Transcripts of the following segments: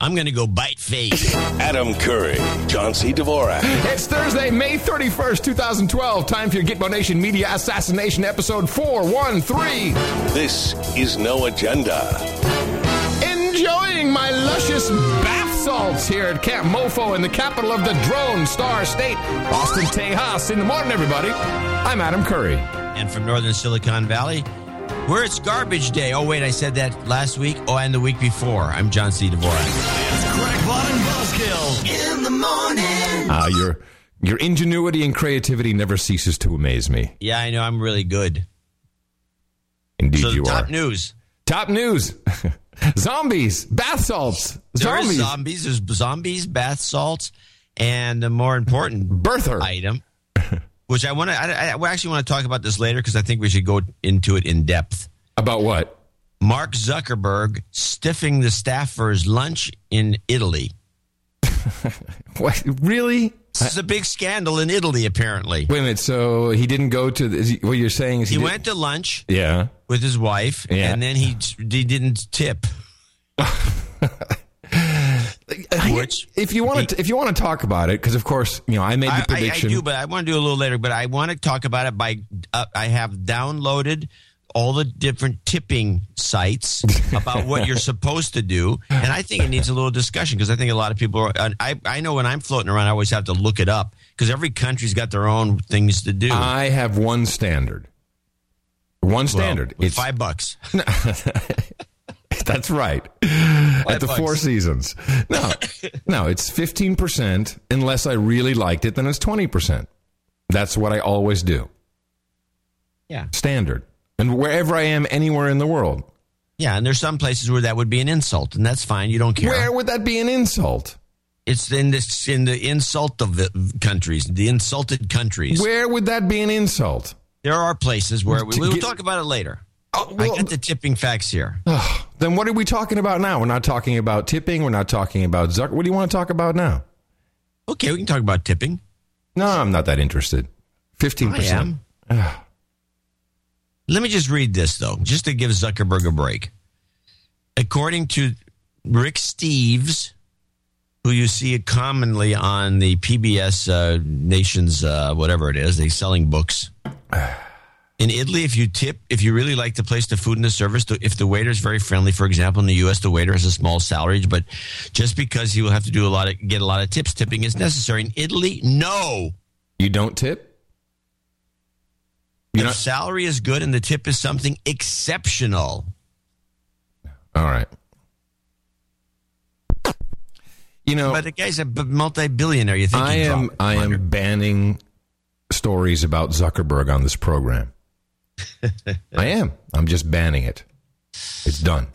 I'm going to go bite face. Adam Curry, John C. Dvorak. It's Thursday, May 31st, 2012. Time for your Gitmo Nation Media Assassination episode 413. This is No Agenda. Enjoying my luscious bath salts here at Camp Mofo in the capital of the drone star state, Austin, Tejas. In the morning, everybody. I'm Adam Curry. and from northern Silicon Valley, where it's garbage day. Oh, wait, I said that last week. Oh, and the week before. I'm John C. Dvorak. It's Crackpot and Buzzkill in the morning. Uh, your, your ingenuity and creativity never ceases to amaze me. Yeah, I know. I'm really good. Indeed, So, you top are. Top news. Top news zombies, bath salts, There is zombies, zombies. There's zombies, bath salts, and the more important birther. item, which I want to. I, I actually want to talk about this later because I think we should go into it in depth. About what? Mark Zuckerberg stiffing the staff for his lunch in Italy. What? Really? This is a big scandal in Italy, apparently. Wait a minute. So he didn't go to. The, what you're saying is he, He went to lunch Yeah. with his wife, Yeah. and then he he didn't tip. Which- if you want to, if you want to talk about it, because of course, you know, I made the I, I, I do, but I want to do a little later. But I want to talk about it by uh, I have downloaded all the different tipping sites about what you're supposed to do, and I think it needs a little discussion because I think a lot of people. Are, I I know when I'm floating around, I always have to look it up because every country's got their own things to do. I have one standard. One standard. With it's five bucks. that's right. At the bucks. Four Seasons. No, no, it's fifteen percent. Unless I really liked it, then it's twenty percent. That's what I always do. Yeah, Standard. And wherever I am, anywhere in the world, yeah, and there's some places where that would be an insult, and that's fine. You don't care. where would that be an insult? It's in this in the insult of the countries, the insulted countries. Where would that be an insult? There are places where we, we will get- talk about it later. Oh, I well- got the tipping facts here. Then what are we talking about now? We're not talking about tipping. We're not talking about Zuck. What do you want to talk about now? Okay, we can talk about tipping. No, I'm not that interested. Fifteen I percent. am. Let me just read this though, just to give Zuckerberg a break. According to Rick Steves, who you see commonly on the PBS uh, Nation's uh, whatever it is, they selling books. In Italy, if you tip, if you really like the place, the food and the service, if the waiter is very friendly, for example, in the U.S., the waiter has a small salary, but just because he will have to do a lot of get a lot of tips, tipping is necessary. In Italy, no. You don't tip. Not. salary is good and the tip is something exceptional. All right. You know, But the guy's a multi-billionaire. You think I am. I am banning stories about Zuckerberg on this program. I am. I'm just banning it. It's done.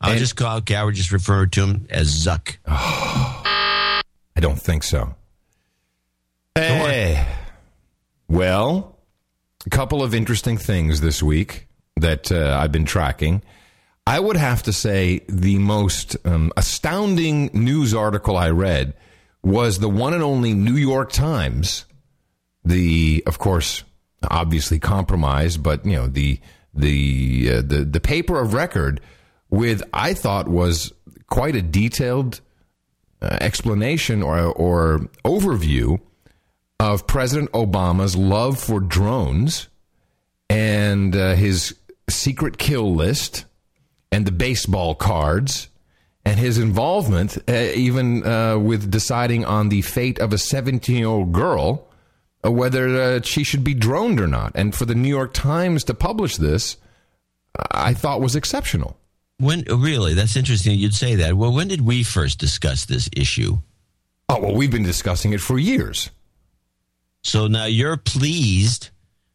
I'll and- just call. Would just refer to him as Zuck. I don't think so. Hey. Well, a couple of interesting things this week that uh, I've been tracking. I would have to say the most um, astounding news article I read was the one and only New York Times. The, of course, obviously compromised, but you know the the uh, the the paper of record with I thought was quite a detailed uh, explanation or or overview of President Obama's love for drones and uh, his secret kill list and the baseball cards and his involvement uh, even uh, with deciding on the fate of a 17 year old girl whether uh, she should be droned or not and for the New York Times to publish this I thought was exceptional When really? That's interesting. You'd say that. Well, when did we first discuss this issue? oh well we've been discussing it for years So now you're pleased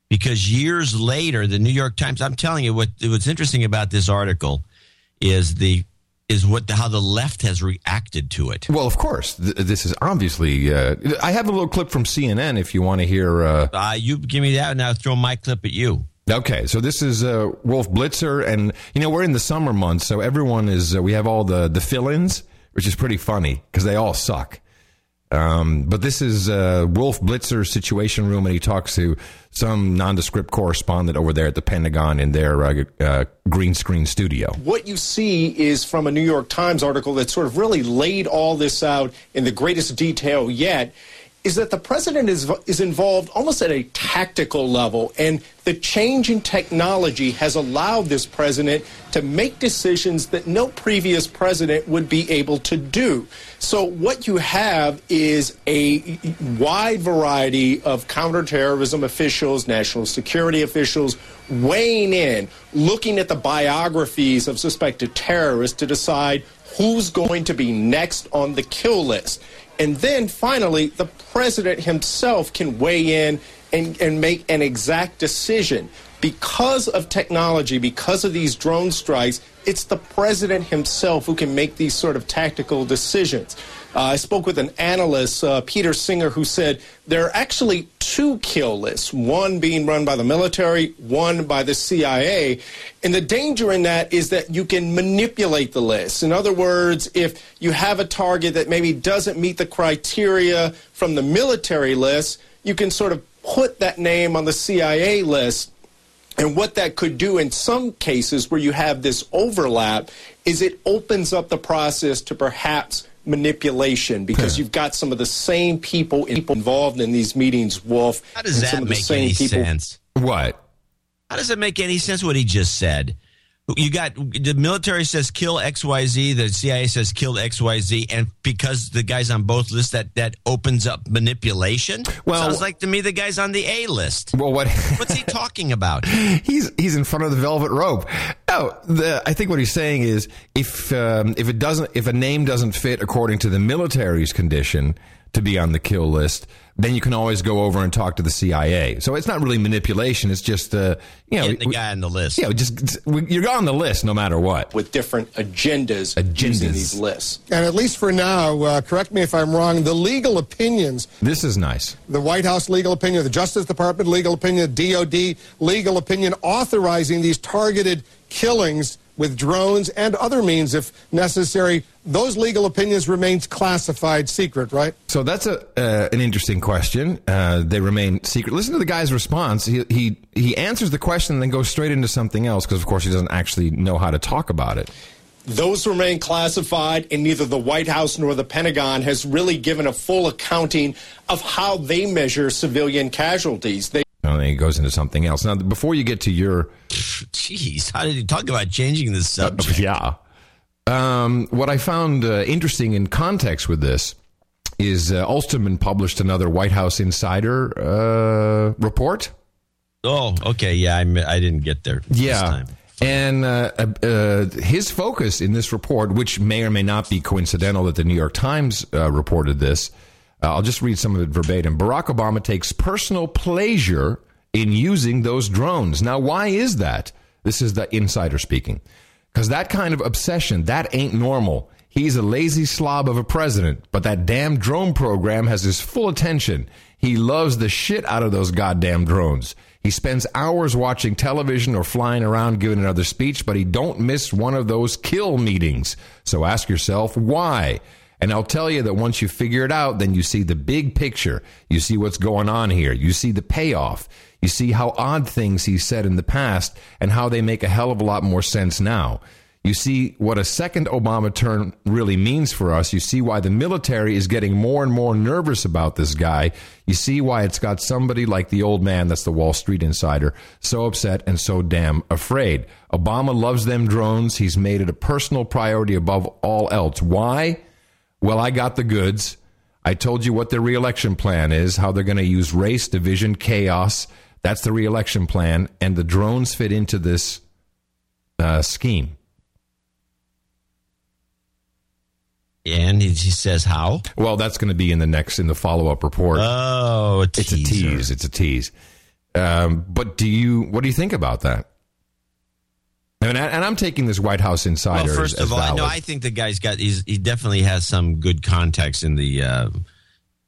because years later, the New York Times. I'm telling you what. What's interesting about this article is the is what the, how the left has reacted to it. Well, of course, th- this is obviously. Uh, I have a little clip from CNN if you want to hear. Uh, Uh, you give me that, and I'll throw my clip at you. okay, so this is uh, Wolf Blitzer, and you know we're in the summer months, so everyone is. Uh, we have all the the fill-ins, which is pretty funny because they all suck. Um, but this is uh, Wolf Blitzer's Situation Room, and he talks to some nondescript correspondent over there at the Pentagon in their uh, uh, green screen studio. What you see is from a New York Times article that sort of really laid all this out in the greatest detail yet is that the president is, is involved almost at a tactical level, and the change in technology has allowed this president to make decisions that no previous president would be able to do. So, what you have is a wide variety of counterterrorism officials, national security officials weighing in, looking at the biographies of suspected terrorists to decide who's going to be next on the kill list. And then finally, the president himself can weigh in and, and make an exact decision. Because of technology, because of these drone strikes, it's the president himself who can make these sort of tactical decisions. Uh, I spoke with an analyst, uh, Peter Singer, who said there are actually two kill lists, one being run by the military, one by the CIA. And the danger in that is that you can manipulate the list. In other words, if you have a target that maybe doesn't meet the criteria from the military list, you can sort of put that name on the CIA list. And what that could do in some cases where you have this overlap is it opens up the process to perhaps manipulation because you've got some of the same people involved in these meetings, Wolf. How does that make any people. sense? What? How does it make any sense what he just said? You got the military says kill XYZ, the CIA says kill XYZ, and because the guy's on both lists, that that opens up manipulation. Well, sounds like to me the guy's on the A list. Well, what? What's he talking about? he's he's in front of the velvet rope. Oh, the, I think what he's saying is if um, if it doesn't if a name doesn't fit according to the military's condition to be on the kill list then you can always go over and talk to the CIA. So it's not really manipulation. It's just, uh, you know, Getting the guy on the list. Yeah, just you're on the list no matter what. With different agendas, agendas. using these lists. And at least for now, uh, correct me if I'm wrong, the legal opinions. This is nice. The White House legal opinion, the Justice Department legal opinion, DOD legal opinion authorizing these targeted killings with drones and other means if necessary. Those legal opinions remain classified secret, right? So that's a uh, an interesting question. Uh, they remain secret. Listen to the guy's response. He he he answers the question and then goes straight into something else because, of course, he doesn't actually know how to talk about it. Those remain classified, and neither the White House nor the Pentagon has really given a full accounting of how they measure civilian casualties. They and then he goes into something else. Now, before you get to your, jeez, how did you talk about changing the subject? Uh, yeah. Um, what I found uh, interesting in context with this is uh, Alston published another White House insider uh, report. Oh, okay. Yeah, I, I didn't get there. Yeah. And uh, uh, uh, his focus in this report, which may or may not be coincidental that the New York Times uh, reported this, uh, I'll just read some of it verbatim. Barack Obama takes personal pleasure in using those drones. Now, why is that? This is the insider speaking. Because that kind of obsession, that ain't normal. He's a lazy slob of a president, but that damn drone program has his full attention. He loves the shit out of those goddamn drones. He spends hours watching television or flying around giving another speech, but he don't miss one of those kill meetings. So ask yourself why. And I'll tell you that once you figure it out, then you see the big picture. You see what's going on here. You see the payoff. You see how odd things he said in the past and how they make a hell of a lot more sense now. You see what a second Obama term really means for us. You see why the military is getting more and more nervous about this guy. You see why it's got somebody like the old man, that's the Wall Street insider, so upset and so damn afraid. Obama loves them drones. He's made it a personal priority above all else. Why? Well, I got the goods. I told you what their reelection plan is, how they're going to use race, division, chaos. That's the reelection plan. And the drones fit into this uh, scheme. And he says how? Well, that's going to be in the next, in the follow up report. Oh, a it's a tease. It's a tease. Um, but do you, what do you think about that? And, I, am taking this White House insider. Well, first as, of all, no, I think the guy's got. he definitely has some good contacts in the uh,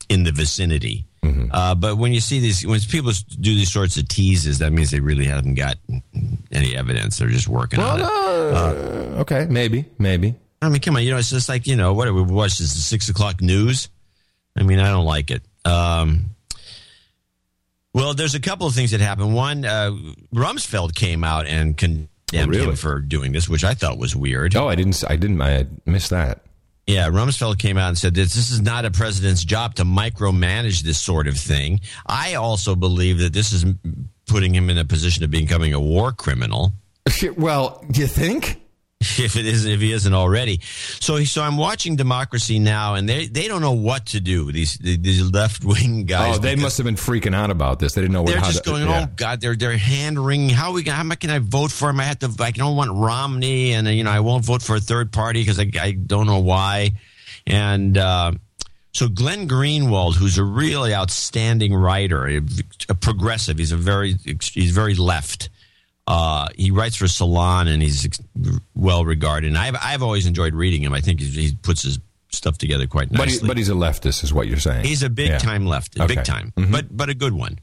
in the vicinity. Mm-hmm. Uh, but when you see these, when people do these sorts of teases, that means they really haven't got any evidence. They're just working well, on it. Uh, okay, maybe, maybe. I mean, come on, you know, it's just like you know, what we watch is the six o'clock news. I mean, I don't like it. Um, well, there's a couple of things that happened. One, uh, Rumsfeld came out and condemned Oh, really? for doing this, which I thought was weird. Oh, I didn't. I didn't. I missed that. Yeah, Rumsfeld came out and said this, this is not a president's job to micromanage this sort of thing. I also believe that this is putting him in a position of becoming a war criminal. well, do you think? if it is if he isn't already. So so I'm watching Democracy Now, and they they don't know what to do. These these left wing guys. Oh, they must have been freaking out about this. They didn't know what They're how just to, going, yeah. oh God, they're they're hand wringing. How we how can I vote for him? I have to. I don't want Romney, and you know I won't vote for a third party because I I don't know why. And uh, so Glenn Greenwald, who's a really outstanding writer, a, a progressive, he's a very he's very left. Uh, he writes for Salon, and he's ex- well regarded. And I've I've always enjoyed reading him. I think he, he puts his stuff together quite But, nicely. he, but he's a leftist, is what you're saying. He's a big Yeah. time leftist, Okay. big time, Mhm. but but a good one.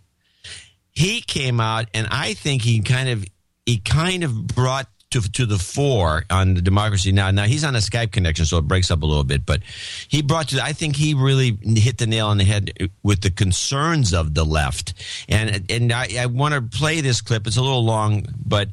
He came out, and I think he kind of he kind of brought to to the fore on the democracy now. Now he's on a Skype connection, so it breaks up a little bit. But he brought to. I think he really hit the nail on the head with the concerns of the left, and and I, I want to play this clip. It's a little long, but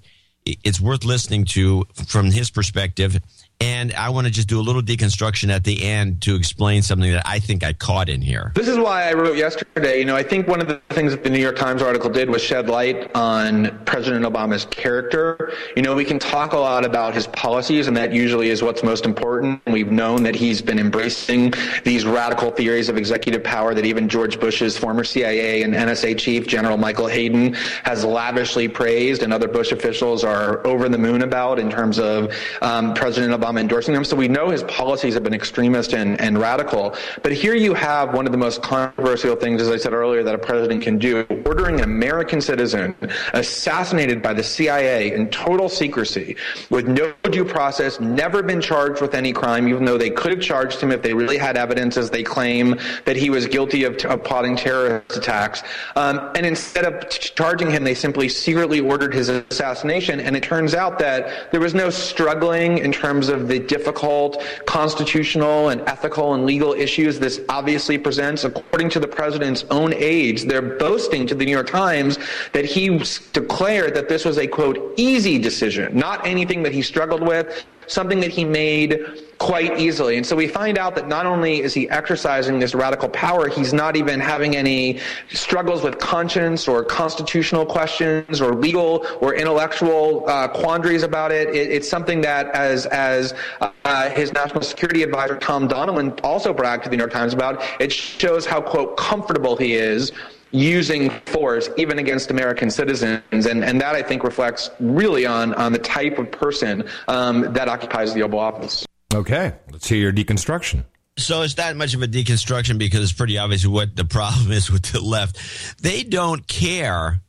it's worth listening to from his perspective. And I want to just do a little deconstruction at the end to explain something that I think I caught in here. This is why I wrote yesterday. You know, I think one of the things that the New York Times article did was shed light on President Obama's character. You know, we can talk a lot about his policies, and that usually is what's most important. We've known that he's been embracing these radical theories of executive power that even George Bush's former CIA and NSA chief, General Michael Hayden, has lavishly praised, and other Bush officials are over the moon about in terms of um, President Obama endorsing them. So we know his policies have been extremist and, and radical. But here you have one of the most controversial things, as I said earlier, that a president can do, ordering an American citizen assassinated by the CIA in total secrecy with no due process, never been charged with any crime, even though they could have charged him if they really had evidence, as they claim, that he was guilty of, of plotting terrorist attacks. Um, and instead of ch- charging him, they simply secretly ordered his assassination. And it turns out that there was no struggling in terms of the difficult constitutional and ethical and legal issues this obviously presents. According to the president's own aides, they're boasting to the New York Times that he declared that this was a quote easy decision, not anything that he struggled with, something that he made quite easily. And so we find out that not only is he exercising this radical power, he's not even having any struggles with conscience or constitutional questions or legal or intellectual uh, quandaries about it. it. It's something that, as as uh, his national security advisor Tom Donilon also bragged to the New York Times about, it shows how quote comfortable he is using force even against American citizens. And, and that I think reflects really on, on the type of person um, that occupies the Oval Office. Okay, let's hear your deconstruction. So it's not much of a deconstruction because it's pretty obvious what the problem is with the left. They don't care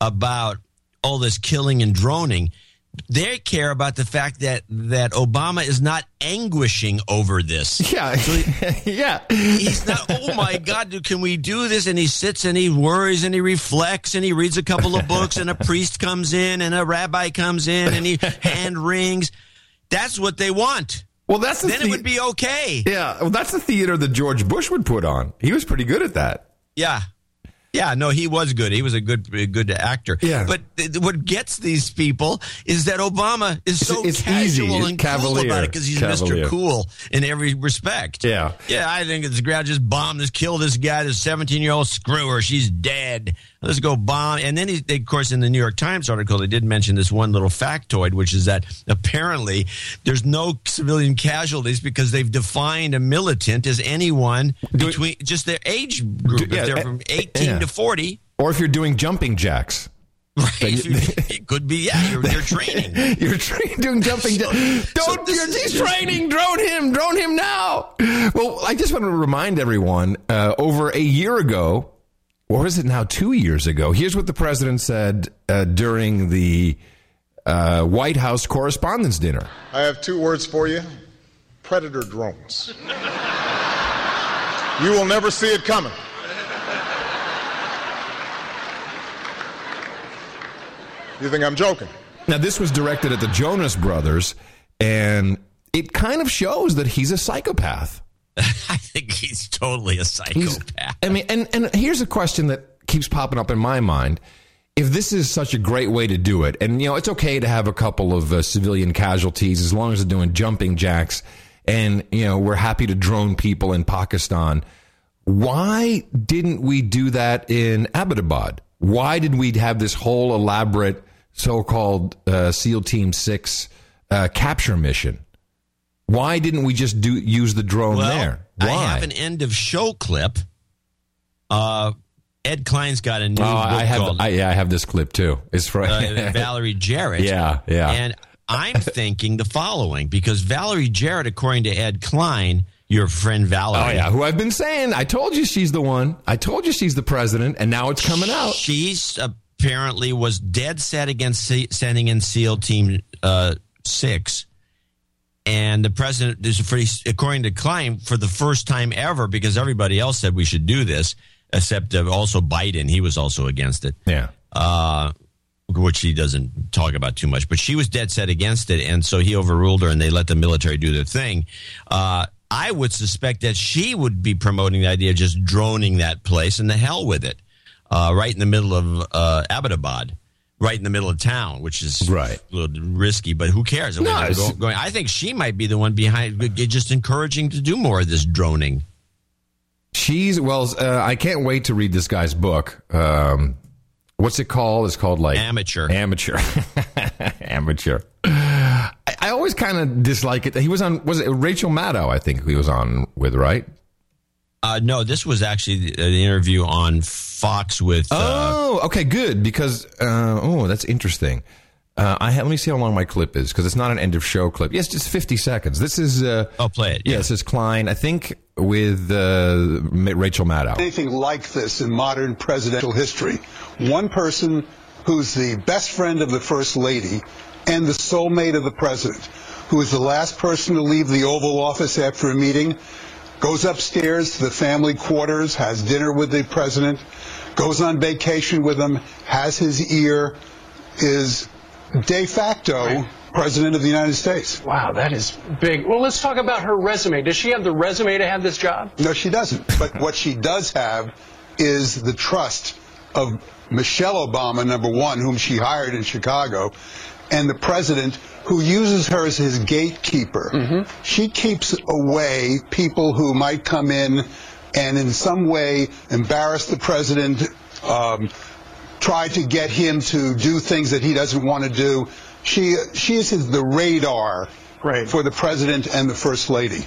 about all this killing and droning. They care about the fact that that Obama is not anguishing over this. Yeah, yeah. He's not. Oh my God! dude, Can we do this? And he sits and he worries and he reflects and he reads a couple of books and a priest comes in and a rabbi comes in and he hand wrings. That's what they want. Well, that's the Then it would be okay. Yeah, well, that's the theater that George Bush would put on. He was pretty good at that. Yeah. Yeah, no, he was good. He was a good, a good actor. Yeah. But th- what gets these people is that Obama is so it's casual easy. And cavalier. cool about it because he's Cavalier. Mr. Cool in every respect. Yeah. Yeah, I think it's great. Just bomb this, kill this guy, this 17 year old, screw her. She's dead. Let's go bomb. And then, he, they, of course, in the New York Times article, they did mention this one little factoid, which is that apparently there's no civilian casualties because they've defined a militant as anyone between just their age group. Do- yeah, if they're eh, from eh, 18 yeah. to 40. Or if you're doing jumping jacks. Right. it could be, yeah, you're, you're training. You're tra- doing jumping So- jacks. so Don't, this you're, he's just- training. Drone him. Drone him now. Well, I just want to remind everyone uh, over a year ago, or is it now two years ago? Here's what the president said uh, during the uh, White House Correspondents' Dinner. I have two words for you predator drones. You will never see it coming. You think I'm joking? Now, this was directed at the Jonas Brothers, and it kind of shows that he's a psychopath. I think he's totally a psychopath. I mean, and and here's a question that keeps popping up in my mind. If this is such a great way to do it, and you know, it's okay to have a couple of uh, civilian casualties as long as they're doing jumping jacks, and you know, we're happy to drone people in Pakistan. Why didn't we do that in Abbottabad? Why did we have this whole elaborate so-called uh, SEAL Team Six uh, capture mission? Why didn't we just do use the drone well, there? Why? I have an end of show clip. Uh, Ed Klein's got a new Oh, book I have. called I, yeah, I have this clip too. It's for uh, Valerie Jarrett. Yeah, yeah. And I'm thinking the following because Valerie Jarrett, according to Ed Klein, your friend Valerie. Oh yeah, who I've been saying. I told you she's the one. I told you she's the president, and now it's coming out. She's apparently was dead set against sending in SEAL Team uh, Six, and the president is for, according to Klein for the first time ever because everybody else said we should do this, except uh, also Biden. He was also against it. Yeah. Uh, which he doesn't talk about too much, but she was dead set against it, and so he overruled her, and they let the military do their thing. Uh, I would suspect that she would be promoting the idea of just droning that place and the hell with it, uh, right in the middle of uh, Abbottabad, right in the middle of town, which is right. a little risky, but who cares? No, I, going, I think she might be the one behind, just encouraging to do more of this droning. She's well. Uh, I can't wait to read this guy's book. Um, what's it called? It's called like Amateur. Amateur. Amateur. I, I always kind of dislike it. He was on. Was it Rachel Maddow? I think he was on with right. Uh, no, this was actually an interview on Fox with. Uh, Oh, okay, good. Because uh, oh, that's interesting. Uh, I have, let me see how long my clip is because it's not an end of show clip. Yes, just fifty seconds. This is. Uh, I'll play it. yeah, this is Klein. I think with uh, Rachel Maddow. anything like this in modern presidential history. One person who's the best friend of the First Lady and the soulmate of the President, who is the last person to leave the Oval Office after a meeting, goes upstairs to the family quarters, has dinner with the President, goes on vacation with him, has his ear, is de facto President of the United States. Wow, that is big. Well, let's talk about her resume. Does she have the resume to have this job? No, she doesn't. But what she does have is the trust of Michelle Obama, number one, whom she hired in Chicago, and the president who uses her as his gatekeeper. She keeps away people who might come in and in some way embarrass the president, um, try to get him to do things that he doesn't want to do. She, she is his- the radar Right. for the president and the first lady.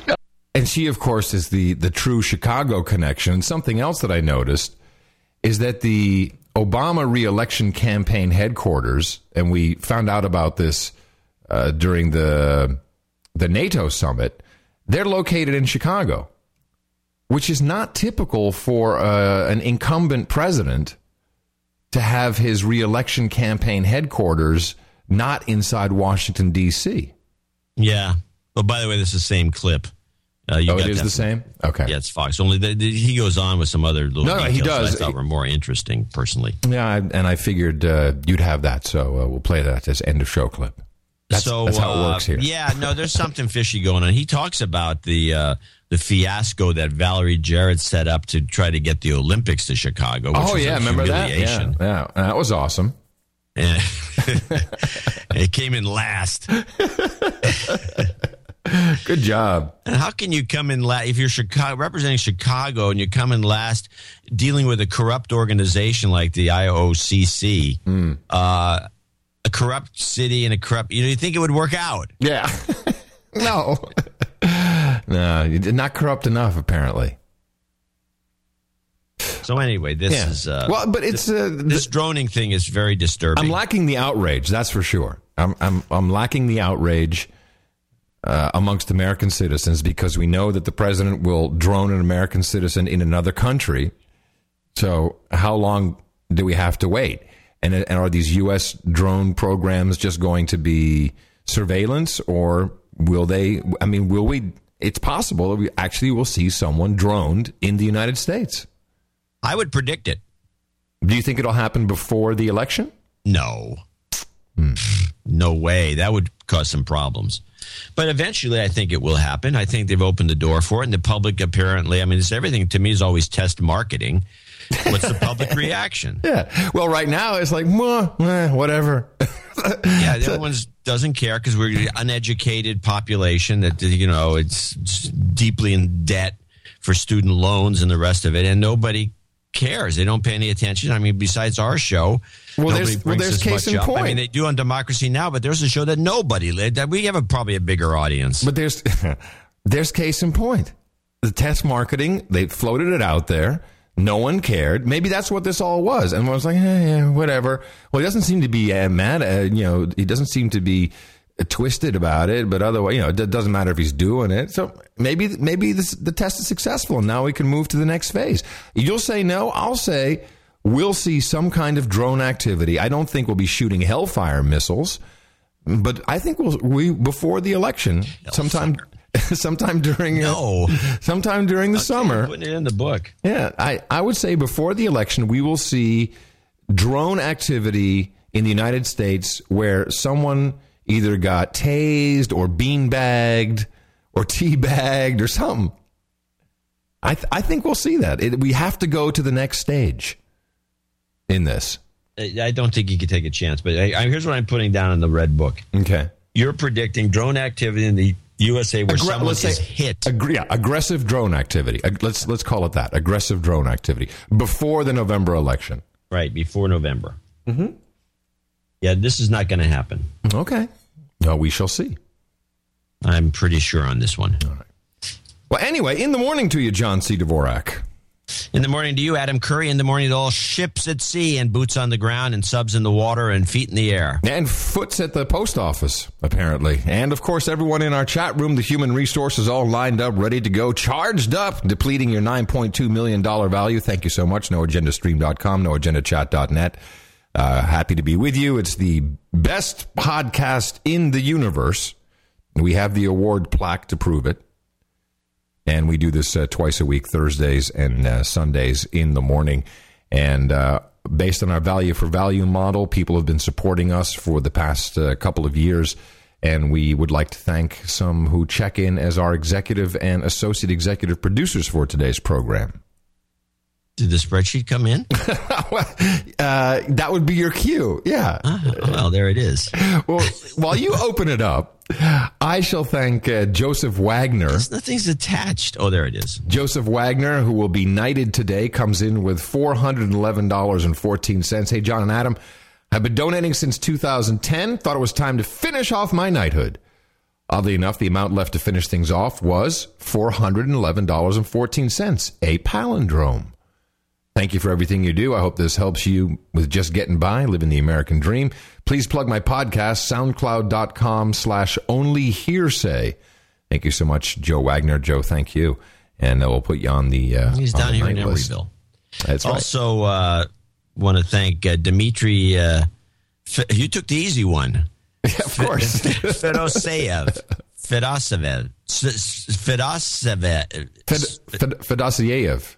And she, of course, is the the true Chicago connection. And something else that I noticed is that the Obama reelection campaign headquarters, and we found out about this uh, during the the NATO summit, they're located in Chicago, which is not typical for uh, an incumbent president to have his reelection campaign headquarters not inside Washington D.C. Yeah. But by the way, this is the same clip. Uh, you Oh, got it is the same. Okay. Yeah, it's Fox. Only the, the, he goes on with some other little No, details he does. I thought were more interesting, personally. Yeah, I, and I figured uh, you'd have that, so uh, we'll play that as end of show clip. That's, so that's how it uh, works here. Yeah, no, there's something fishy going on. He talks about the uh, the fiasco that Valerie Jarrett set up to try to get the Olympics to Chicago. Which oh yeah, remember that? Yeah, yeah, that was awesome. It came in last. Good job. And how can you come in last if you're Chicago representing Chicago and you come in last dealing with a corrupt organization like the IOCC, Hmm. uh, a corrupt city and a corrupt you know you think it would work out? Yeah. no. no, you did not corrupt enough, apparently. So anyway, this Yeah. is uh, well, but it's uh, this droning thing is very disturbing. I'm lacking the outrage. That's for sure. I'm I'm I'm lacking the outrage uh, amongst American citizens because we know that the president will drone an American citizen in another country. So how long do we have to wait? And, and are these U.S. drone programs just going to be surveillance, or will they? I mean, will we? It's possible that we actually will see someone droned in the United States. I would predict it. Do you think it'll happen before the election? No. Hmm. No way. That would cause some problems. But eventually, I think it will happen. I think they've opened the door for it, and the public apparently. I mean, it's everything to me is always test marketing. What's the public reaction? Yeah. Well, right now it's like, eh, whatever. yeah, everyone doesn't care because we're an uneducated population that you know it's deeply in debt for student loans and the rest of it, and nobody cares. They don't pay any attention. I mean, besides our show, well, there's, well, there's case in up. point. I mean, they do on Democracy Now, but there's a show that nobody that we have a, probably a bigger audience. But there's there's case in point. The test marketing, they floated it out there. No one cared. Maybe that's what this all was. And I was like, eh, yeah, whatever. Well, he doesn't seem to be uh, mad. Uh, you know, he doesn't seem to be twisted about it, but otherwise, you know, it doesn't matter if he's doing it. So maybe, maybe this, the test is successful and now we can move to the next phase. You'll say no. I'll say we'll see some kind of drone activity. I don't think we'll be shooting Hellfire missiles, but I think we'll, we, before the election, Hellfire. sometime, sometime during, no. sometime during the okay, summer. Putting it in the book. Yeah. I, I would say before the election, we will see drone activity in the United States where someone either got tased or beanbagged or teabagged or something. I, th- I think we'll see that. It, we have to go to the next stage in this. I don't think you could take a chance, but I, I, here's what I'm putting down in the red book. Okay. You're predicting drone activity in the USA where Aggra- someone is hit. Ag- yeah, aggressive drone activity. Ag- let's let's call it that. Aggressive drone activity before the November election. Right before November. Mm-hmm. Yeah, this is not going to happen. Okay. No, we shall see. I'm pretty sure on this one. All right. Well, anyway, in the morning to you, John C. Dvorak. In the morning to you, Adam Curry. In the morning to all ships at sea and boots on the ground and subs in the water and feet in the air. And foots at the post office, apparently. And of course, everyone in our chat room, the human resources all lined up, ready to go, charged up, depleting your $9.2 million value. Thank you so much. NoAgendaStream.com, NoAgendaChat.net. Uh, happy to be with you. It's the best podcast in the universe. We have the award plaque to prove it. And we do this uh, twice a week, Thursdays and uh, Sundays in the morning. And uh, based on our value for value model, people have been supporting us for the past uh, couple of years. And we would like to thank some who check in as our executive and associate executive producers for today's program. Did the spreadsheet come in? uh, that would be your cue. Yeah. Ah, well, there it is. well, while you open it up, I shall thank uh, Joseph Wagner. There's nothing's attached. Oh, there it is. Joseph Wagner, who will be knighted today, comes in with $411.14. Hey, John and Adam, I've been donating since 2010. Thought it was time to finish off my knighthood. Oddly enough, the amount left to finish things off was $411.14, a palindrome. Thank you for everything you do. I hope this helps you with just getting by, living the American dream. Please plug my podcast, soundcloud.com slash only hearsay. Thank you so much, Joe Wagner. Joe, thank you. And uh, we'll put you on the uh, He's down here in Emeryville. That's also, right. uh, want to thank uh, Dimitri. Uh, F- you took the easy one. Yeah, of course. Fedoseyev. Fedoseyev. Fedoseyev. Fedoseyev.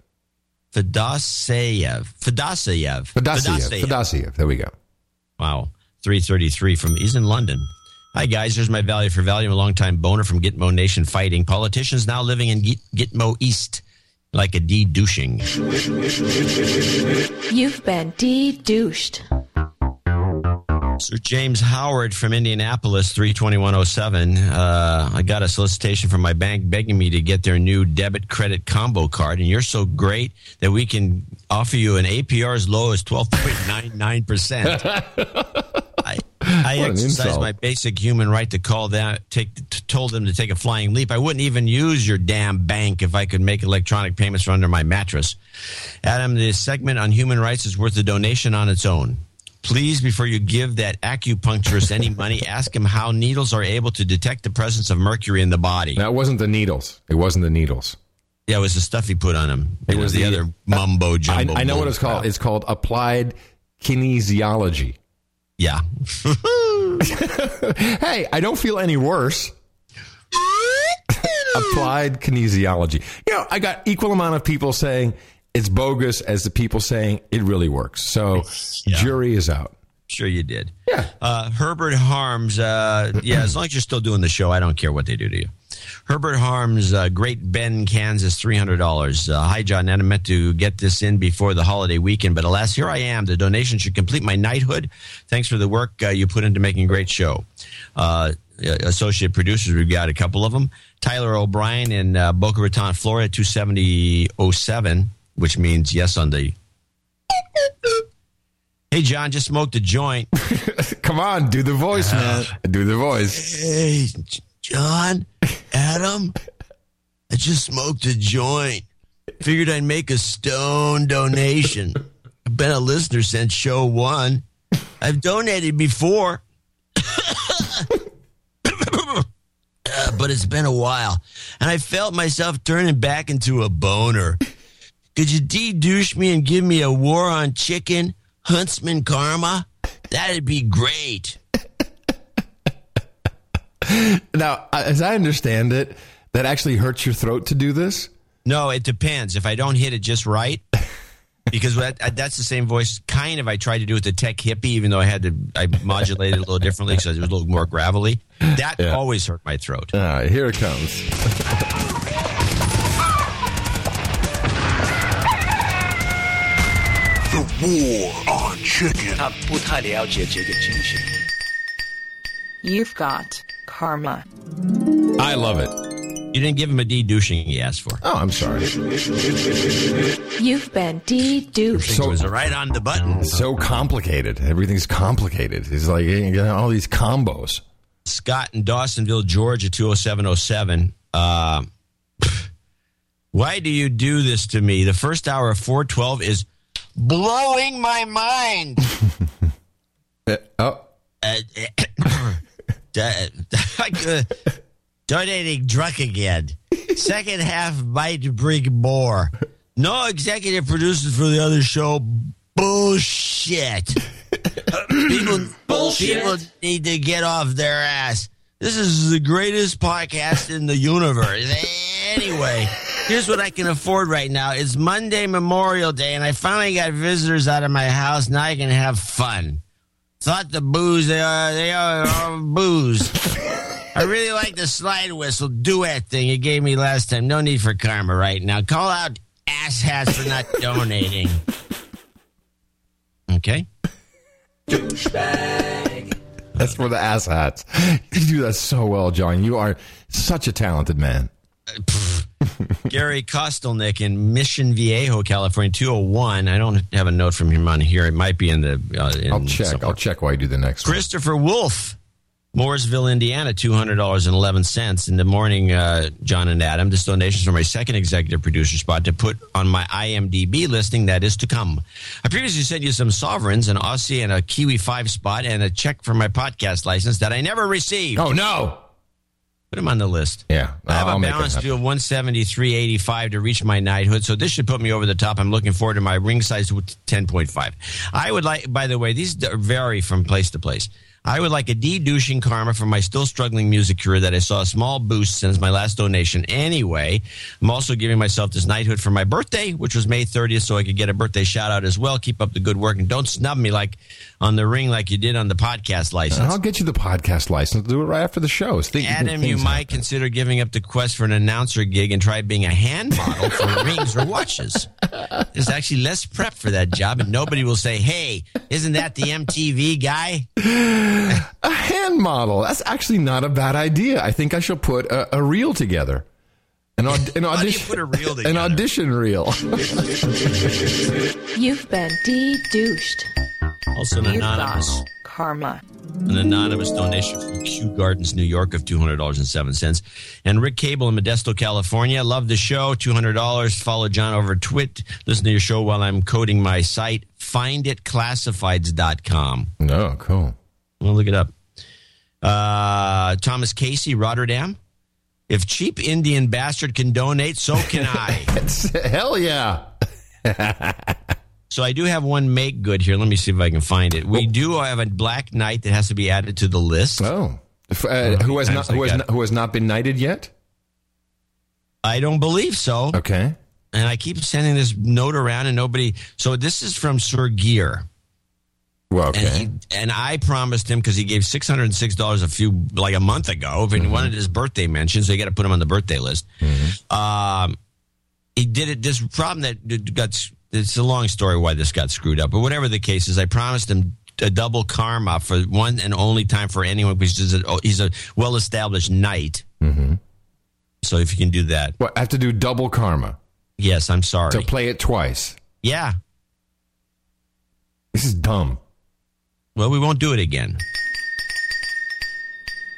Fedoseyev. Fedoseyev. Fedoseyev. Fedoseyev. There we go. Wow. 333 from, he's in London. Hi, guys. Here's my value for value. I'm a longtime boner from Gitmo Nation fighting. Politicians now living in Git- Gitmo East like a de-douching. You've been de-douched. Sir James Howard from Indianapolis, 32107. Uh, I got a solicitation from my bank begging me to get their new debit credit combo card, and you're so great that we can offer you an APR as low as 12.99%. I, I exercise my basic human right to call them, take, to, told them to take a flying leap. I wouldn't even use your damn bank if I could make electronic payments from under my mattress. Adam, the segment on human rights is worth a donation on its own. Please, before you give that acupuncturist any money, ask him how needles are able to detect the presence of mercury in the body. That wasn't the needles. It wasn't the needles. Yeah, it was the stuff he put on him. It, it was, the, the, other uh, mumbo jumbo. I, I know what it's called. It's called applied kinesiology. Yeah. hey, I don't feel any worse. applied kinesiology. You know, I got equal amount of people saying it's bogus as the people saying it really works. So yeah. jury is out. Sure, you did. Yeah. Uh, Herbert Harms. Uh, yeah, as long as you're still doing the show, I don't care what they do to you. Herbert Harms, uh, Great Bend, Kansas, three hundred dollars. Uh, hi, John. And I meant to get this in before the holiday weekend, but alas, here I am. The donation should complete my knighthood. Thanks for the work uh, you put into making a great show. Uh, associate producers, we've got a couple of them. Tyler O'Brien in uh, Boca Raton, Florida, two seventy oh seven, which means yes on the. Hey, John, just smoked a joint. Come on, do the voice, man. Do the voice. Hey, John, Adam, I just smoked a joint. Figured I'd make a stone donation. I've been a listener since show one. I've donated before, uh, but it's been a while, and I felt myself turning back into a boner. Could you de-douche me and give me a war on chicken, Huntsman karma? That'd be great. Now, as I understand it, that actually hurts your throat to do this. No, it depends. If I don't hit it just right, because that, that's the same voice. Kind of, I tried to do with the tech hippie, even though I had to, I modulated it a little differently because it was a little more gravelly. That Yeah. always hurt my throat. All right, here it comes. war on chicken. 他不太了解这个精神。 You've got karma. I love it. You didn't give him a de-douching he asked for. Oh, I'm sorry. You've been de-douched. So, it was right on the button. So complicated. Everything's complicated. It's like you got all these combos. Scott in Dawsonville, Georgia, 20707. Uh, why do you do this to me? The first hour of 412 is blowing my mind. Uh, oh, Uh, uh, donating drunk again. Second half might bring more. No executive producers for the other show. Bullshit. people, people need to get off their ass. This is the greatest podcast in the universe. Anyway, here's what I can afford right now. It's Monday Memorial Day, and I finally got visitors out of my house. Now I can have fun. Thought the booze they are they are all booze. I really like the slide whistle duet thing you gave me last time. No need for karma right now. Call out asshats for not donating. Okay. That's for the ass hats. You do that so well, John. You are such a talented man. Gary Kostelnik in Mission Viejo, California, 201. I don't have a note from him on here. It might be in the. Uh, in I'll check. somewhere. I'll check while you do the next one. Christopher Wolf, Mooresville, Indiana, two hundred dollars and eleven cents in the morning. Uh, John and Adam, this donation for my second executive producer spot to put on my IMDb listing that is to come. I previously sent you some sovereigns, an Aussie and a Kiwi five spot, and a check for my podcast license that I never received. Oh no! Put them on the list. Yeah, I have I'll a balance due of 173.85 to reach my knighthood, so this should put me over the top. I'm looking forward to my ring size with 10.5. I would like, by the way, these vary from place to place. I would like a de-douching karma for my still struggling music career that I saw a small boost since my last donation. Anyway, I'm also giving myself this knighthood for my birthday, which was May 30th, so I could get a birthday shout out as well. Keep up the good work and don't snub me like on the ring like you did on the podcast license. And I'll get you the podcast license. Do it right after the show. Think- Adam, you things might consider giving up the quest for an announcer gig and try being a hand model for rings or watches. There's actually less prep for that job, and nobody will say, "Hey, isn't that the MTV guy?" A hand model. That's actually not a bad idea. I think I shall put a, a reel together. An, aud- an How do you audition. put a reel An audition reel. You've been de-douched. Also, an You've anonymous, got karma. an anonymous donation from Kew Gardens, New York, of two hundred dollars and seven cents. And Rick Cable in Modesto, California, love the show. Two hundred dollars. Follow John over Twit. Listen to your show while I'm coding my site. Finditclassifieds.com. No, cool. Well, look it up. Uh, Thomas Casey, Rotterdam. If cheap Indian bastard can donate, so can I. Hell yeah. so I do have one make good here. Let me see if I can find it. We do have a Black Knight that has to be added to the list. Oh. Uh, who has not who has not, who has not been knighted yet? I don't believe so. Okay. And I keep sending this note around and nobody. So this is from Sir Gear. Well, okay. And, he, and I promised him because he gave six hundred and six dollars a few like a month ago. If he wanted his birthday mentioned, so you got to put him on the birthday list. Um, he did it. This problem that that got it's a long story why this got screwed up, but whatever the case is, I promised him a double karma for one and only time for anyone because he's a, he's a well established knight. Mm-hmm. So if you can do that, What, I have to do double karma yes, I'm sorry. to play it twice. yeah, This is dumb. well, we won't do it again.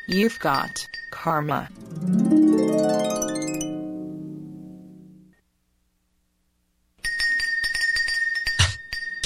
You've got karma.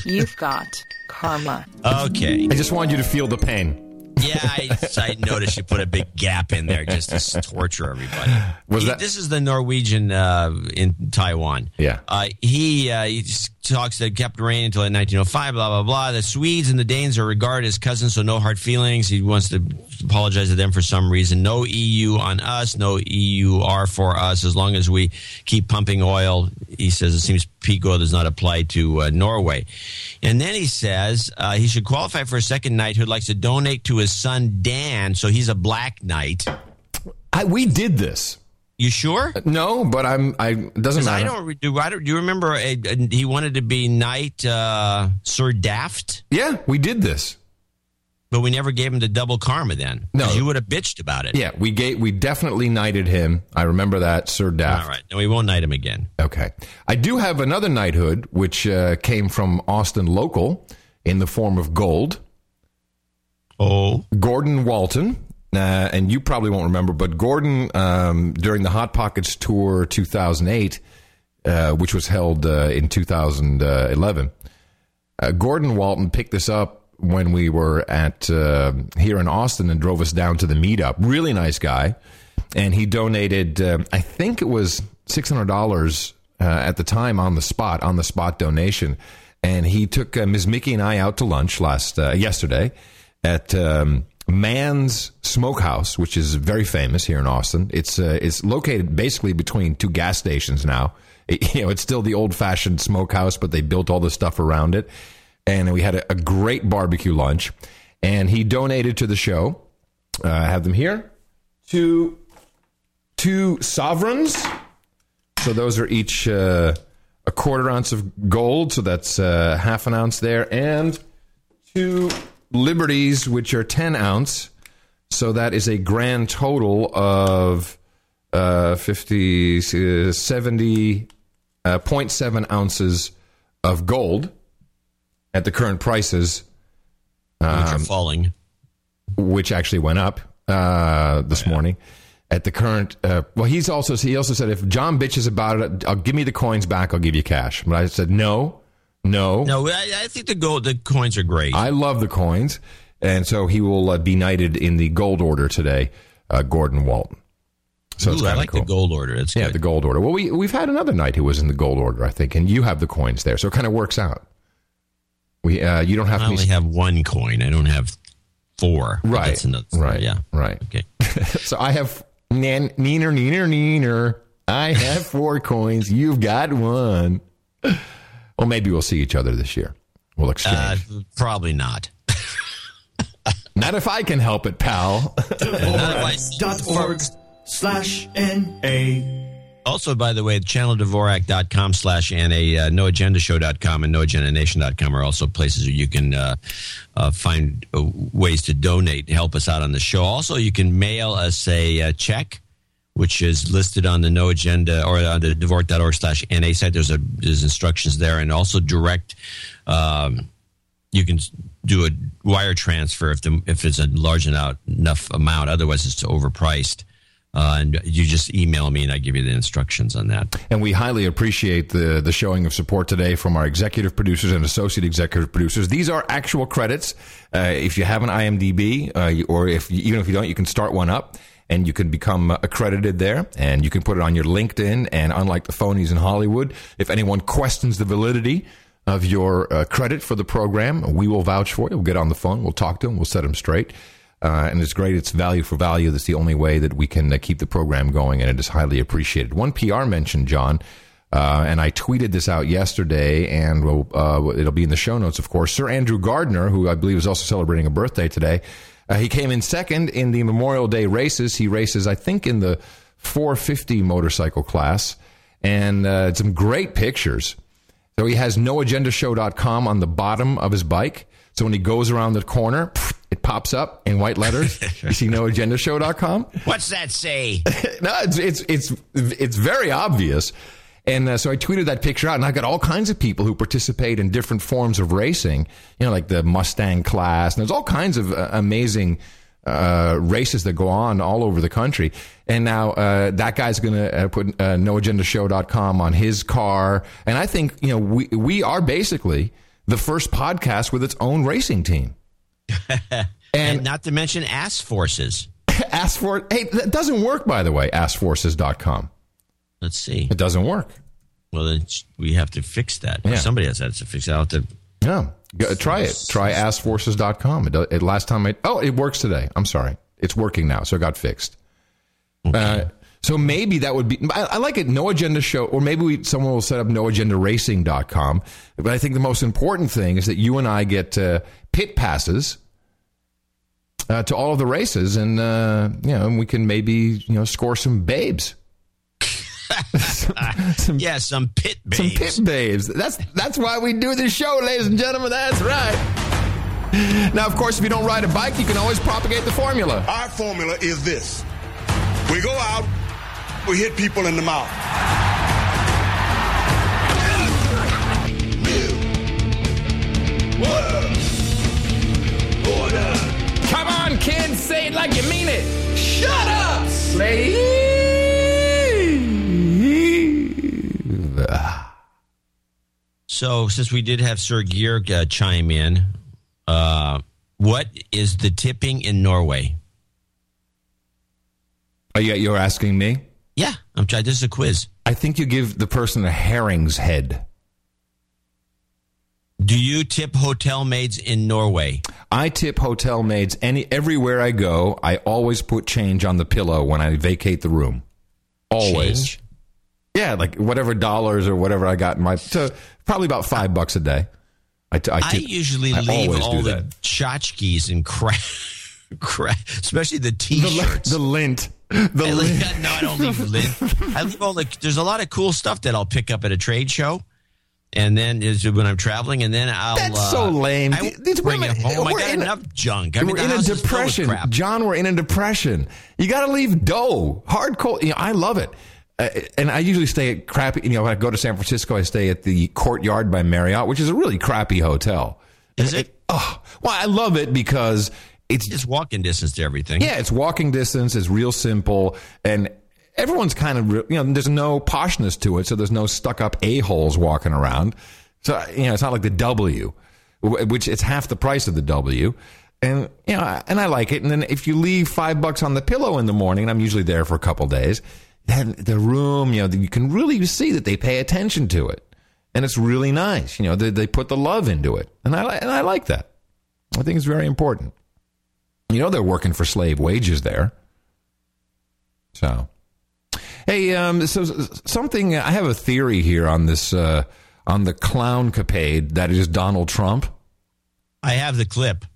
You've got karma. Okay. I just want you to feel the pain. Yeah, I, I noticed you put a big gap in there just to torture everybody. Was He- that- this is the Norwegian uh, in Taiwan. Yeah. Uh, he uh, he talks that kept raining until 1905. Blah blah blah. The Swedes and the Danes are regarded as cousins, so no hard feelings. He wants to apologize to them for some reason. No EU on us. No EUR for us. As long as we keep pumping oil, he says it seems peak oil does not apply to uh, Norway. And then he says uh, he should qualify for a second knight who likes to donate to his son Dan, so he's a black knight. I, we did this. You sure? No, but I'm. I it doesn't 'Cause I matter. don't do. I don't, do you remember? A, a- he wanted to be knight uh, Sir Daft, yeah, we did this. But we never gave him the double karma. then. No. you would have bitched about it. Yeah, we gave. We definitely knighted him. I remember that, Sir Daft. All right, and we won't knight him again. Okay. I do have another knighthood, which uh, came from Austin local in the form of gold. Oh, Gordon Walton. Uh, and you probably won't remember, but Gordon, um, during the Hot Pockets Tour 2008, uh, which was held uh, in 2011, uh, Gordon Walton picked this up when we were at uh, here in Austin and drove us down to the meetup. Really nice guy, and he donated. Uh, I think it was six hundred dollars uh, at the time on the spot, on the spot donation, and he took uh, Ms. Mickey and I out to lunch last uh, yesterday at. Um, Mann's Smokehouse, which is very famous here in Austin. It's uh, it's located basically between two gas stations now. It- you know, it's still the old fashioned smokehouse, but they built all the stuff around it. And we had a, a great barbecue lunch. And he donated to the show. Uh, I have them here. Two two sovereigns. So those are each uh, a quarter ounce of gold. So that's uh, half an ounce there, and two liberties, which are 10 ounce. So that is a grand total of uh, 50, uh, 70, uh, 0.7 ounces of gold at the current prices, which Um, are falling. which actually went up uh, this morning. At the current, uh, well, he's also he also said if John bitches about it, I'll give me the coins back. I'll give you cash. But I said no, no, No, I, I think the gold, the coins are great. I love the coins, and so he will uh, be knighted in the gold order today, uh, Gordon Walton. So it's Ooh, I like cool. the gold order. That's Yeah, good. the gold order. Well, we we've had another knight who was in the gold order, I think, and you have the coins there, so it kind of works out. We uh, you don't have I any only have one coin. I don't have four. Right, That's another, right, Yeah. right. Okay. so I have nan, neener, neener, neener. I have four coins. You've got one. Well, maybe we'll see each other this year. We'll exchange. Uh, probably not. Not if I can help it, pal. Dot org slash NA. Also, by the way, channeldvorak.com slash NA, uh, noagendashow.com and noagendanation.com are also places where you can uh, uh, find uh, ways to donate, help us out on the show. Also, you can mail us a uh, check, which is listed on the No Agenda or on the Dvorak.org slash NA site. There's, a, there's instructions there and also direct. Um, you can do a wire transfer if the if it's a large enough enough amount. Otherwise, it's overpriced. Uh, and you just email me, and I give you the instructions on that. And we highly appreciate the the showing of support today from our executive producers and associate executive producers. These are actual credits. Uh, if you have an IMDb, uh, or if even if you don't, you can start one up. And you can become accredited there, and you can put it on your LinkedIn. And unlike the phonies in Hollywood, if anyone questions the validity of your uh, credit for the program, we will vouch for it. We'll get on the phone, we'll talk to them, we'll set them straight. Uh, and it's great. It's value for value. That's the only way that we can uh, keep the program going, and it is highly appreciated. One PR mentioned, John. Uh, and I tweeted this out yesterday, and we'll, uh, it'll be in the show notes, of course. Sir Andrew Gardner, who I believe is also celebrating a birthday today, uh, he came in second in the Memorial Day races. He races, I think, in the 450 motorcycle class, and uh, some great pictures. So he has noagendashow.com on the bottom of his bike. So when he goes around the corner, it pops up in white letters. you see noagendashow.com? What's that say? no, it's, it's, it's, it's very obvious. And uh, so I tweeted that picture out, and I got all kinds of people who participate in different forms of racing, you know, like the Mustang class. And there's all kinds of uh, amazing uh, races that go on all over the country. And now uh, that guy's going to uh, put uh, noagendashow.com on his car. And I think, you know, we, we are basically the first podcast with its own racing team. And, and, not to mention Ass Forces. Ass Force. Hey, that doesn't work, by the way, assforces.com. Let's see. It doesn't work. Well, then we have to fix that. Yeah. Somebody has that to fix it. I'll have to. Yeah. Go, try it. Try assforces.com. It, it, last time it, oh, it works today. I'm sorry. It's working now. So it got fixed. Okay. Uh, so maybe that would be, I, I, like it, no agenda show, or maybe we, someone will set up noagendaracing.com. But I think the most important thing is that you and I get uh, pit passes uh, to all of the races and, uh, you know, and we can maybe, you know, score some babes. some, some, yeah, some pit babes. Some pit babes. That's that's why we do this show, ladies and gentlemen. That's right. Now, of course, if you don't ride a bike, you can always propagate the formula. Our formula is this: we go out, we hit people in the mouth. Come on, kids, say it like you mean it. Shut up, slave. So, since we did have Sir Georg uh, chime in, uh, what is the tipping in Norway? Are yeah, you're asking me? Yeah, I'm trying. This is a quiz. I think you give the person a herring's head. Do you tip hotel maids in Norway? I tip hotel maids any everywhere I go. I always put change on the pillow when I vacate the room. Always. Change? Yeah, like whatever dollars or whatever I got in my. So probably about five bucks a day. I, t- I, tip, I usually I leave all the tchotchkes and crap, crap, especially the t-shirts. The, the lint. The I. Leave, no, I don't leave lint. I leave all the. There's a lot of cool stuff that I'll pick up at a trade show. And then when I'm traveling, and then I'll. That's uh, so lame. I These bring women, it home. I got in, enough junk. I mean, we're in a depression, John. We're in a depression. You got to leave dough, hardcore. You know, I love it. Uh, and I usually stay at crappy. You know, when I go to San Francisco, I stay at the Courtyard by Marriott, which is a really crappy hotel. Is it? it oh, well, I love it because it's just walking distance to everything. Yeah, it's walking distance. It's real simple, and everyone's kind of you know. There's no poshness to it, so there's no stuck up a holes walking around. So you know, it's not like the W, which it's half the price of the W. And you know, and I like it. And then if you leave five bucks on the pillow in the morning, I'm usually there for a couple days then the room, you know, you can really see that they pay attention to it. And it's really nice. You know, they, they put the love into it. And I, and I like that. I think it's very important. You know, they're working for slave wages there. So, hey, um, so something, I have a theory here on this, uh, on the clown capade that is Donald Trump. I have the clip.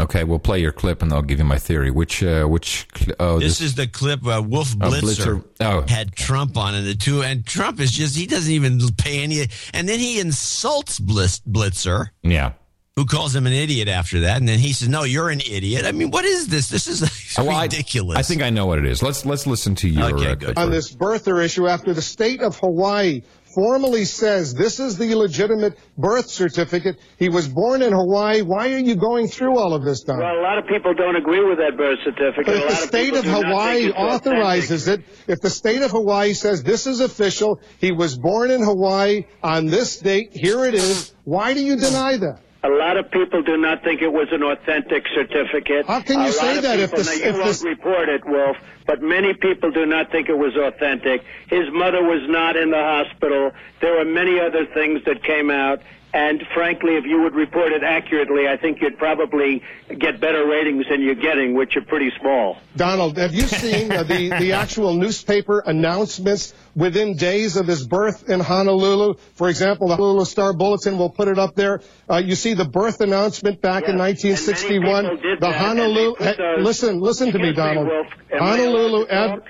Okay, we'll play your clip and I'll give you my theory. Which, uh, which, oh, this, this, is the clip uh, Wolf Blitzer, oh, Blitzer. Oh. had Trump on in the two, and Trump is just, he doesn't even pay any, and then he insults Blitz, Blitzer. Yeah. Who calls him an idiot after that? And then he says, "No, you're an idiot." I mean, what is this? This is well, ridiculous. I, I, think I know what it is. Let's let's listen to your okay, uh, good. on this birther issue after the state of Hawaii formally says this is the legitimate birth certificate. He was born in Hawaii. Why are you going through all of this, Don? Well, a lot of people don't agree with that birth certificate. But if the state of, of Hawaii authorizes it, if the state of Hawaii says this is official, he was born in Hawaii on this date, here it is, why do you deny that? A lot of people do not think it was an authentic certificate. How can you a say that people, if the now, you if won't report it, Wolf? But many people do not think it was authentic. His mother was not in the hospital. There were many other things that came out. And frankly, if you would report it accurately, I think you'd probably get better ratings than you're getting, which are pretty small. Donald, have you seen uh, the, the actual newspaper announcements within days of his birth in Honolulu? For example, the Honolulu Star Bulletin will put it up there. Uh, you see the birth announcement back in 1961. the Honolulu. Hey, listen, listen to me, Donald. Honolulu. Ad,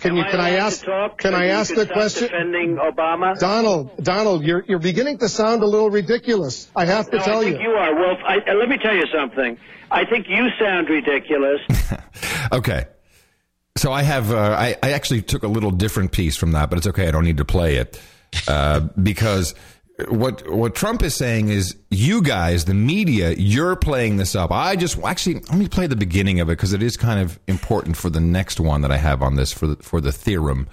can you? Can I ask? Can I ask the question? Defending Obama. Donald, Donald, you're you're beginning to sound a little ridiculous. I have to no, tell I think you. you are, Wolf. I, uh, let me tell you something. I think you sound ridiculous. Okay. So I have, uh, I, I actually took a little different piece from that, but it's okay. I don't need to play it uh, because what what Trump is saying is, you guys, the media, you're playing this up. I just actually let me play the beginning of it because it is kind of important for the next one that I have on this for the, for the theorem.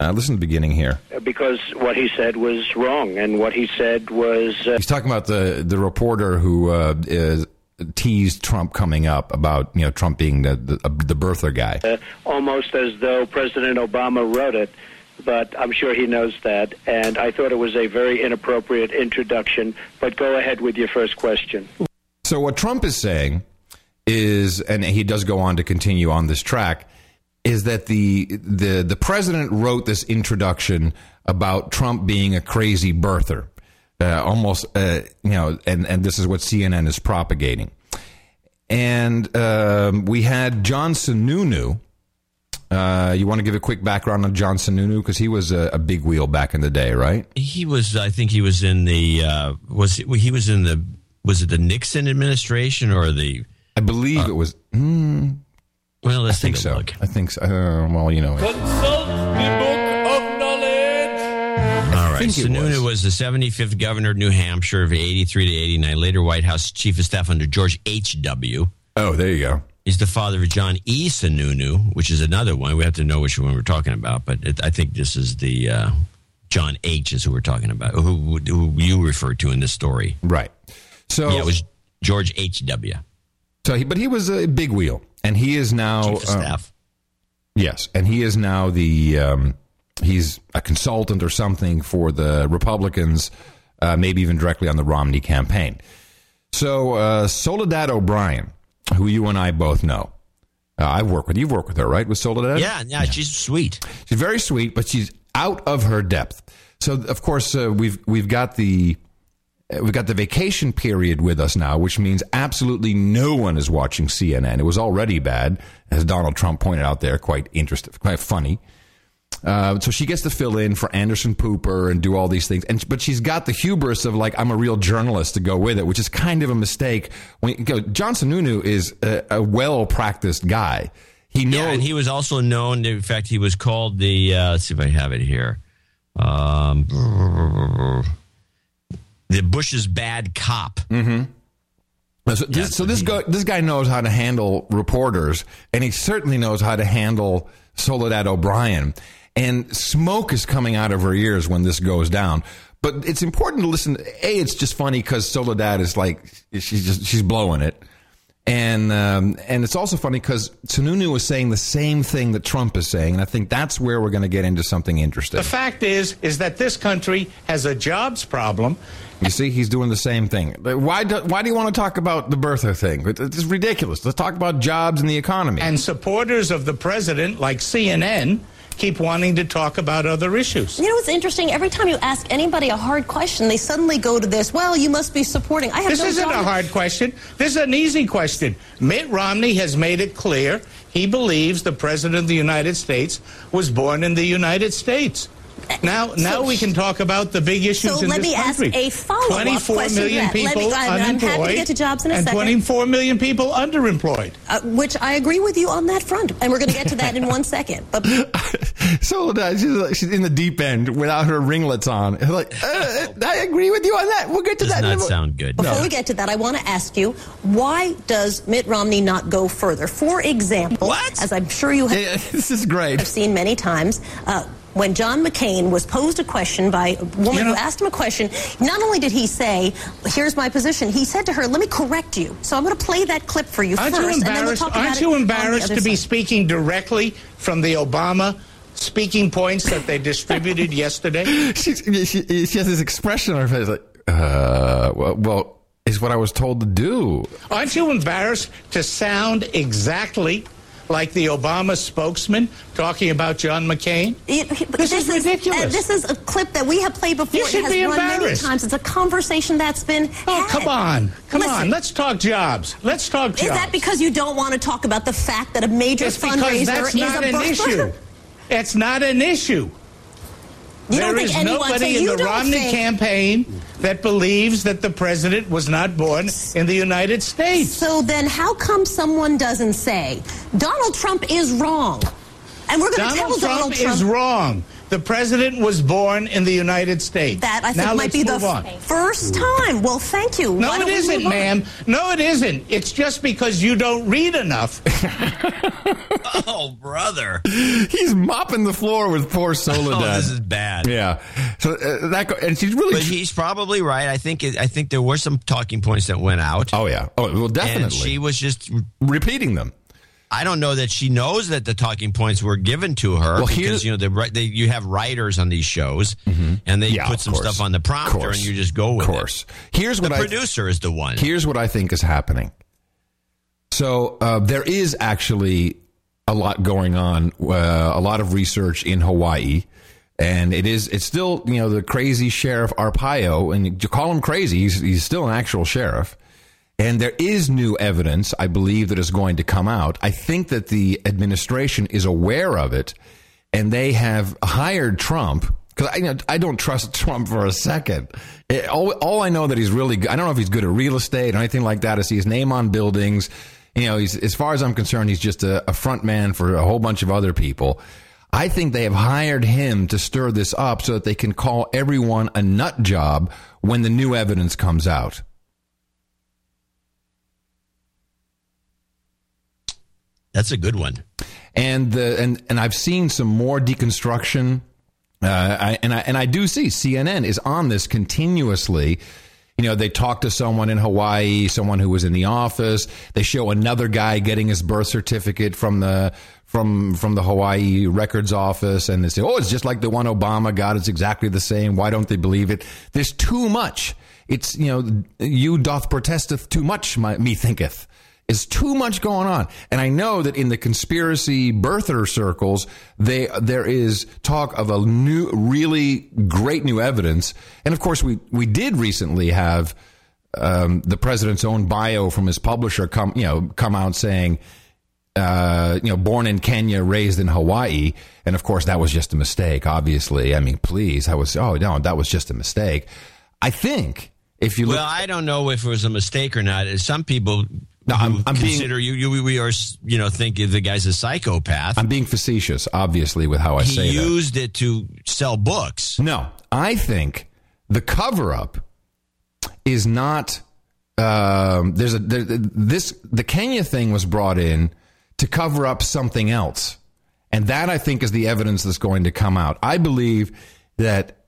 Uh, listen to the beginning here. because what he said was wrong, and what he said was. Uh, He's talking about the the reporter who uh, is, teased Trump coming up about you know Trump being the the, the birther guy. uh, almost as though President Obama wrote it, but I'm sure he knows that. And I thought it was a very inappropriate introduction. But go ahead with your first question. So what Trump is saying is, and he does go on to continue on this track, is that the the the president wrote this introduction about Trump being a crazy birther, uh, almost uh, you know, and and this is what CNN is propagating. And um, we had John Sununu. Uh, you want to give a quick background on John Sununu because he was a, a big wheel back in the day, right? He was, I think, he was in the uh, was he, he was in the was it the Nixon administration or the? I believe it was. Mm, well, let's I think a so. look. I think so. Uh, well, you know. Think it Sununu was. the 75th governor of New Hampshire of 83 to 89, later White House chief of staff under George H.W. Oh, there you go. He's the father of John E. Sununu, which is another one. We have to know which one we're talking about, but it, I think this is the uh, John H. is who we're talking about, who, who you referred to in this story. Right. So Yeah, it was George H.W. So, he, but he was a big wheel, and he is now Chief of uh, staff. yes, and he is now the um, he's a consultant or something for the Republicans, uh, maybe even directly on the Romney campaign. So, uh, Soledad O'Brien, who you and I both know, uh, I've worked with. You've worked with her, right? With Soledad. Yeah, yeah, she's sweet. She's very sweet, but she's out of her depth. So, of course, uh, we've we've got the uh, we've got the vacation period with us now, which means absolutely no one is watching CNN. It was already bad, as Donald Trump pointed out there. Quite interesting, quite funny. Uh, so she gets to fill in for Anderson Pooper and do all these things, and but she's got the hubris of like I'm a real journalist to go with it, which is kind of a mistake. When you go, John Sununu is a, a well practiced guy. He knows. Yeah, and he was also known. In fact, he was called the. Uh, let's see if I have it here. Um, the Bush's bad cop. Mm-hmm. So, this, so this guy, this guy knows how to handle reporters, and he certainly knows how to handle Soledad O'Brien. And smoke is coming out of her ears when this goes down. But it's important to listen. A, it's just funny because Soledad is like she's just she's blowing it, and um, and it's also funny because Sununu is saying the same thing that Trump is saying, and I think that's where we're going to get into something interesting. The fact is, is that this country has a jobs problem. You see, he's doing the same thing. Why do, why do you want to talk about the birther thing? It's ridiculous. Let's talk about jobs and the economy. And supporters of the president, like CNN, keep wanting to talk about other issues. You know what's interesting? Every time you ask anybody a hard question, they suddenly go to this. Well, you must be supporting. I have This no isn't a hard question. This is an easy question. Mitt Romney has made it clear he believes the president of the United States was born in the United States. Now, now we can talk about the big issues So in let this me ask country. a follow-up 24 question million that. Let me- people I'm- I'm happy to unemployed get to jobs in a and second. 24 million people underemployed. Uh, which I agree with you on that front, and we're going to get to that in one second. But Soledad, she's, like, she's in the deep end without her ringlets on. Like, uh, I agree with you on that. We'll get to Does that. in a not sound good. Before we get to that, I want to ask you, why does Mitt Romney not go further? For example, as I'm sure you have, this is great. I've seen many times, uh, when John McCain was posed a question by a woman who asked him a question, not only did he say, "Here's my position," he said to her, "Let me correct you." So I'm going to play that clip for you Aren't first, you and then we'll embarrassed? talk about Aren't you embarrassed other to be speaking directly from the Obama speaking points that they distributed yesterday? She's, she, she has this expression on her face like, Uh, well, well, is what I was told to do. Aren't you embarrassed to sound exactly like the Obama spokesman talking about John McCain? It- This this is ridiculous. uh, this is a clip that we have played before. You should it has be run many embarrassed. times. It's a conversation that's been. Oh, come on. Come Listen. on. Let's talk jobs. Let's talk jobs. Is that because you don't want to talk about the fact that a major It's because fundraiser that's is not a an issue. It's not an issue. You There is nobody in the Romney think- campaign that believes that the president was not born in the United States. So then, how come someone doesn't say Donald Trump is wrong? And we're going to tell Donald Trump, Donald Trump is wrong. The president was born in the United States. that I think now might be the move on. first time. Well, thank you. No, Why it don't we isn't, move on? ma'am. No, it isn't. It's just because you don't read enough. Oh, brother. He's mopping the floor with poor Soledad. Oh, this is bad. Yeah. So uh, that go- and she's really. But he's probably right. I think it, I think there were some talking points that went out. oh yeah. Oh well, definitely. And she was just repeating them. I don't know that she knows that the talking points were given to her Well, because here's- you know they, they you have writers on these shows and they Yeah, put some course. stuff on the prompter and you just go with Of course. Here's it. The what I producer is the one. Here's what I think is happening. So uh, there is actually a lot going on, uh, a lot of research in Hawaii, and it is it's still you know the crazy sheriff Arpaio, and you call him crazy, he's he's still an actual sheriff. And there is new evidence, I believe, that is going to come out. I think that the administration is aware of it, and they have hired Trump because I, you know, I don't trust Trump for a second. It- all, all I know that he's really good. I don't know if he's good at real estate or anything like that. I see his name on buildings. You know, as far as I'm concerned, he's just a, a front man for a whole bunch of other people. I think they have hired him to stir this up so that they can call everyone a nut job when the new evidence comes out. That's a good one. and the and and I've seen some more deconstruction. Uh, I, and I and I do see CNN is on this continuously. You know, they talk to someone in Hawaii, someone who was in the office. They show another guy getting his birth certificate from the from from the Hawaii records office, and they say, "Oh, it's just like the one Obama got. It's exactly the same. Why don't they believe it?" There's too much. It's you know, you doth protesteth too much. My, me thinketh is too much going on. And I know that in the conspiracy birther circles, they, there is talk of a new, really great new evidence. And of course, we, we did recently have, um, the president's own bio from his publisher come, you know, come out saying, uh, you know, born in Kenya, raised in Hawaii. And of course, that was just a mistake, obviously. I mean, please, I was, oh, no, that was just a mistake. I think if you look. Well, I don't know if it was a mistake or not. Some people No, I'm- I'm being- you, you, we are, you know, think the guy's a psychopath. I'm being facetious, obviously, with how I he say that. used it to sell books. No, I think the cover up is not. Um, there's a there, this the Kenya thing was brought in to cover up something else, and that I think is the evidence that's going to come out. I believe that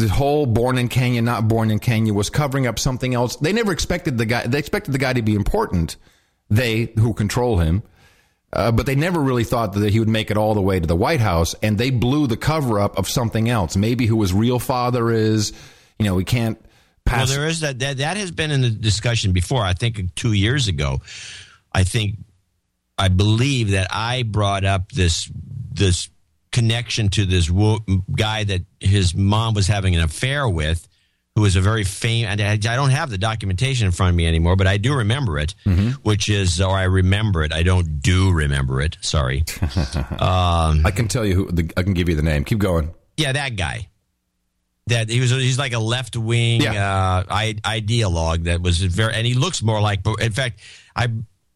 the whole born in Kenya, not born in Kenya was covering up something else. They never expected the guy. They expected the guy to be important. They who control him. Uh, but they never really thought that he would make it all the way to the White House, and they blew the cover up of something else. Maybe who his real father is. You know, we can't pass. Well, there is that, that. That has been in the discussion before. I think two years ago. I think, I believe that I brought up this this connection to this wo- guy that his mom was having an affair with, who was a very famous. I don't have the documentation in front of me anymore, but I do remember it. Which is, or I remember it. I don't do remember it. Sorry. um, I can tell you who. The, I can give you the name. Keep going. yeah, that guy. That he was, he's like a left wing uh, ideologue that was very, and he looks more like. In fact, I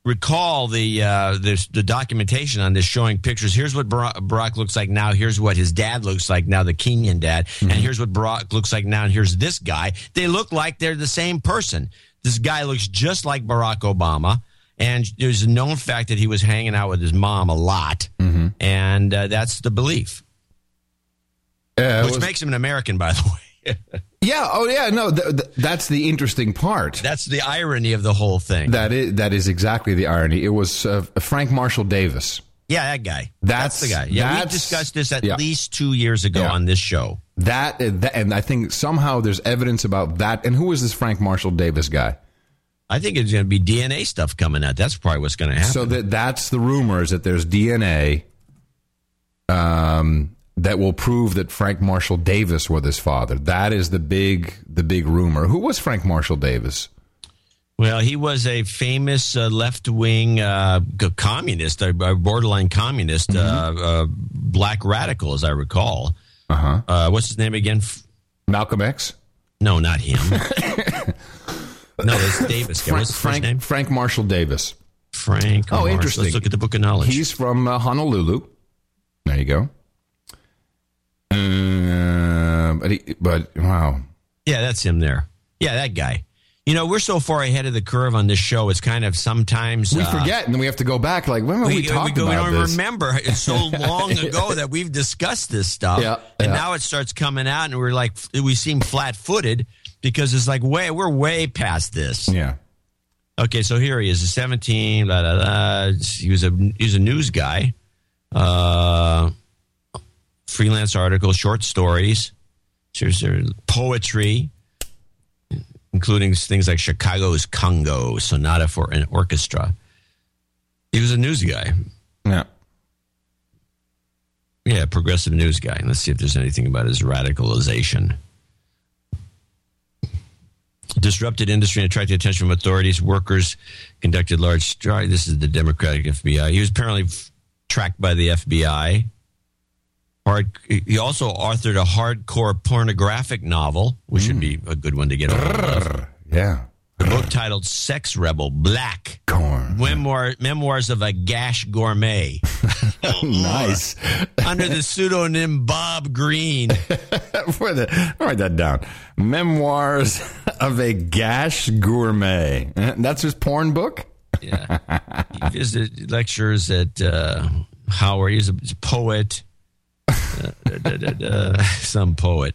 recall the uh, the, the documentation on this showing pictures. Here's what Barack, Barack looks like now. Here's what his dad looks like now, the Kenyan dad, and here's what Barack looks like now. And here's this guy. They look like they're the same person. This guy looks just like Barack Obama. And there's a known fact that he was hanging out with his mom a lot, and uh, that's the belief which was- makes him an American, by the way. yeah. Oh, yeah. No, th- th- that's the interesting part. That's the irony of the whole thing. That is that is exactly the irony. It was uh, Frank Marshall Davis Yeah, that guy. That's- the guy. Yeah, we that's- discussed this at yeah. least two years ago Yeah. on this show. That, that and I think somehow there's evidence about that. And who is this Frank Marshall Davis guy? I think it's going to be DNA stuff coming out. That's probably what's going to happen. So that that's the rumor is that there's DNA um, that will prove that Frank Marshall Davis was his father. That is the big the big rumor. Who was Frank Marshall Davis? Well, he was a famous uh, left wing uh, communist, a borderline communist, uh, uh, black radical, as I recall. Uh-huh. Uh, what's his name again? Malcolm X. No, not him. no, it's Davis. Frank, What's his first Frank, name? Frank Marshall Davis. Frank. Oh, Marsh. interesting. Let's look at the book of knowledge. He's from uh, Honolulu. There you go. Uh, but he, but wow, Yeah, that's him there. Yeah, that guy. You know, we're so far ahead of the curve on this show. It's kind of sometimes we uh, forget, and then we have to go back. Like when were we, talking go- we about don't this? remember. It's so long ago that we've discussed this stuff. Yeah, and yeah. now it starts coming out, and we're like, we seem flat footed because it's like, way, we're way past this. Yeah. Okay, so here he is, a 17, blah, blah, blah. He was a, he was a news guy. Uh, freelance articles, short stories, poetry, including things like Chicago's Congo, Sonata for an Orchestra. He was a news guy. Yeah. Yeah, progressive news guy. Let's see if there's anything about his radicalization. Disrupted industry and attracted attention from authorities. Workers conducted large strike. This is the Democratic FBI. He was apparently tracked by the FBI. Hard. He also authored a hardcore pornographic novel, which would be a good one to get of. Yeah. The book titled "Sex Rebel Black." Corn. Memoir, memoirs of a gash gourmet. nice. Under the pseudonym Bob Green. For the, write that down. Memoirs of a Gash Gourmet. Uh, That's his porn book? Yeah. He visited lectures at uh, Howard. He's a, he's a poet. Uh, da, da, da, some poet.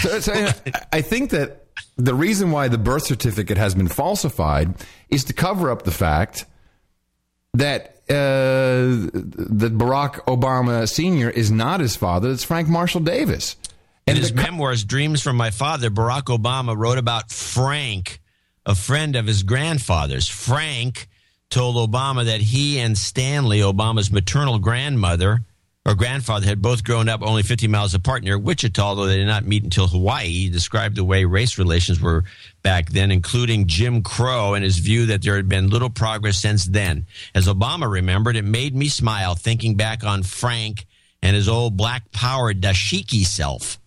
So, so I- think that the reason why the birth certificate has been falsified is to cover up the fact that uh, that Barack Obama Sr. is not his father. It's Frank Marshall Davis. In his memoirs, Dreams from My Father, Barack Obama wrote about Frank, a friend of his grandfather's. Frank told Obama that he and Stanley, Obama's maternal grandmother or grandfather, had both grown up only 50 miles apart near Wichita, though they did not meet until Hawaii. He described the way race relations were back then, including Jim Crow, and his view that there had been little progress since then. As Obama remembered, it made me smile thinking back on Frank and his old black power dashiki self.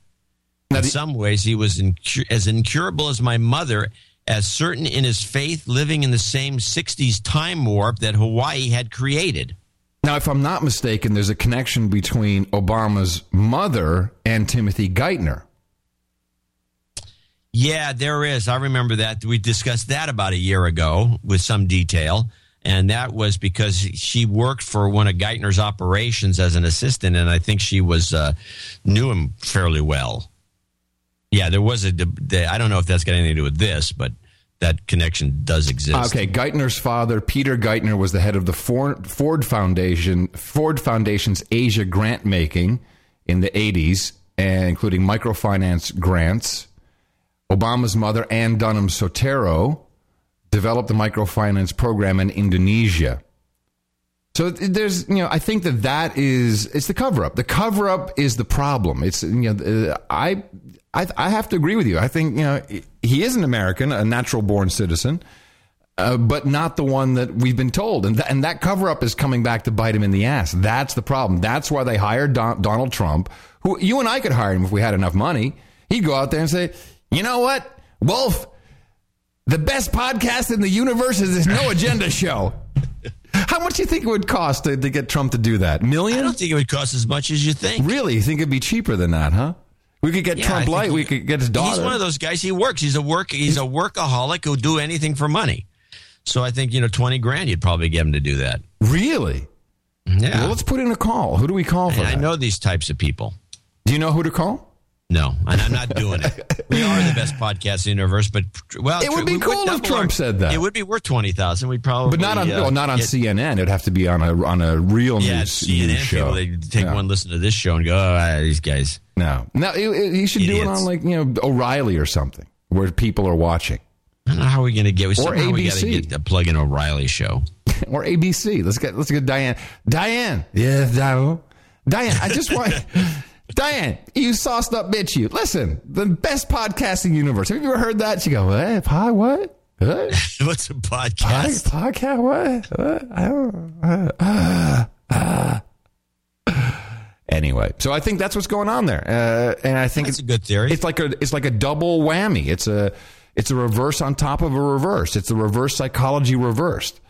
In some ways, he was incu- as incurable as my mother, as certain in his faith, living in the same 60s time warp that Hawaii had created. Now, if I'm not mistaken, there's a connection between Obama's mother and Timothy Geithner. Yeah, there is. I remember that. We discussed that about a year ago with some detail. And that was because she worked for one of Geithner's operations as an assistant. And I think she was, uh, knew him fairly well. Yeah, there was a, I don't know if that's got anything to do with this, but that connection does exist. Okay, Geithner's father, Peter Geithner, was the head of the Ford, Foundation, Ford Foundation's Asia grant making in the 80s, and including microfinance grants. Obama's mother, Ann Dunham Soetoro, developed the microfinance program in Indonesia. So there's, you know, I think that that is it's the cover up. The cover up is the problem. It's, you know, uh, I, I, I have to agree with you. I think you know he is an American, a natural born citizen, uh, but not the one that we've been told. And th- and that cover up is coming back to bite him in the ass. That's the problem. That's why they hired Don- Donald Trump, who you and I could hire him if we had enough money. He'd go out there and say, you know what, Wolf, the best podcast in the universe is this No Agenda show. How much do you think it would cost to, to get Trump to do that? Million? I don't think it would cost as much as you think. Really? You think it'd be cheaper than that, huh? We could get Yeah, Trump light. We could get his daughter. He's one of those guys. He works. He's a work. He's a workaholic who'll do anything for money. So I think you know twenty grand. You'd probably get him to do that. Really? Yeah. Well, let's put in a call. Who do we call for I know these types of people. Do you know who to call? No, and I'm not doing it. We are the best podcast in the universe, but well, It would be we cool if double Trump said that. It would be worth twenty thousand. We'd probably, But not on uh, well, not on get- CNN. It'd have to be on a on a real Yeah, news, CNN news show. people they take Yeah. one listen to this show and go, oh, ah, these guys. No, no, he, he should do it on like you know O'Reilly or something where people are watching, I don't know how we're going to get. We Or somehow we got to ABC. get a plug in O'Reilly show. or ABC. Let's get let's get Diane. Diane, yes, Diane. Diane, I just want. Diane, you sauced up bitch, you. Listen, the best podcast in the universe. Have you ever heard that? She go, hey, Pod, what? What? What's a Pod, podcast? podcast? What? What? I don't. Uh, uh, uh. Anyway, so I think that's what's going on there, uh, and I think That's it's a good theory. It's like a it's like a double whammy. It's a it's a reverse on top of a reverse. It's a reverse psychology reversed.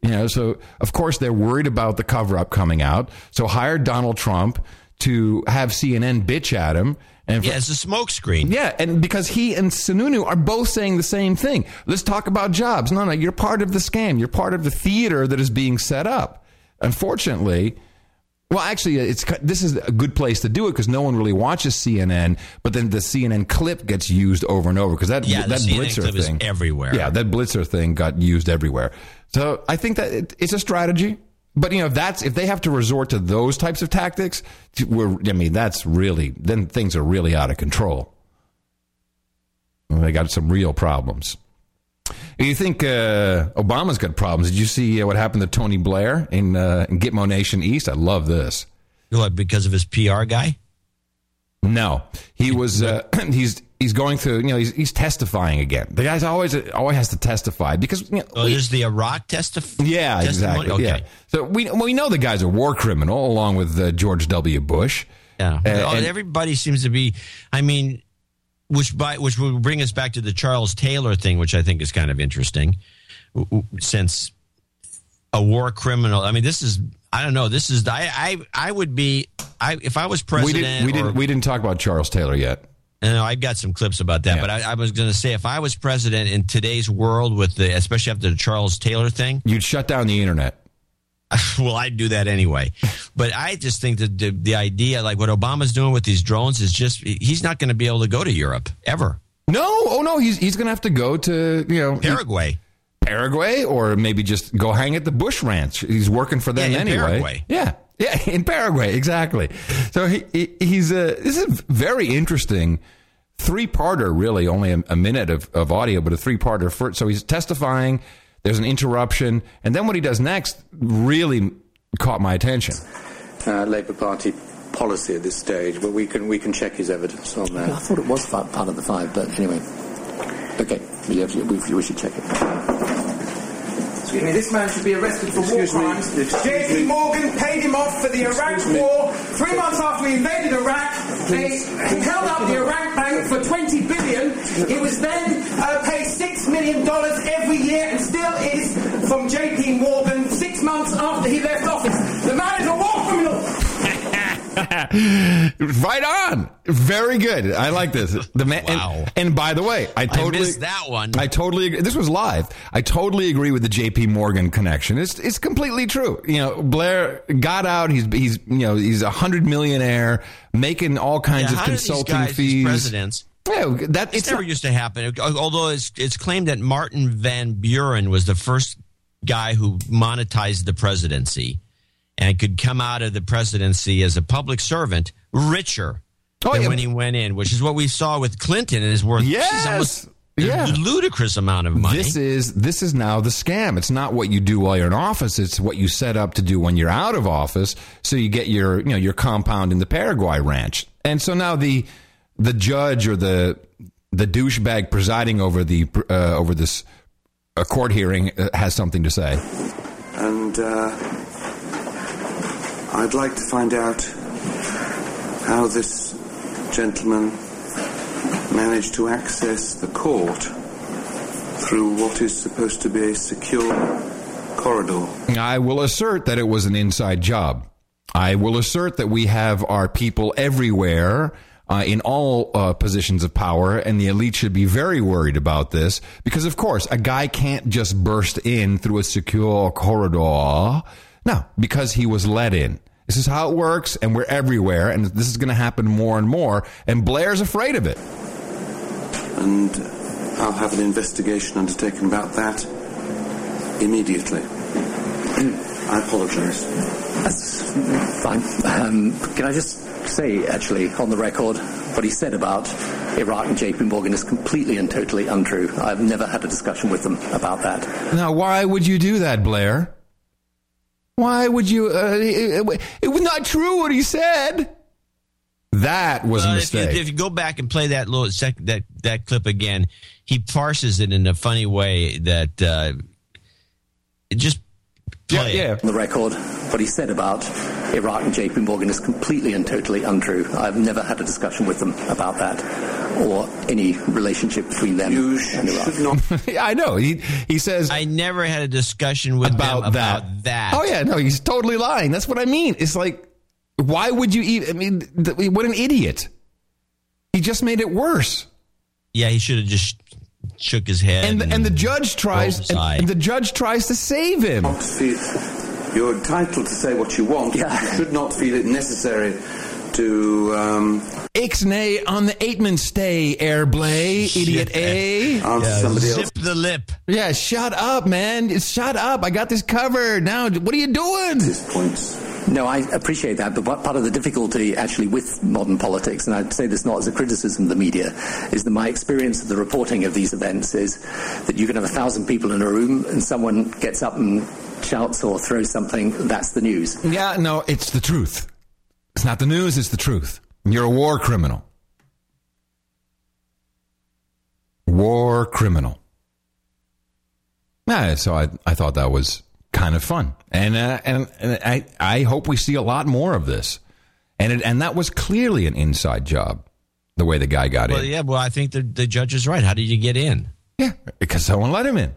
You know, so of course they're worried about the cover up coming out. So hired Donald Trump to have CNN bitch at him. And Yeah, it's a smokescreen. yeah, and because he and Sununu are both saying the same thing. Let's talk about jobs. No, no, you're part of the scam. You're part of the theater that is being set up. Unfortunately, well, actually, it's this is a good place to do it because no one really watches CNN. But then the CNN clip gets used over and over because that Yeah, that Blitzer thing everywhere. Yeah, that Blitzer thing got used everywhere. So I think that it, it's a strategy. But you know, if that's if they have to resort to those types of tactics, we're, I mean, that's really then things are really out of control. Well, They got some real problems. You think uh, Obama's got problems? Did you see uh, what happened to Tony Blair in, uh, in Gitmo Nation East? I love this. What, because of his PR guy? No, he was. Uh, he's he's going through. You know, he's, he's testifying again. The guy's always always has to testify because. You know, Oh, there's the Iraq testif- yeah, testimony? exactly. Okay. Yeah. So we we know the guy's a war criminal along with uh, George W. Bush. Yeah. Uh, and- everybody seems to be. I mean, which by which will bring us back to the Charles Taylor thing, which I think is kind of interesting, since a war criminal. I mean, this is. I don't know. This is. I. I. I would be. I if I was president. we didn't we or- didn't we didn't talk about Charles Taylor yet. And I've got some clips about that, Yeah. but I, I was going to say if I was president in today's world, with the especially after the Charles Taylor thing, You'd shut down the internet. well, I'd do that anyway. But I just think that the, the idea, like what Obama's doing with these drones, is just he's not going to be able to go to Europe ever. No, oh no, he's he's going to have to go to you know Paraguay. Paraguay, or maybe just go hang at the Bush Ranch. He's working for them Yeah, anyway. Paraguay. Yeah, yeah, in Paraguay, exactly. So he, he he's uh, this is a very interesting. Three parter, really, only a, a minute of, of audio, but a three parter. For, so he's testifying. There's an interruption, and then what he does next really caught my attention. uh, Labour Party policy at this stage, but we can we can check his evidence on that. I thought it was fi- part of the five, but anyway. Okay, we, have, we, we should check it. Excuse me, this man should be arrested for Excuse war crimes. JP. Morgan paid him off for the Iraq me. war. Three months after he invaded Iraq, they Please. he held up the Iraq bank for 20 billion. He was then uh, paid $6 million every year and still is from JP Morgan six months after he left office. The man is a. right on. Very good. I like this. The man. Wow. And, and by the way, I totally missed that one. I totally agree. This was live. I totally agree with the J.P. Morgan connection. It's it's completely true. You know, Blair got out. He's he's you know he's a hundred millionaire making all kinds Yeah, of how do these consulting guys, fees. presidents? Yeah, that It's it's never not- used to happen. Although it's it's claimed that Martin Van Buren was the first guy who monetized the presidency and could come out of the presidency as a public servant richer Oh, than yeah. when he went in, which is what we saw with Clinton and his worth. Yes. She's almost Yeah. a ludicrous amount of money. This is this is now the scam. It's not what you do while you're in office. It's what you set up to do when you're out of office. So you get your you know your compound in the Paraguay ranch. And so now the the judge or the the douchebag presiding over the uh, over this uh, court hearing uh, has something to say. And uh, I'd like to find out how this gentleman managed to access the court through what is supposed to be a secure corridor. I will assert that it was an inside job. I will assert that we have our people everywhere uh, in all uh, positions of power, and the elite should be very worried about this because, of course, a guy can't just burst in through a secure corridor. No, because he was let in. This is how it works, and we're everywhere, and this is going to happen more and more. And Blair's afraid of it. And I'll have an investigation undertaken about that immediately. I apologise. That's fine. Um, can I just say, actually, on the record, what he said about Iraq and JP Morgan is completely and totally untrue. I've never had a discussion with them about that. Now, why would you do that, Blair? Why would you? Uh, it, it, it was not true what he said. That was Well, a if you, if you go back and play that little sec, that that clip again, he parses it in a funny way that uh, it just play it. On the record, what he said about Iraq and JP Morgan is completely and totally untrue. I've never had a discussion with them about that or any relationship between them and Iraq. I know. He he says I never had a discussion with about them that. about that. Oh yeah, no, he's totally lying. That's what I mean. It's like, why would you even? I mean, th- what an idiot! He just made it worse. Yeah, he should have just shook his head. And and the judge tries and, and the judge tries to save him. You're entitled to say what you want. You should not feel it necessary to. Um, Ixnay on the Eightman stay, Airblay, idiot A. Answer somebody else. Zip the lip. Yeah, shut up, man. Shut up. I got this covered. Now, what are you doing? No, I appreciate that, but part of the difficulty actually with modern politics, and I'd say this not as a criticism of the media, is that my experience of the reporting of these events is that you can have a thousand people in a room and someone gets up and shouts or throws something, that's the news. Yeah, no, it's the truth. It's not the news, it's the truth. You're a war criminal. War criminal. Yeah, so I, I thought that was kind of fun. And, uh, and, and I, I hope we see a lot more of this. And, it, and that was clearly an inside job, the way the guy got Well, in. yeah. Well, I think the the judge is right. How did you get in? Yeah, because someone let him in.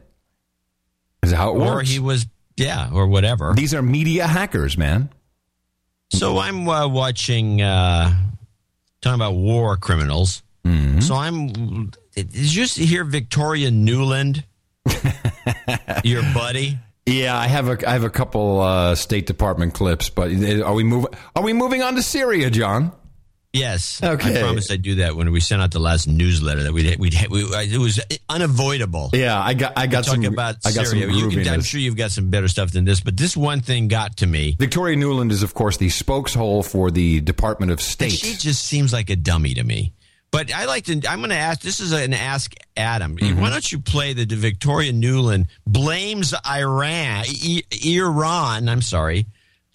Is how it or works. Or he was, yeah, or whatever. These are media hackers, man. So I'm uh, watching, uh, talking about war criminals. Mm-hmm. So I'm, did you just hear Victoria Nuland, your buddy? Yeah, I have a I have a couple uh, State Department clips, but are we moving? Are we moving on to Syria, John? Yes. Okay. I promised I'd do that when we sent out the last newsletter that we'd, we'd, we it was unavoidable. Yeah, I got I got to some about I got Syria. some You can, I'm sure you've got some better stuff than this, but this one thing got to me. Victoria Nuland is, of course, the spokeshole for the Department of And State. she just seems like a dummy to me. But I like to. I'm going to ask. This is an ask Adam. Mm-hmm. Why don't you play the, the Victoria Nuland blames Iran, I, Iran? I'm sorry,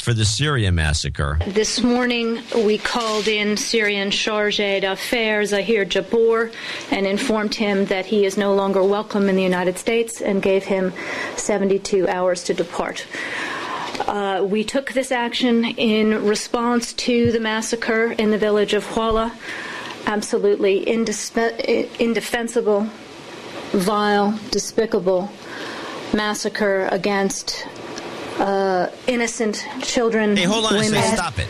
for the Syria massacre. This morning, we called in Syrian charge d'affaires Zahir Jabor and informed him that he is no longer welcome in the United States and gave him 72 hours to depart. Uh, we took this action in response to the massacre in the village of Hula. Absolutely indispe- indefensible, vile, despicable massacre against uh, innocent children. Hey, hold on a second. Stop it.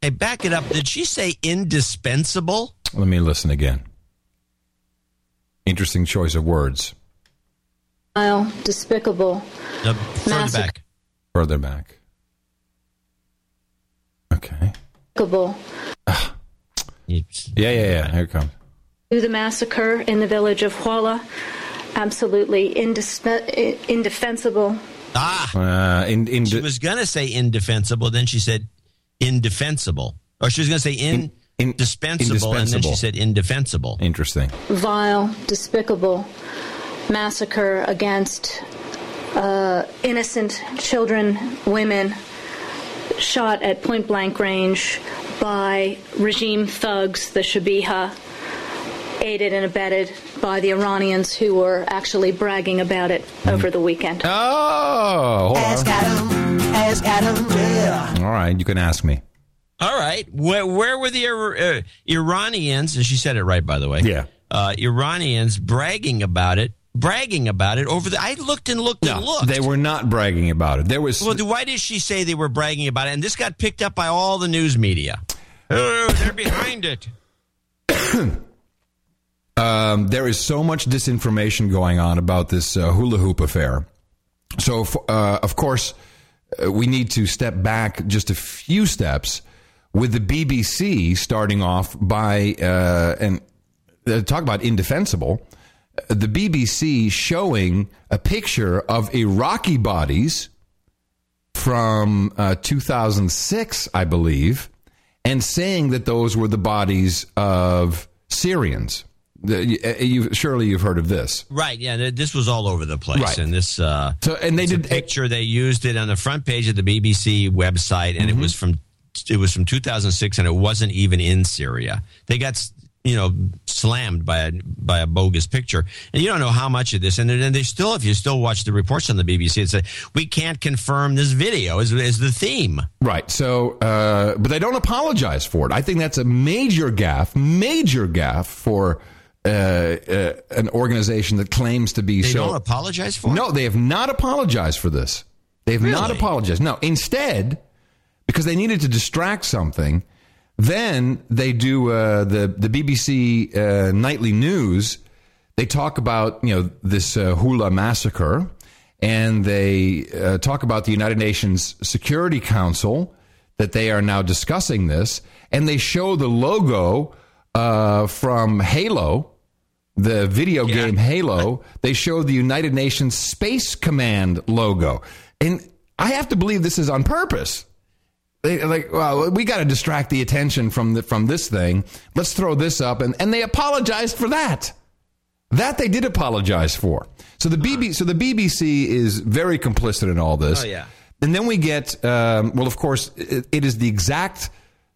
Hey, back it up. Did she say indispensable? Let me listen again. Interesting choice of words. Vile, despicable. No, further Massacre. back. Further back. Okay. despicable. Yeah, yeah, yeah. Here it comes. To the massacre in the village of Hula. Absolutely indispe- indefensible. Ah, Uh, in, in she was going to say indefensible. Then she said indefensible. Or she was going to say in, indispensable, and then she said indefensible. Interesting. vile, despicable massacre against uh, innocent children, women, shot at point blank range by regime thugs, the Shabiha, aided and abetted by the Iranians who were actually bragging about it over the weekend. Oh, hold Ask. Adam. Ask Adam. Yeah. All right, you can ask me. All right. Where, where were the uh, Iranians? And she said it right, by the way. Yeah. Uh, Iranians bragging about it, bragging about it over the. I looked and looked and looked. They were not bragging about it. There was Well, why did she say they were bragging about it? And this got picked up by all the news media. Oh, they're behind it. um, there is so much disinformation going on about this uh, hula hoop affair. So, uh, of course, uh, we need to step back just a few steps with the BBC starting off by uh, and uh, talk about indefensible. The BBC showing a picture of Iraqi bodies from uh, 2006, I believe, and saying that those were the bodies of Syrians. The, you, uh, you, surely you've heard of this. Right. Yeah. This was all over the place. Right. And this. Uh, So and they it's a did picture. They used it on the front page of the BBC website, and Mm-hmm. it was from it was from 2006, and it wasn't even in Syria. They got you know slammed by a by a bogus picture, and you don't know how much of this. And then they still, if you still watch the reports on the BBC, it said we can't confirm this video is is the theme. Right. So, uh, but they don't apologize for it. I think that's a major gaffe, major gaffe for uh, uh, an organization that claims to be They so. don't apologize for it? No, they have not apologized for this. They have not apologized. No, instead, because they needed to distract something, then they do uh, the the BBC uh, nightly news. They talk about you know this uh, Hula massacre, and they uh, talk about the United Nations Security Council that they are now discussing this, and they show the logo uh, from Halo, the video game Halo. They show the United Nations Space Command logo, and I have to believe this is on purpose. They like, well, we got to distract the attention from the, from this thing. Let's throw this up, and and they apologized for that. That they did apologize for. So the BBC, so the BBC is very complicit in all this. Oh, yeah. And then we get, um, well, of course, it, it is the exact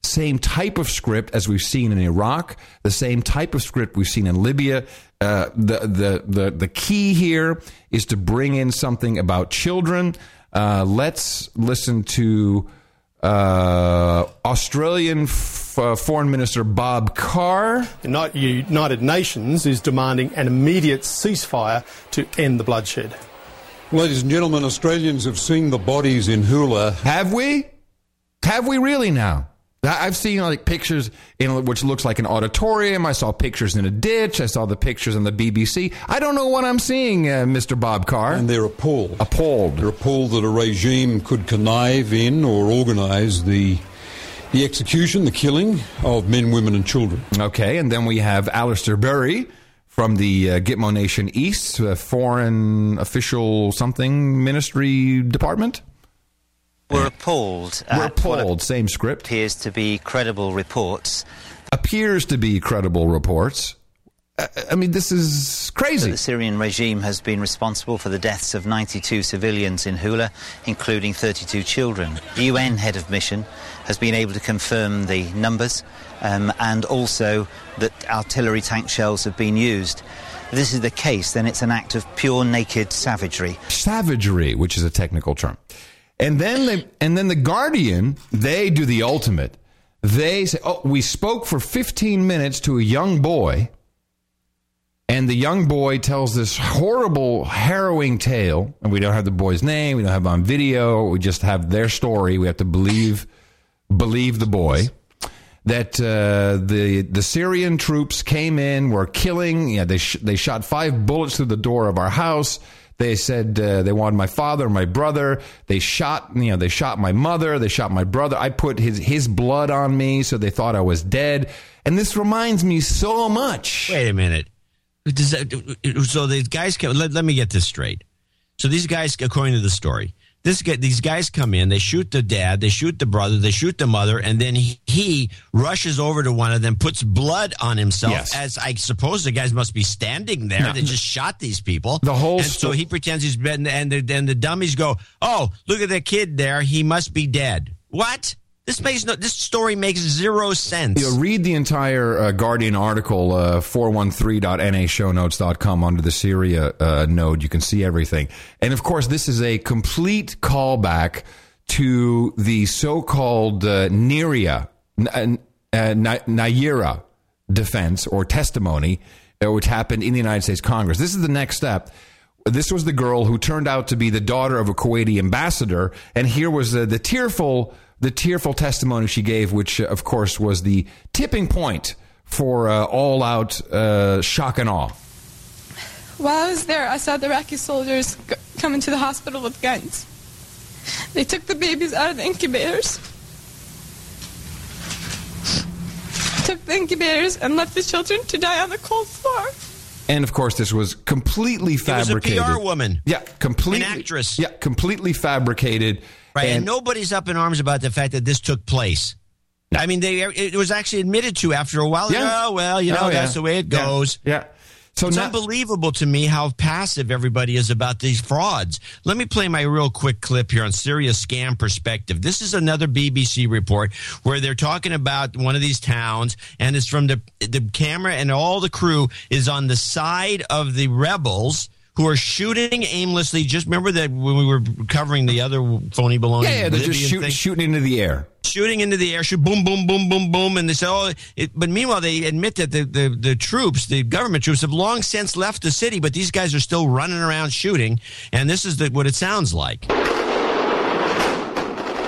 same type of script as we've seen in Iraq, the same type of script we've seen in Libya. Uh, the, the, the, the key here is to bring in something about children. Uh, let's listen to uh, Australian f- uh, Foreign Minister Bob Carr. The United Nations is demanding an immediate ceasefire to end the bloodshed. Ladies and gentlemen, Australians have seen the bodies in Hula. Have we? Have we really now? I- I've seen like pictures in which looks like an auditorium. I saw pictures in a ditch. I saw the pictures on the BBC. I don't know what I'm seeing, uh, Mr. Bob Carr. And they're appalled. Appalled. They're appalled that a regime could connive in or organise the the execution, the killing of men, women, and children. Okay, and then we have Alistair Burt from the uh, Gitmo Nation East, uh, Foreign Official Something Ministry Department. We're appalled. We're appalled. Same script. appears to be credible reports. Appears to be credible reports. I mean, this is crazy. The Syrian regime has been responsible for the deaths of 92 civilians in Hula, including 32 children. The UN head of mission has been able to confirm the numbers um, and also that artillery tank shells have been used. If this is the case, then it's an act of pure naked savagery. Savagery, which is a technical term. And then they, and then the Guardian, they do the ultimate. They say, "Oh, we spoke for 15 minutes to a young boy." And the young boy tells this horrible, harrowing tale, and we don't have the boy's name, we don't have on video, we just have their story. We have to believe believe the boy that uh, the the Syrian troops came in, were killing. Yeah, they sh- they shot five bullets through the door of our house. They said uh, they wanted my father, my brother. They shot, you know, they shot my mother. They shot my brother. I put his his blood on me, so they thought I was dead. And this reminds me so much. Wait a minute. That, so these guys let, let me get this straight. So these guys, according to the story, this guy, these guys come in, they shoot the dad, they shoot the brother, they shoot the mother, and then he, he rushes over to one of them, puts blood on himself. Yes. As I suppose the guys must be standing there. No. They just shot these people. The whole and so he pretends he's dead, and, and the, and the dummies go, "Oh, look at the kid there. He must be dead." What? This makes no. This story makes zero sense. You know, read the entire uh, Guardian article, uh, 413.nashownotes.com under the Syria uh, node. You can see everything. And of course, this is a complete callback to the so called uh, Niria, N- uh, Nayirah defense or testimony, uh, which happened in the United States Congress. This is the next step. This was the girl who turned out to be the daughter of a Kuwaiti ambassador, and here was uh, the tearful, the tearful testimony she gave, which uh, of course was the tipping point for uh, all-out uh, shock and awe. While I was there, I saw the Iraqi soldiers g- come into the hospital with guns. They took the babies out of the incubators. Took the incubators and left the children to die on the cold floor. And of course, this was completely was a fabricated. PR woman. Yeah, completely. An actress. Yeah, completely fabricated. Right, and, And, nobody's up in arms about the fact that this took place. I mean, they it was actually admitted to after a while. Yeah. Oh well, you know Oh, yeah. that's the way it goes. Yeah. So it's now- unbelievable to me how passive everybody is about these frauds. Let me play my real quick clip here on Serious scam perspective. This is another BBC report where they're talking about one of these towns, and it's from the the camera and all the crew is on the side of the rebels. Who are shooting aimlessly? Just remember that when we were covering the other phony baloney. yeah, yeah, they're just shoot, thing? shooting into the air. shooting into the air, shoot, boom, boom, boom, boom, boom, and they say, oh, it, but meanwhile they admit that the, the, the troops, the government troops, have long since left the city, but these guys are still running around shooting, and this is the, what it sounds like.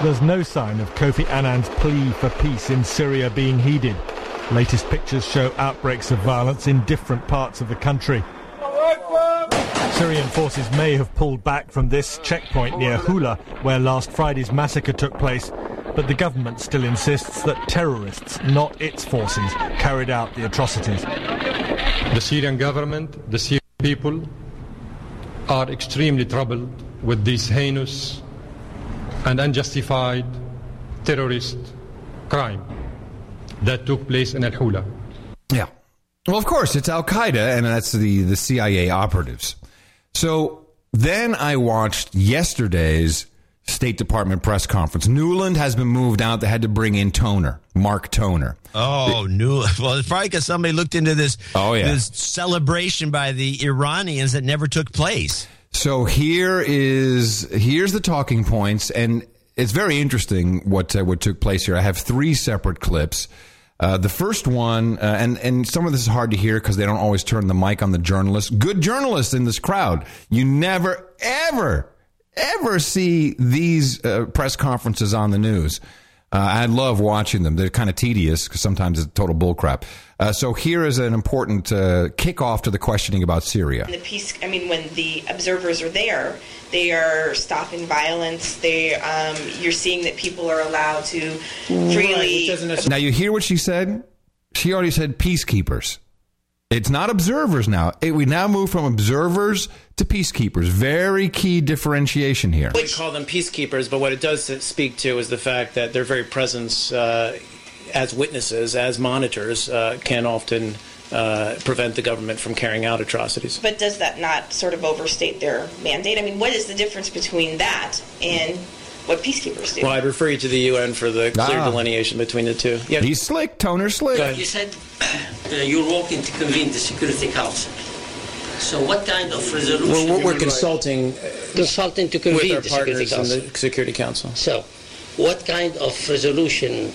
There's no sign of Kofi Annan's plea for peace in Syria being heeded. Latest pictures show outbreaks of violence in different parts of the country. Syrian forces may have pulled back from this checkpoint near Hula, where last Friday's massacre took place, but the government still insists that terrorists, not its forces, carried out the atrocities. The Syrian government, the Syrian people are extremely troubled with this heinous and unjustified terrorist crime that took place in Al Hula. Yeah. Well, of course, it's Al Qaeda, and that's the, the CIA operatives. So then I watched yesterday's State Department press conference. Nuland has been moved out. They had to bring in Toner, Mark Toner. Oh, new. Well, it's probably because somebody looked into this, Oh, yeah. this celebration by the Iranians that never took place. So here is here's the talking points, and it's very interesting what uh, what took place here. I have three separate clips. Uh, the first one, uh, and and some of this is hard to hear because they don't always turn the mic on the journalists. Good journalists in this crowd. You never ever ever see these uh, press conferences on the news. Uh, I love watching them. They're kind of tedious because sometimes it's total bullcrap. Uh, so here is an important uh, kickoff to the questioning about Syria. The peace, I mean, when the observers are there, they are stopping violence. They, um, you're seeing that people are allowed to freely. Now you hear what she said? She already said peacekeepers. It's not observers now. It, we now move from observers to peacekeepers. Very key differentiation here. We call them peacekeepers, but what it does speak to is the fact that their very presence uh, as witnesses, as monitors, uh, can often uh, prevent the government from carrying out atrocities. But does that not sort of overstate their mandate? I mean, what is the difference between that and what peacekeepers do? Well, I'd refer you to the UN for the clear Ah. delineation between the two. Yeah. He's slick, Toner slick. You said uh, you're working to convene the Security Council. So what kind of resolution? We're, we're, we're consulting consulting to with convene our the Security in Council. the Security Council. So, what kind of resolution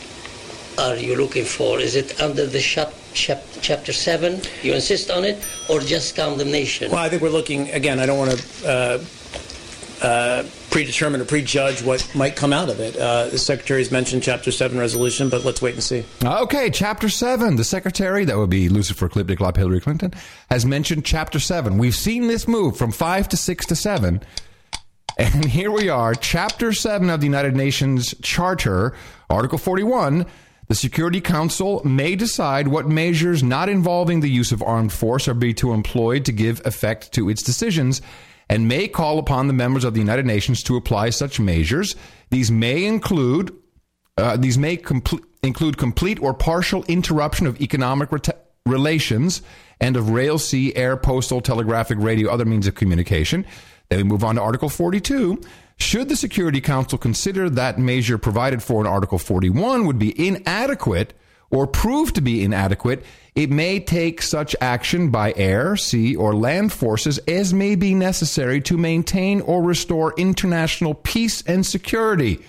are you looking for? Is it under the chap, chap, Chapter 7? You insist on it? Or just condemnation? Well, I think we're looking again. I don't want to uh, uh, predetermine or prejudge what might come out of it. Uh, the secretary has mentioned Chapter Seven resolution, but let's wait and see. Okay, Chapter 7. The secretary, that would be Lucifer Klipnik, Lop Hillary Clinton, has mentioned Chapter 7. We've seen this move from 5 to 6 to 7. And here we are, Chapter 7 of the United Nations Charter, Article 41. The Security Council may decide what measures not involving the use of armed force are to be to employed to give effect to its decisions and may call upon the members of the United Nations to apply such measures. These may include uh, these may compl- include complete or partial interruption of economic relations and of rail, sea, air, postal, telegraphic, radio, other means of communication. Then we move on to Article 42. Should the Security Council consider that measure provided for in Article 41 would be inadequate or prove to be inadequate, it may take such action by air, sea, or land forces as may be necessary to maintain or restore international peace and security.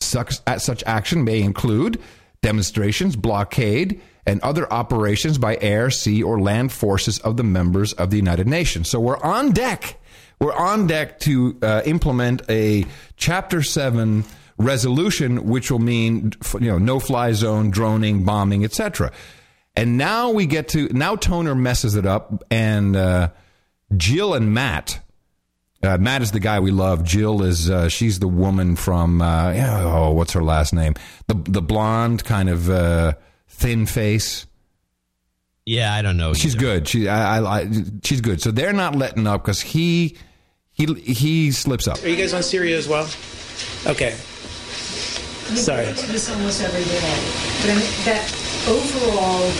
Such, such action may include demonstrations, blockade, and other operations by air, sea, or land forces of the members of the United Nations. So we're on deck. We're on deck to uh, implement a Chapter 7 resolution, which will mean you know no fly zone, droning, bombing, etc. And now we get to now Toner messes it up, and uh, Jill and Matt Uh, Matt is the guy we love. Jill is uh, she's the woman from uh, oh what's her last name? The the blonde kind of uh, thin face. Yeah, I don't know. She's either. good. She I, I, I she's good. So they're not letting up because he he he slips up. Are you guys on Syria as well? Okay. Sorry. We get to this almost every day. But I mean, that overall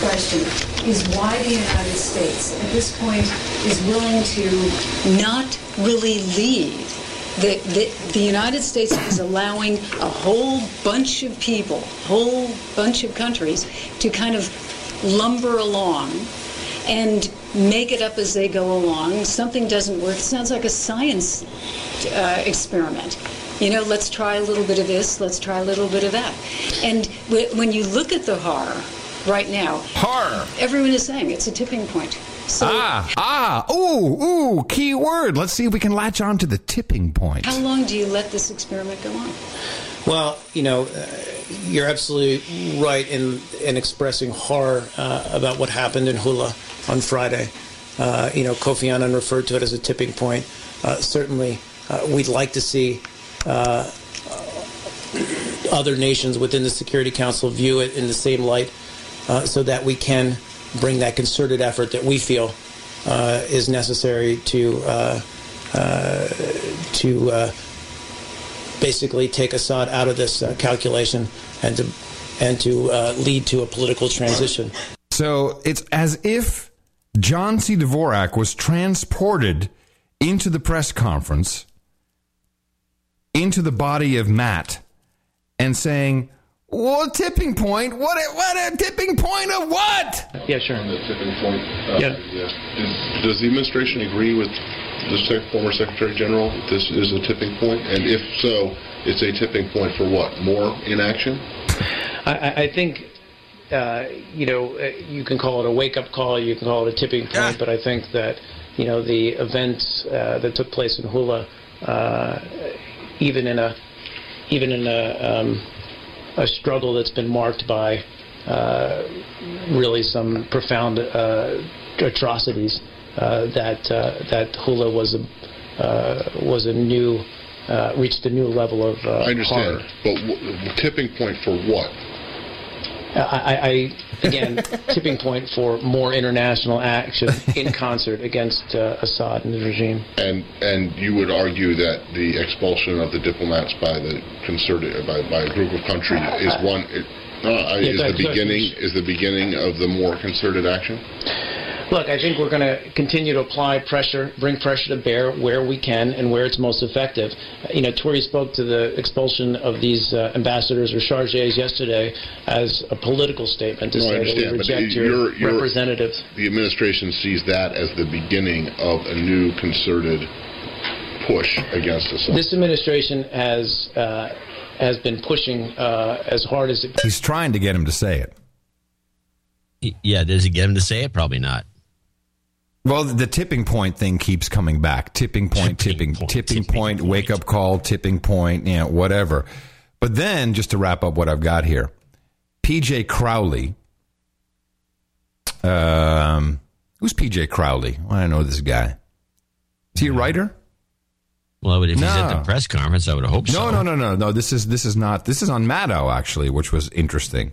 question is why the United States, at this point, is willing to not really lead. The, the, the United States is allowing a whole bunch of people, whole bunch of countries, to kind of lumber along and make it up as they go along. Something doesn't work. It sounds like a science uh, experiment. You know, let's try a little bit of this, let's try a little bit of that. And wh- when you look at the horror right now, horror, everyone is saying it's a tipping point. So ah ah ooh ooh key word. Let's see if we can latch on to the tipping point. how long do you let this experiment go on? Well, you know, uh, you're absolutely right in in expressing horror uh, about what happened in Hula on Friday. Uh, you know, Kofi Annan referred to it as a tipping point. Uh, certainly, uh, we'd like to see uh, other nations within the Security Council view it in the same light, uh, so that we can bring that concerted effort that we feel uh, is necessary to uh, uh, to uh, basically take Assad out of this calculation and to and to uh, lead to a political transition. So it's as if John C. Dvorak was transported into the press conference, into the body of Matt, and saying, "Well, tipping point? What? A, what a tipping point of what?" Yeah, sure. The tipping point. Uh, Yeah. Does, does the administration agree with the sec- former Secretary General that this is a tipping? And if so, it's a tipping point for what? More inaction? I, I I think. Uh, you know, uh, you can call it a wake-up call, you can call it a tipping point, but I think that, you know, the events uh, that took place in Hula, uh, even in a, even in a, um, a struggle that's been marked by uh, really some profound uh, atrocities, uh, that uh, that Hula was a uh, was a new uh, reached a new level of uh, I understand. horror. But w- tipping point for what? I, I, I again tipping point for more international action in concert against uh, Assad and the regime. And and you would argue that the expulsion of the diplomats by the concerted by, by a group of countries is one it, no, Yeah, is the ahead, go ahead, beginning is the beginning of the more concerted action. Look, I think we're going to continue to apply pressure, bring pressure to bear where we can and where it's most effective. Uh, You know, Toria spoke to the expulsion of these uh, ambassadors or chargés yesterday as a political statement to No, say that we reject you're- your representatives. The administration sees that as the beginning of a new concerted push against Assad. This administration has uh, has been pushing uh, as hard as it He's trying to get him to say it. Yeah, does he get him to say it? Probably not. Well, the tipping point thing keeps coming back. Tipping point, tipping, tipping, point, wake up call, tipping point, you know, whatever. But then, just to wrap up what I've got here, PJ Crowley. Um, who's PJ Crowley? I don't know this guy. Is he a writer? Well, if he's at the press conference, I would hope No, so. no, no, no, no. This is this is not. This is on Maddow actually, which was interesting.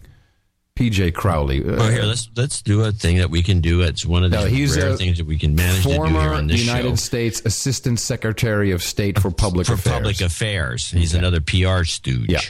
PJ Crowley. Uh, Well, here let's let's do a thing that we can do. It's one of the No, he's rare things that we can manage to do here on this United show. States Assistant Secretary of State for Public For Affairs. public affairs, he's another PR stooge. Yeah.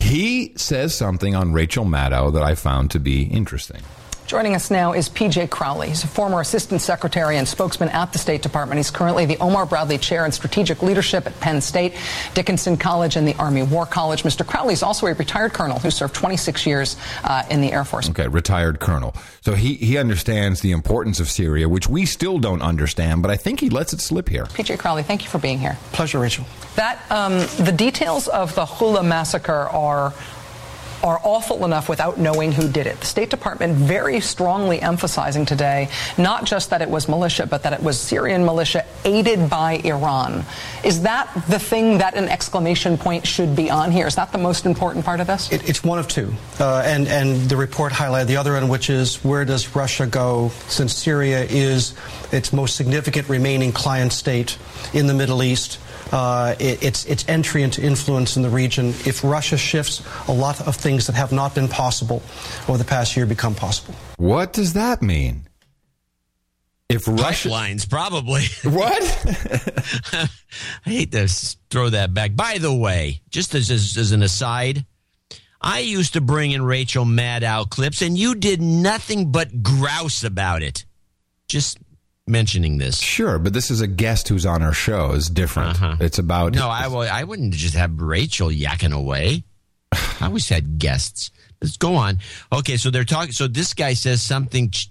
He says something on Rachel Maddow that I found to be interesting. Joining us now is PJ Crowley. He's a former assistant secretary and spokesman at the State Department. He's currently the Omar Bradley Chair in Strategic Leadership at Penn State, Dickinson College, and the Army War College. Mr. Crowley is also a retired colonel who served 26 years uh, in the Air Force. Okay, retired colonel. So he, he understands the importance of Syria, which we still don't understand, but I think he lets it slip here. PJ Crowley, thank you for being here. Pleasure, Rachel. That um, the details of the Hula massacre are are awful enough without knowing who did it. The State Department very strongly emphasizing today not just that it was militia, but that it was Syrian militia aided by Iran. Is that the thing that an exclamation point should be on here? Is that the most important part of this? It, it's one of two. Uh, and, and the report highlighted the other end, which is where does Russia go since Syria is its most significant remaining client state in the Middle East? Uh, it, its, its entry into influence in the region. If Russia shifts, a lot of things that have not been possible over the past year become possible. What does that mean? If Russia Pipelines, probably. What? I hate to throw that back. By the way, just as, as, as an aside, I used to bring in Rachel Maddow clips, and you did nothing but grouse about it. Just mentioning this. Sure, but this is a guest who's on our show. is different. It's about Uh-huh. No, I, well, I wouldn't just have Rachel yakking away. I always had guests. Let's go on. Okay, so they're talking. So this guy says something ch-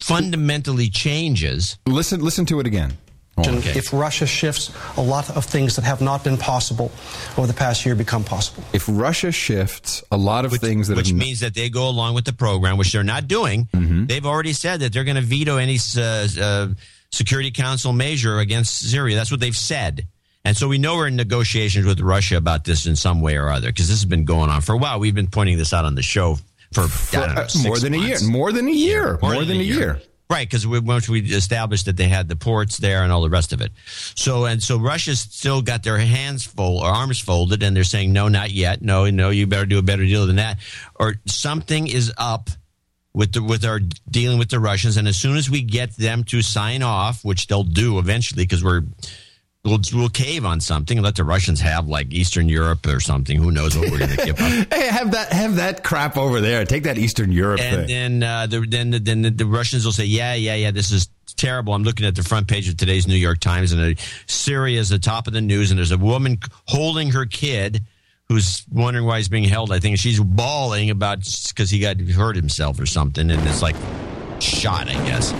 fundamentally changes. Listen, listen to it again. If Russia shifts, a lot of things that have not been possible over the past year become possible. If Russia shifts, a lot of things that which have means that they go along with the program, which they're not doing. Mm-hmm. They've already said that they're going to veto any uh, uh, Security Council measure against Syria. That's what they've said. And so we know we're in negotiations with Russia about this in some way or other because this has been going on for a while. We've been pointing this out on the show for, don't know, uh, more than a year. More than a year. More More, than than, a a year. Right, because we, once we established that they had the ports there and all the rest of it. So and so Russia's still got their hands full or arms folded, and they're saying no, not yet. No, no, you better do a better deal than that, or something is up with the with our dealing with the Russians. And as soon as we get them to sign off, which they'll do eventually, because we're we'll, we'll cave on something and let the Russians have like Eastern Europe or something. Who knows what we're going to give up. Hey, have that have that crap over there. Take that Eastern Europe And thing. then, uh, the, then, then the, the Russians will say, "Yeah, yeah, yeah, this is terrible." I'm looking at the front page of today's New York Times, and uh, Syria is the top of the news, and there's a woman holding her kid who's wondering why he's being held. I think she's bawling about because he got hurt himself or something, and it's like shot, I guess.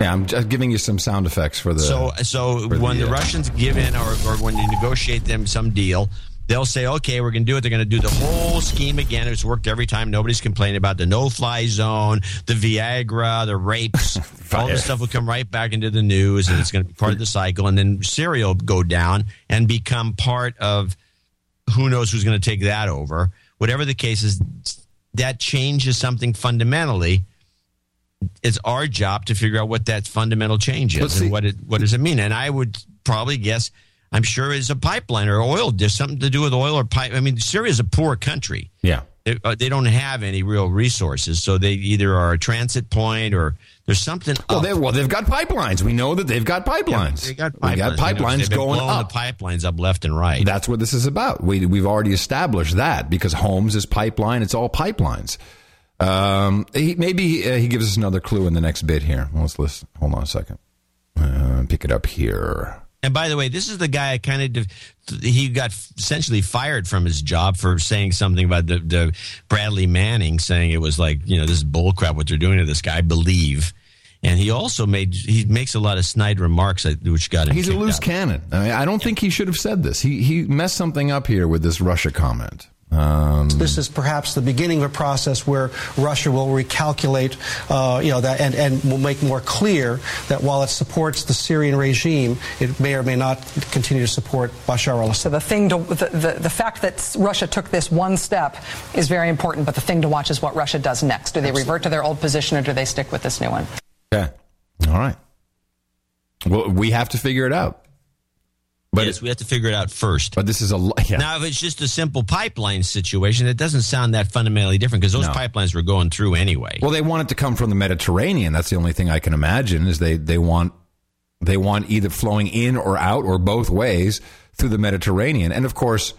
Yeah, I'm just giving you some sound effects for the. So, so when the, uh, Russians give in, or, or when you negotiate them some deal, they'll say, "Okay, we're going to do it." They're going to do the whole scheme again. It's worked every time. Nobody's complaining about the no-fly zone, the Viagra, the rapes. all this stuff will come right back into the news, and it's going to be part of the cycle. And then Syria will go down and become part of who knows who's going to take that over. Whatever the case is, that changes something fundamentally it's our job to figure out what that fundamental change is and what it what does it mean. And I would probably guess I'm sure it's a pipeline or oil. There's something to do with oil or pipe. I mean, Syria is a poor country. Yeah. They, uh, they don't have any real resources, so they either are a transit point or there's something. Well, up. they, well, they've got pipelines. We know that they've got pipelines. They got We got pipelines. pipelines going up. The pipelines up left and right. That's what this is about. We we've already established that because Homs is pipeline. It's all pipelines. Um, he, maybe uh, he gives us another clue in the next bit here. Let's listen. Hold on a second. Uh, pick it up here. And by the way, this is the guy I kind of he got essentially fired from his job for saying something about the, the Bradley Manning saying it was like you know this is bullcrap what they're doing to this guy. I believe, and he also made he makes a lot of snide remarks which got him. He's a loose out. cannon. I, mean, I don't think he should have said this. He he messed something up here with this Russia comment. Um, This is perhaps the beginning of a process where Russia will recalculate, uh, you know, that and, and will make more clear that while it supports the Syrian regime, it may or may not continue to support Bashar al-Assad. So the thing to the, the, the fact that Russia took this one step is very important, but the thing to watch is what Russia does next. Do they revert to their old position or do they stick with this new one? Yeah. All right. Well, we have to figure it out. But yes, we have to figure it out first. But this is a yeah. Now, if it's just a simple pipeline situation, it doesn't sound that fundamentally different because those No. pipelines were going through anyway. Well, they want it to come from the Mediterranean. That's the only thing I can imagine is they they want they want either flowing in or out or both ways through the Mediterranean. And of course,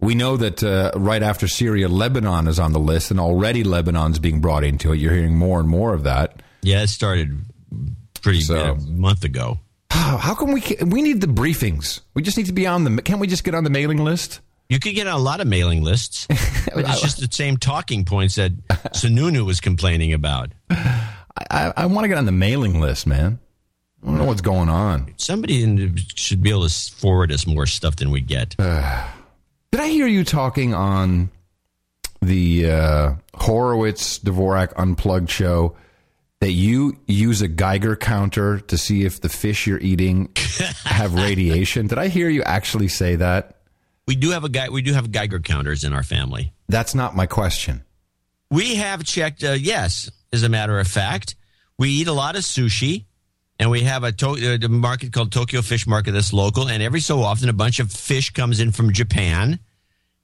we know that uh, right after Syria, Lebanon is on the list, and already Lebanon's being brought into it. You're hearing more and more of that. Yeah, it started pretty a month ago. How come we can, we need the briefings? We just need to be on the. Can't we just get on the mailing list? You could get on a lot of mailing lists, but it's just the same talking points that Sununu was complaining about. I, I, want to get on the mailing list, man. I don't know what's going on. Somebody in should be able to forward us more stuff than we get. Did I hear you talking on the uh, Horowitz Dvorak Unplugged show that you use a Geiger counter to see if the fish you're eating have radiation? Did I hear you actually say that? We do have a guy. We do have Geiger counters in our family. That's not my question. We have checked. Uh, yes, as a matter of fact, we eat a lot of sushi, and we have a, to- a market called Tokyo Fish Market that's local. And every so often, a bunch of fish comes in from Japan,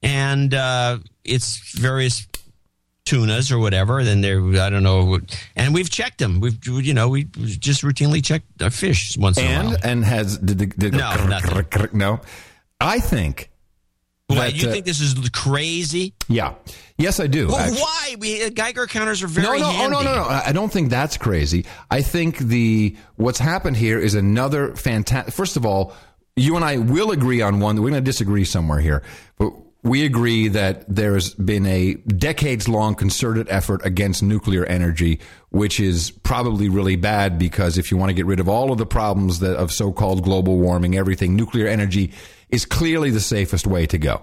and uh, it's various tunas or whatever. Then they're I don't know, and we've checked them. We've you know we just routinely check our fish once in a while. And and has did, the- did No, nothing. no. I think. That, you uh, think this is crazy? Yeah. Yes, I do. Well, why? We, uh, Geiger counters are very no, no, handy. Oh, no, no, no. I I don't think that's crazy. I think the what's happened here is another fantastic. First of all, you and I will agree on one. We're going to disagree somewhere here, but we agree that there's been a decades long concerted effort against nuclear energy, which is probably really bad because if you want to get rid of all of the problems that of so called global warming, everything, nuclear energy is clearly the safest way to go.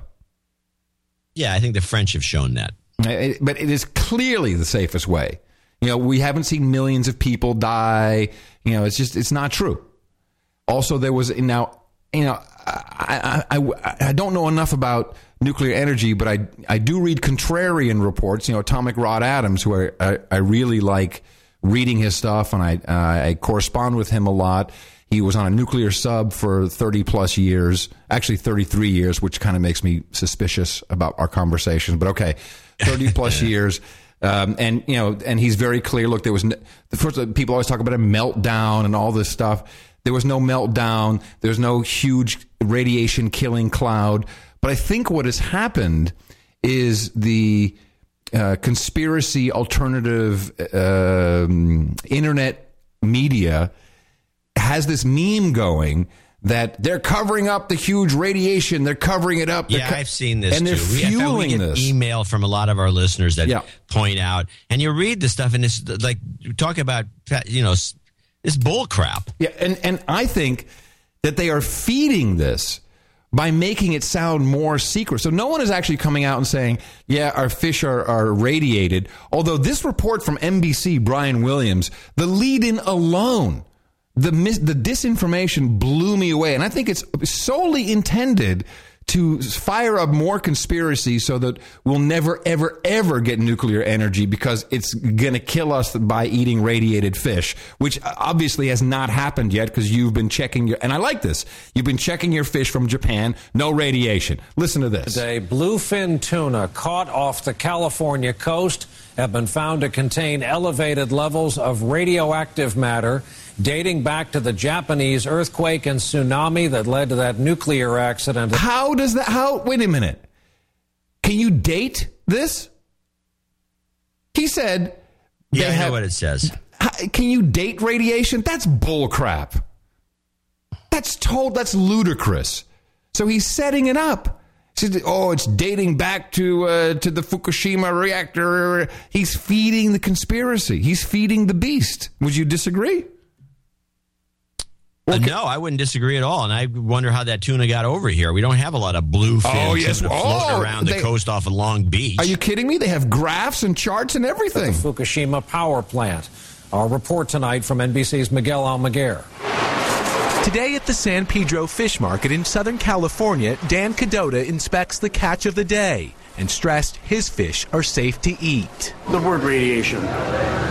Yeah, I think the French have shown that. Uh, But it is clearly the safest way. You know, we haven't seen millions of people die. You know, it's just, it's not true. Also, there was, now, you know, I, I, I, I don't know enough about nuclear energy, but I, I do read contrarian reports. You know, Atomic Rod Adams, who I, I, I really like reading his stuff, and I, uh, I correspond with him a lot. He was on a nuclear sub for 30 plus years, actually 33 years, which kind of makes me suspicious about our conversations. But okay, 30 plus years. Um, and you know, and he's very clear. Look, there was n- the first people always talk about a meltdown and all this stuff. There was no meltdown. There's no huge radiation killing cloud. But I think what has happened is the uh, conspiracy alternative um, internet media has this meme going that they're covering up the huge radiation. They're covering it up. They're Yeah, co- I've seen this and they're too. We- we fueling this. email from a lot of our listeners that Yeah. point out, and you read the stuff, and it's like you talk about, you know, this bull crap. Yeah, and and I think that they are feeding this by making it sound more secret. So no one is actually coming out and saying, "Yeah, our fish are, are radiated." Although this report from NBC, Brian Williams, the lead-in alone, the mis- the disinformation blew me away, and I think it's solely intended to fire up more conspiracy so that we'll never ever ever get nuclear energy because it's going to kill us by eating radiated fish which obviously has not happened yet because you've been checking your and I like this. You've been checking your fish from Japan no radiation. Listen to this. Today, bluefin tuna caught off the California coast have been found to contain elevated levels of radioactive matter dating back to the Japanese earthquake and tsunami that led to that nuclear accident. How does that? How? Wait a minute. Can you date this? He said. Yeah, they I know have- what it says. Can you date radiation? That's bullcrap. That's told. That's ludicrous. So he's setting it up. He Oh, it's dating back to uh, to the Fukushima reactor. He's feeding the conspiracy. He's feeding the beast. Would you disagree? Uh, no, I wouldn't disagree at all, and I wonder how that tuna got over here. We don't have a lot of bluefin Oh, yes. tuna floating Oh, around the they- coast off of Long Beach. Are you kidding me? They have graphs and charts and everything. The Fukushima power plant. Our report tonight from NBC's Miguel Almaguer. Today at the San Pedro Fish Market in Southern California, Dan Cadota inspects the catch of the day and stressed his fish are safe to eat. The word radiation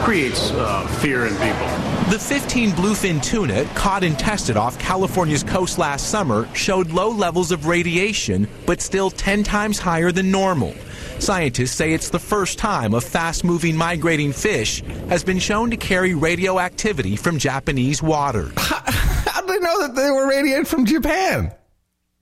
creates uh, fear in people. The 15 bluefin tuna caught and tested off California's coast last summer showed low levels of radiation, but still 10 times higher than normal. Scientists say it's the first time a fast moving migrating fish has been shown to carry radioactivity from Japanese water. How did they know that they were radiated from Japan?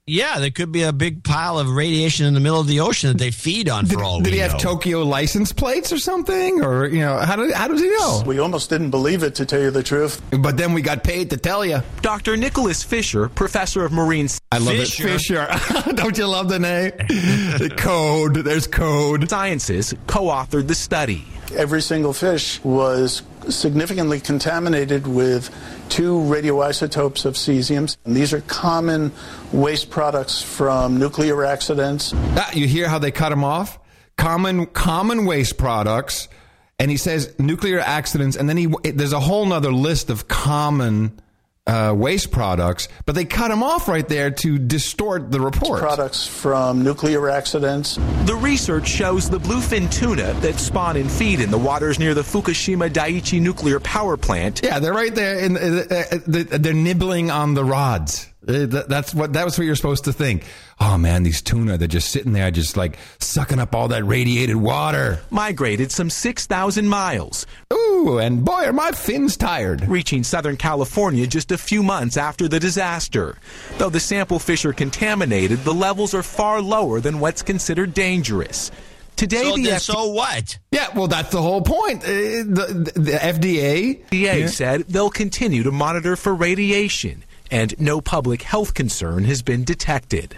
Yeah, there could be a big pile of radiation in the middle of the ocean that they feed on for all Did we he have. Tokyo license plates or something? Or, you know, how, did, how does he know? We almost didn't believe it, to tell you the truth. But then we got paid to tell you. Dr. Nicholas Fisher, professor of marine I love Fisher. it. Fisher. Don't you love the name? the code. There's code. Sciences co-authored the study. Every single fish was significantly contaminated with two radioisotopes of cesium. And these are common waste products from nuclear accidents. Ah, you hear how they cut him off? common common waste products, and he says nuclear accidents, and then he there's a whole nother list of common uh, waste products, but they cut him off right there to distort the report. Products from nuclear accidents. The research shows the bluefin tuna that spawn and feed in the waters near the Fukushima Daiichi nuclear power plant. Yeah, they're right there. In, uh, uh, they're nibbling on the rods. Uh, that's what that was what you're supposed to think. Oh man, these tuna, they're just sitting there, just like sucking up all that radiated water. Migrated some 6,000 miles. Ooh, and boy, are my fins tired. Reaching Southern California just a few months after the disaster. Though the sample fish are contaminated, the levels are far lower than what's considered dangerous. Today, so, the F- so what? Yeah, well, that's the whole point. Uh, the, the, the, FDA, FDA yeah. said they'll continue to monitor for radiation and no public health concern has been detected.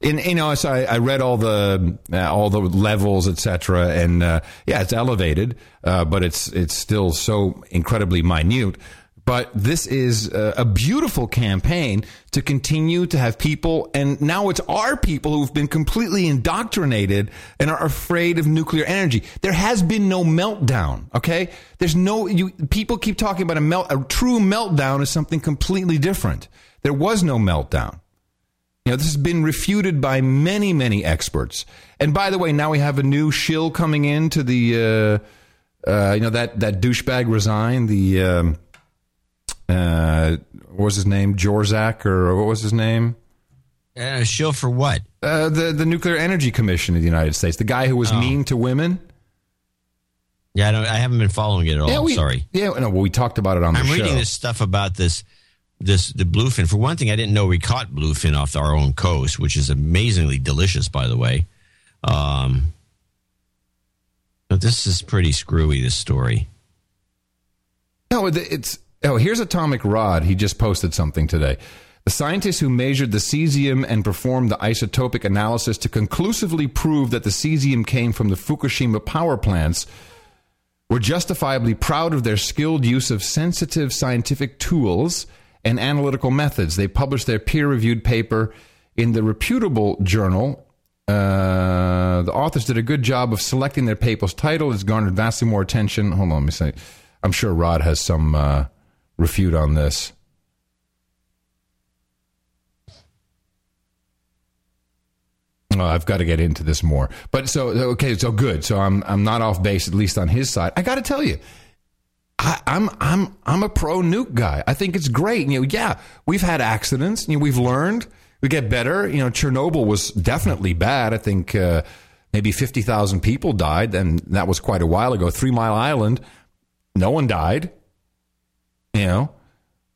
In you know, so I, I read all the uh, all the levels, etc., and uh, yeah, it's elevated, uh, but it's it's still so incredibly minute. But this is a beautiful campaign to continue to have people, and now it's our people who've been completely indoctrinated and are afraid of nuclear energy. There has been no meltdown. Okay, there's no. You people keep talking about a melt. A true meltdown is something completely different. There was no meltdown. You know, this has been refuted by many, many experts. And by the way, now we have a new shill coming into the, uh, uh, you know, that, that douchebag resigned, the, um, uh, what was his name? Jorzak, or what was his name? Uh, shill for what? Uh, the, the Nuclear Energy Commission of the United States. The guy who was oh. mean to women. Yeah, I, don't, I haven't been following it at all. Yeah, we, Sorry. Yeah, no, well, we talked about it on the I'm show. I'm reading this stuff about this this the bluefin. For one thing, I didn't know we caught bluefin off our own coast, which is amazingly delicious, by the way. Um, but this is pretty screwy. This story. No, it's oh here's Atomic Rod. He just posted something today. The scientists who measured the cesium and performed the isotopic analysis to conclusively prove that the cesium came from the Fukushima power plants were justifiably proud of their skilled use of sensitive scientific tools and analytical methods. They published their peer reviewed paper in the reputable journal. Uh, the authors did a good job of selecting their paper's title. It's garnered vastly more attention. Hold on, let me say. I'm sure Rod has some uh, refute on this. Oh, I've got to get into this more. But so okay, so good. So I'm I'm not off base at least on his side. I got to tell you, I, am I'm, I'm I'm a pro nuke guy. I think it's great. You know, yeah, we've had accidents. You know, we've learned. We get better. You know, Chernobyl was definitely bad. I think uh, maybe fifty thousand people died, and that was quite a while ago. Three Mile Island, no one died. You know.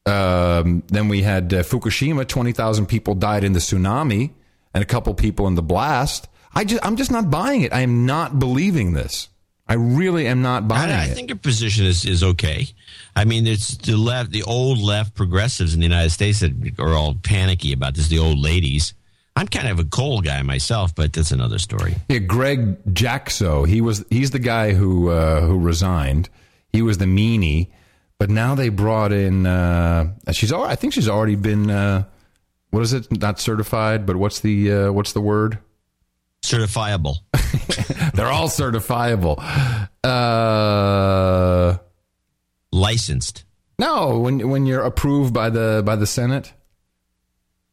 Um, then we had uh, Fukushima. Twenty thousand people died in the tsunami, and a couple people in the blast. I just, I'm just not buying it. I am not believing this. I really am not buying I, I it. think your position is, is okay. I mean, it's the left, the old left progressives in the United States that are all panicky about this. The old ladies. I'm kind of a coal guy myself, but that's another story. Yeah, Greg Jaczko, he was he's the guy who uh, who resigned. He was the meanie, but now they brought in. Uh, she's I think she's already been. Uh, what is it? Not certified, but what's the uh, what's the word? Certifiable. They're all certifiable. Uh, Licensed. No, when when you're approved by the by the Senate.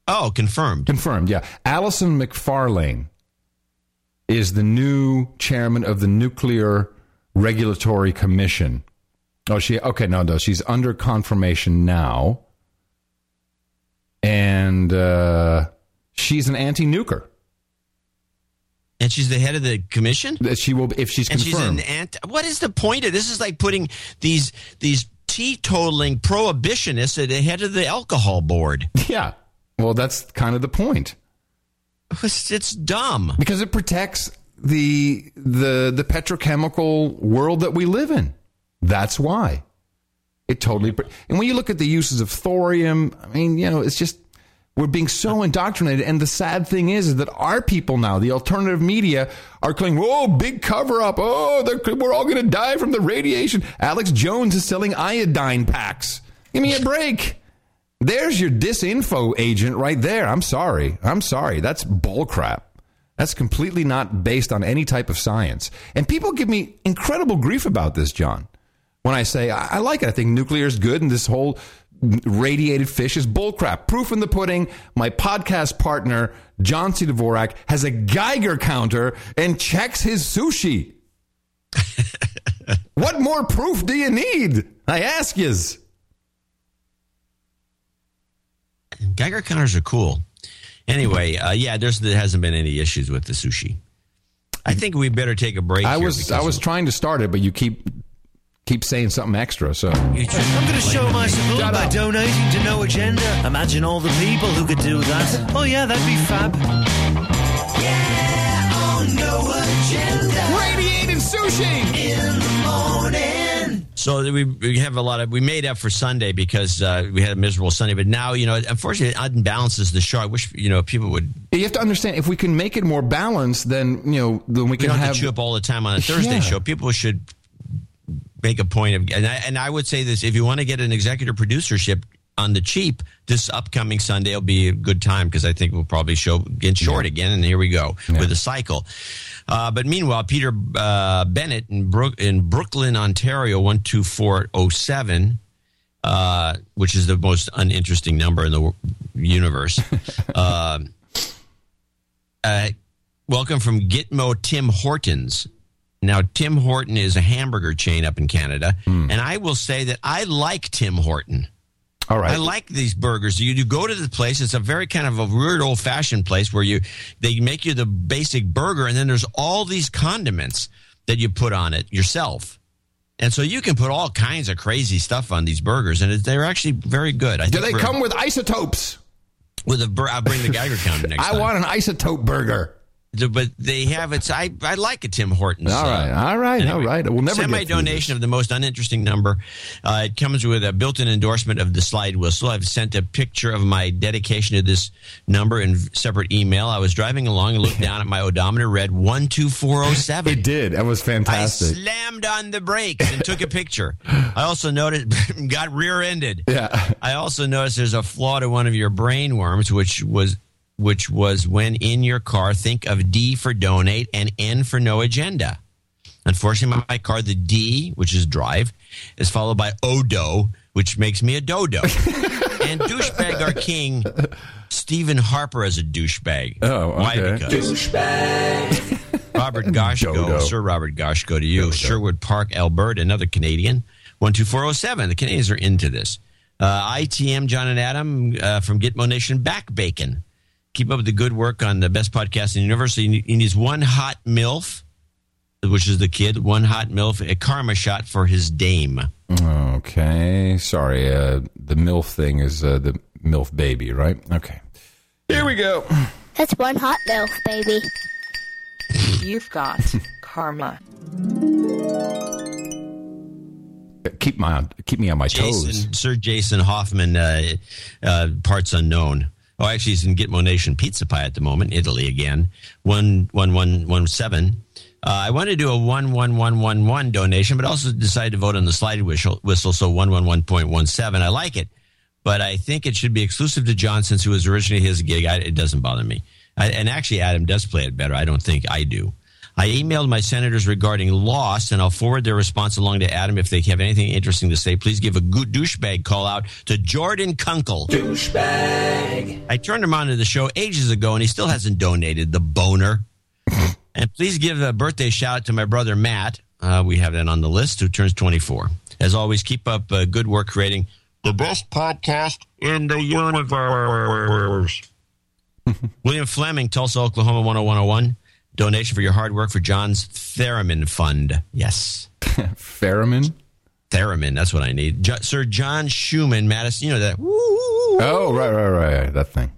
Oh, confirmed. Confirmed. Yeah, Allison Macfarlane is the new chairman of the Nuclear Regulatory Commission. Oh, she okay? No, no, she's under confirmation now, and uh, she's an anti-nuker. And she's the head of the commission. She will if she's and confirmed. She's an anti- what is the point of this? Is like putting these these teetotaling prohibitionists at the head of the alcohol board. Yeah, well, that's kind of the point. It's, it's dumb because it protects the the the petrochemical world that we live in. That's why it totally. And when you look at the uses of thorium, I mean, you know, it's just we're being so indoctrinated. And the sad thing is, is that our people now, the alternative media, are claiming, oh, big cover up. Oh, we're all going to die from the radiation. Alex Jones is selling iodine packs. Give me a break. There's your disinfo agent right there. I'm sorry. I'm sorry. That's bullcrap. That's completely not based on any type of science. And people give me incredible grief about this, John. When I say I, I like it, I think nuclear is good, and this whole radiated fish is bullcrap. Proof in the pudding. My podcast partner, John C. Dvorak, has a Geiger counter and checks his sushi. what more proof do you need? I ask yous. Geiger counters are cool. Anyway, uh, yeah, there's there hasn't been any issues with the sushi. I think we better take a break. I was I was trying to start it, but you keep keep saying something extra. So I'm going to show my support by donating to No Agenda. Imagine all the people who could do that. Oh, yeah, that'd be fab. Yeah, on No Agenda. Radiated sushi in the morning. So we, we have a lot of we made up for Sunday because uh, we had a miserable Sunday, but now you know unfortunately it unbalances the show. I wish you know people would You have to understand if we can make it more balanced, then you know then we we can don't have have to chew up all the time on a Thursday Yeah. show. People should make a point of, and I, and I would say this: if you want to get an executive producership on the cheap, this upcoming Sunday will be a good time because I think we'll probably show get short again, and here we go with a cycle. Uh, but meanwhile, Peter uh, Bennett in, Brook, in Brooklyn, Ontario, one two four zero seven. Uh, which is the most uninteresting number in the w- universe. uh, uh, welcome from Gitmo Tim Hortons. Now, Tim Horton is a hamburger chain up in Canada, hmm. and I will say that I like Tim Horton. All right. I like these burgers. You, you go to the place; it's a very kind of a weird, old-fashioned place where you they make you the basic burger, and then there's all these condiments that you put on it yourself. And so you can put all kinds of crazy stuff on these burgers, and it, they're actually very good. I Do think they come with isotopes? with a? I'll bring the Geiger counter next I time. want an isotope burger. But they have it. I I like a Tim Hortons. All right, all right, all right. We'll never Send my donation of the most uninteresting number. Uh, it comes with a built-in endorsement of the slide whistle. I've sent a picture of my dedication to this number in separate email. I was driving along and looked down at my odometer, read one two four zero seven. It did. That was fantastic. I slammed on the brakes and took a picture. I also noticed got rear-ended. Yeah. I also noticed there's a flaw to one of your brain worms, which was which was when in your car, think of D for donate and N for no agenda. Unfortunately, my car, the D, which is drive, is followed by Odo, which makes me a dodo. and douchebag our king, Stephen Harper as a douchebag. Oh, Why? okay. Because Robert Goshko, Dodo. Sir Robert Goshko to you. Sherwood Park, Alberta, another Canadian. 12407. The Canadians are into this. Uh, ITM, John and Adam uh, from Gitmo Nation, back bacon. Keep up the good work on the best podcast in the universe. He he needs one hot MILF, which is the kid, one hot MILF, a karma shot for his dame. Okay. Sorry. Uh, the MILF thing is uh, the MILF baby, right? Okay. Here we go. That's one hot MILF, baby. You've got karma. Keep my keep me on my toes. Sir Jason Hoffman, uh, uh, parts unknown. Oh, actually, he's in Gitmo Nation Pizza Pie at the moment, Italy again. One one one one seven. Uh, I wanted to do a one one one one one donation, but also decided to vote on the slide whistle. Whistle, so one one one point one seven. I like it, but I think it should be exclusive to John since it was originally his gig. I, it doesn't bother me, I, and actually, Adam does play it better. I don't think I do. I emailed my senators regarding Lost, and I'll forward their response along to Adam if they have anything interesting to say. Please give a good douchebag call out to Jordan Kunkel. Douchebag. I turned him on to the show ages ago, and he still hasn't donated. The boner. and please give a birthday shout out to my brother Matt. Uh, we have that on the list, who turns 24. As always, keep up uh, good work creating the best podcast in the universe. William Fleming, Tulsa, Oklahoma 10101. Donation for your hard work for John's Theremin Fund. Yes. Theremin? Theremin, that's what I need. Jo- Sir John Schumann, Madison, you know that. Oh, right, right, right. That thing.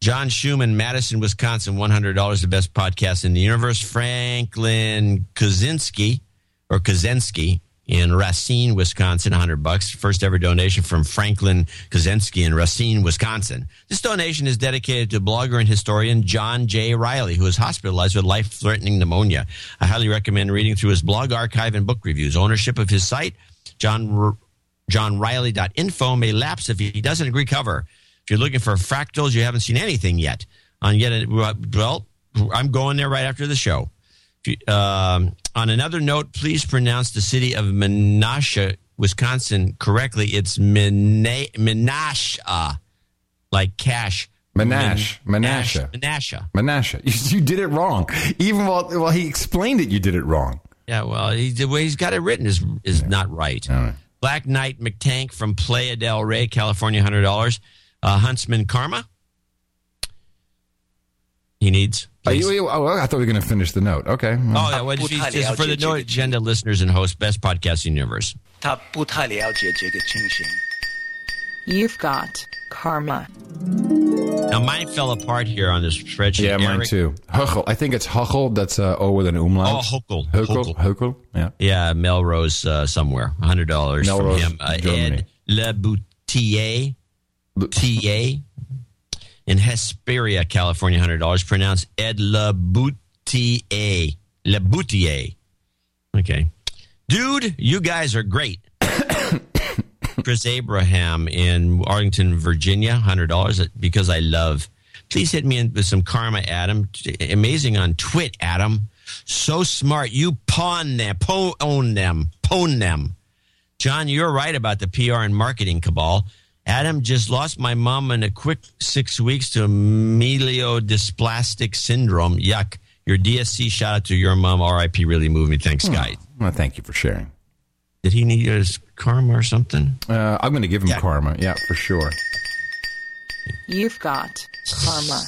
John Schumann, Madison, Wisconsin, $100, the best podcast in the universe. Franklin Kaczynski, or Kaczynski, in Racine, Wisconsin, 100 bucks. First ever donation from Franklin Kaczynski in Racine, Wisconsin. This donation is dedicated to blogger and historian John J. Reilly, who is hospitalized with life-threatening pneumonia. I highly recommend reading through his blog archive and book reviews. Ownership of his site, John johnreilly.info, may lapse if he doesn't recover. If you're looking for fractals, you haven't seen anything yet. On yet, a- well, I'm going there right after the show. Um, on another note, please pronounce the city of Menasha, Wisconsin correctly. It's Mena- Menasha, like cash. Menashe. Men- Menasha. Menasha. Menasha. You, you did it wrong. Even while, while he explained it, you did it wrong. Yeah, well, he, the way he's got it written is is not right. Black Knight McTank from Playa del Rey, California, hundred dollars. Uh, Huntsman Karma He needs. Oh, you- you- oh, I thought we were going to finish the note. Okay. Oh, yeah, what, just, just for the no agenda listeners and hosts, best podcasting universe. 他不太了解这个情形。 You've got karma. Now mine fell apart here on this spreadsheet. Yeah, mine Eric. too. Huchel. I think it's Huchel. That's uh, O with an umlaut. Oh, Huchel. Huchel. Huchel. Yeah. Yeah, Melrose uh, somewhere, hundred dollars from Melrose, him. Uh, Germany. Ed Leboutier, T.A. in Hesperia, California, hundred dollars. Pronounced Ed Leboutier. Leboutier. Okay, dude, you guys are great. Chris Abraham in Arlington, Virginia, hundred dollars because I love. Please hit me with some karma, Adam. Amazing on Twit, Adam. So smart. You pawn them, po- own them, pwn them. John, you're right about the PR and marketing cabal. Adam just lost my mom in a quick six weeks to myelodysplastic syndrome. Yuck. Your DSC shout out to your mom. RIP really moved me. Thanks, guys. Well, thank you for sharing. Did he need his karma or something? Uh, I'm going to give him karma. Yeah, for sure. You've got karma.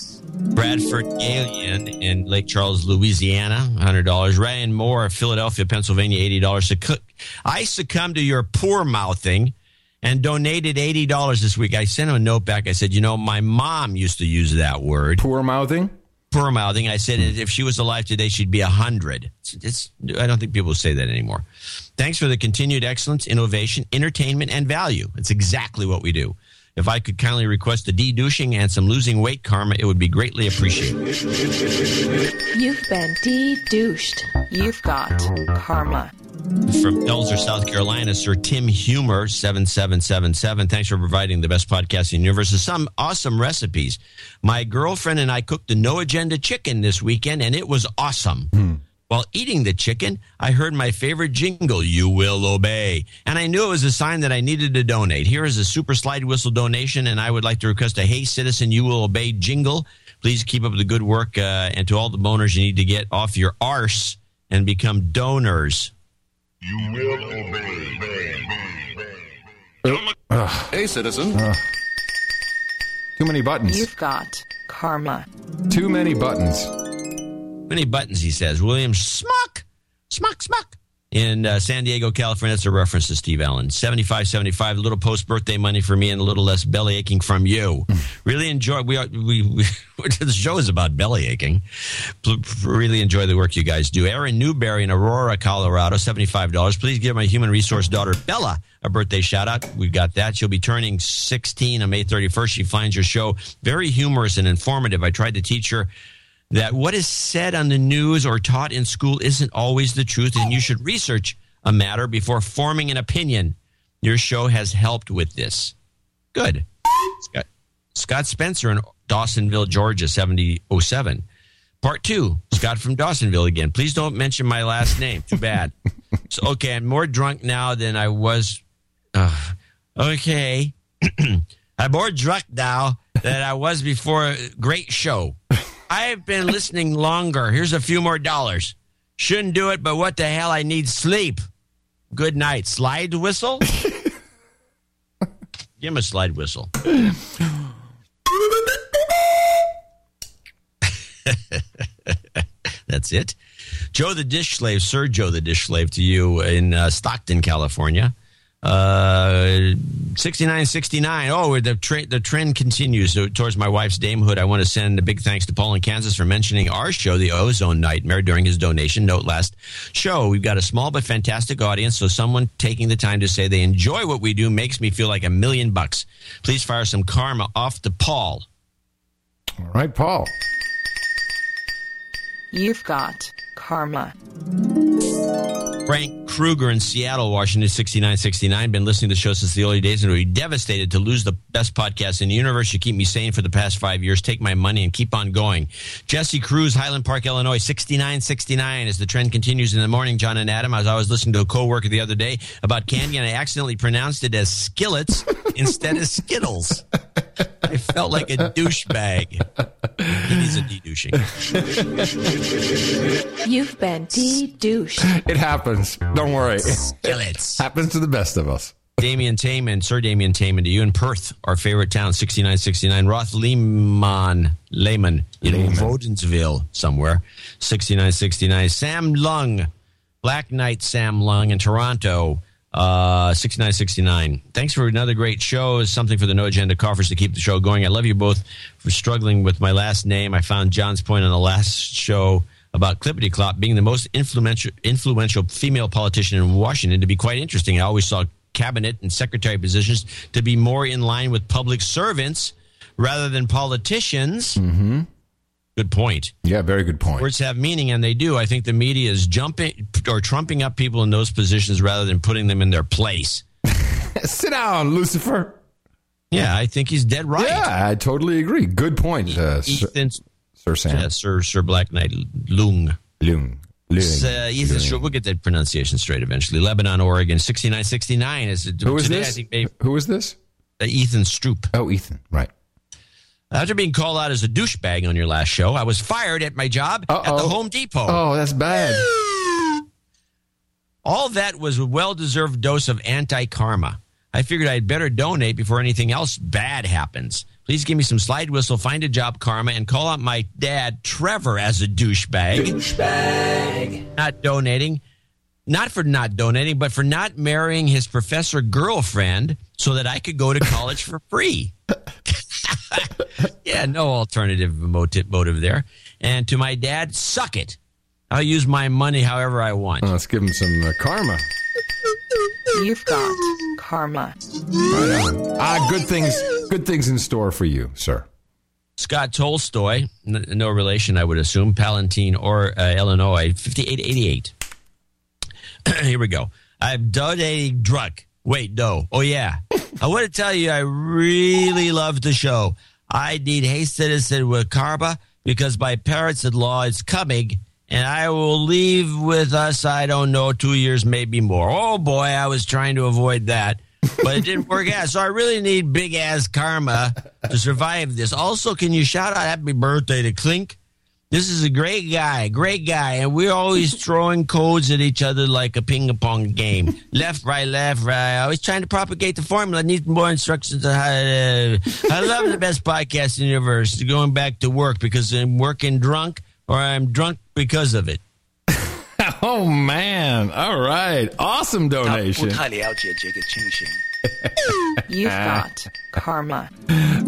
Bradford Alien in Lake Charles, Louisiana, $100. Ryan Moore, Philadelphia, Pennsylvania, $80. Succ- I succumb to your poor mouthing and donated $80 this week. I sent him a note back. I said, you know, my mom used to use that word. Poor mouthing? Poor mouthing. I said, hmm. if she was alive today, she'd be 100. It's, it's, I don't think people say that anymore. Thanks for the continued excellence, innovation, entertainment, and value. It's exactly what we do. If I could kindly request a de-douching and some losing weight karma, it would be greatly appreciated. You've been de-douched. You've got karma. From Pelzer, South Carolina, Sir Tim Humor, 7777. Thanks for providing the best podcast in the universe. Some awesome recipes. My girlfriend and I cooked the no agenda chicken this weekend, and it was awesome. Hmm. While eating the chicken, I heard my favorite jingle, You Will Obey. And I knew it was a sign that I needed to donate. Here is a super slide whistle donation, and I would like to request a Hey Citizen, You Will Obey jingle. Please keep up the good work. Uh, and to all the boners, you need to get off your arse and become donors. You will obey. Hey, citizen. too many buttons. You've got karma. Too many buttons. Many buttons, he says. William Smuck, Smuck, Smuck. In uh, San Diego, California, that's a reference to Steve Allen. 7575, a little post birthday money for me and a little less belly aching from you. really enjoy, we, are, we, we, the show is about belly aching. Really enjoy the work you guys do. Aaron Newberry in Aurora, Colorado, $75. Please give my human resource daughter, Bella, a birthday shout out. We've got that. She'll be turning 16 on May 31st. She finds your show very humorous and informative. I tried to teach her that what is said on the news or taught in school isn't always the truth, and you should research a matter before forming an opinion. Your show has helped with this. Good. Scott, Scott Spencer in Dawsonville, Georgia, 7007. Part two, Scott from Dawsonville again. Please don't mention my last name. Too bad. so, okay, I'm more drunk now than I was. Uh, okay. I'm more drunk now than I was before. Great show. I've been listening longer. Here's a few more dollars. Shouldn't do it, but what the hell? I need sleep. Good night. Slide whistle? Give him a slide whistle. That's it. Joe the Dish Slave, Sir Joe the Dish Slave to you in uh, Stockton, California. Uh, 6969. Oh, the, tra- the trend continues towards my wife's damehood. I want to send a big thanks to Paul in Kansas for mentioning our show, The Ozone Nightmare, during his donation note last show. We've got a small but fantastic audience, so someone taking the time to say they enjoy what we do makes me feel like a million bucks. Please fire some karma off to Paul. All right, Paul. You've got karma. Frank Kruger in Seattle, Washington, 6969. Been listening to the show since the early days and would be devastated to lose the best podcast in the universe. You keep me sane for the past five years. Take my money and keep on going. Jesse Cruz, Highland Park, Illinois, 6969. As the trend continues in the morning, John and Adam, as I was listening to a coworker the other day about candy and I accidentally pronounced it as skillets instead of Skittles. I felt like a douchebag. He needs a de-douching. You've been de-douched. It happens. Don't worry. Skillets. happens to the best of us. Damian Taman, Sir Damien Taman, to you in Perth, our favorite town, 6969. Roth Lehman, Lehman in Vodensville somewhere, 6969. Sam Lung, Black Knight Sam Lung in Toronto, uh, 6969. Thanks for another great show. Something for the No Agenda Coffers to keep the show going. I love you both for struggling with my last name. I found John's point on the last show about Clippity Clop being the most influential influential female politician in Washington to be quite interesting. I always saw cabinet and secretary positions to be more in line with public servants rather than politicians. Mm-hmm. Good point. Yeah, very good point. Words have meaning, and they do. I think the media is jumping or trumping up people in those positions rather than putting them in their place. Sit down, Lucifer. Yeah, I think he's dead right. Yeah, I totally agree. Good point, uh, Sir Sam. yeah, Sir Sir Black Knight Lung. Lung. It's, uh, Ethan Lung. We'll get that pronunciation straight eventually. Lebanon, Oregon, sixty nine sixty nine. Is it Who is today, I this? they- Who is this? uh, Ethan Stroop. Oh, Ethan. Right. After being called out as a douchebag on your last show, I was fired at my job at the Home Depot. Oh, that's bad. All that was a well deserved dose of anti karma. I figured I'd better donate before anything else bad happens. Please give me some slide whistle, find a job karma, and call out my dad, Trevor, as a douchebag. Douchebag. Not donating. Not for not donating, but for not marrying his professor girlfriend so that I could go to college for free. yeah, no alternative motive, motive there. And to my dad, suck it. I'll use my money however I want. Well, let's give him some uh, karma. You've got karma. Right on. Ah, good things. Good things in store for you, sir. Scott Tolstoy, n- no relation, I would assume, Palatine or uh, Illinois, 5888. Here we go. I'm donating drunk. Wait, no. Oh, yeah. I want to tell you, I really love the show. I need Hey Citizen with Karma because my parents in law is coming and I will leave with us, I don't know, two years, maybe more. Oh, boy, I was trying to avoid that. But it didn't work out. So I really need big ass karma to survive this. Also, can you shout out happy birthday to Clink? This is a great guy, great guy, and we're always throwing codes at each other like a ping pong game. left, right, left, right. Always trying to propagate the formula. Need more instructions on how to. I love the best podcast in the universe. Going back to work because I'm working drunk or I'm drunk because of it. Oh man! All right, awesome 他不 donation. 太了解这个情形。 You've got karma.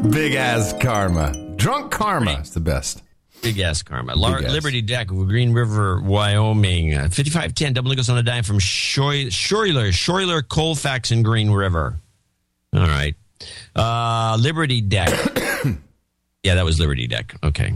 Big ass karma. Drunk karma is the best. Big ass karma. Lar- Big ass. Liberty Deck of Green River, Wyoming. Uh, 5510, double nickels on a dime from Shoy- Shoiler, Shoiler Colfax in Green River. All right. Uh, Liberty Deck. yeah, that was Liberty Deck. Okay.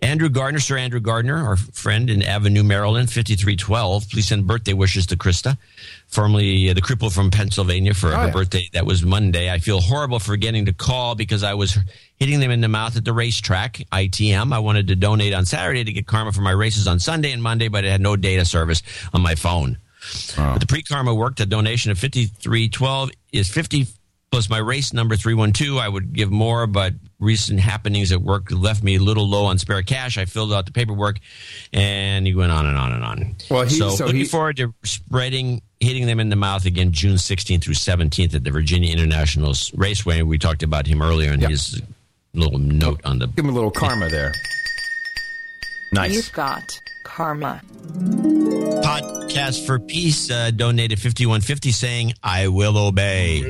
Andrew Gardner, Sir Andrew Gardner, our friend in Avenue, Maryland, 5312. Please send birthday wishes to Krista, formerly uh, the cripple from Pennsylvania, for her yeah. birthday. That was Monday. I feel horrible for getting to call because I was hitting them in the mouth at the racetrack, ITM. I wanted to donate on Saturday to get karma for my races on Sunday and Monday, but it had no data service on my phone. But the pre karma worked. A donation of 5312 is 50 plus my race number 312. I would give more, but recent happenings at work left me a little low on spare cash. I filled out the paperwork and he went on and on and on. Well, he- so, so looking he- forward to spreading, hitting them in the mouth again June 16th through 17th at the Virginia International Raceway. We talked about him earlier in his little note on the. Give him a little karma there. Nice. You've got karma. Podcast for Peace uh, donated 5150 saying, I will obey.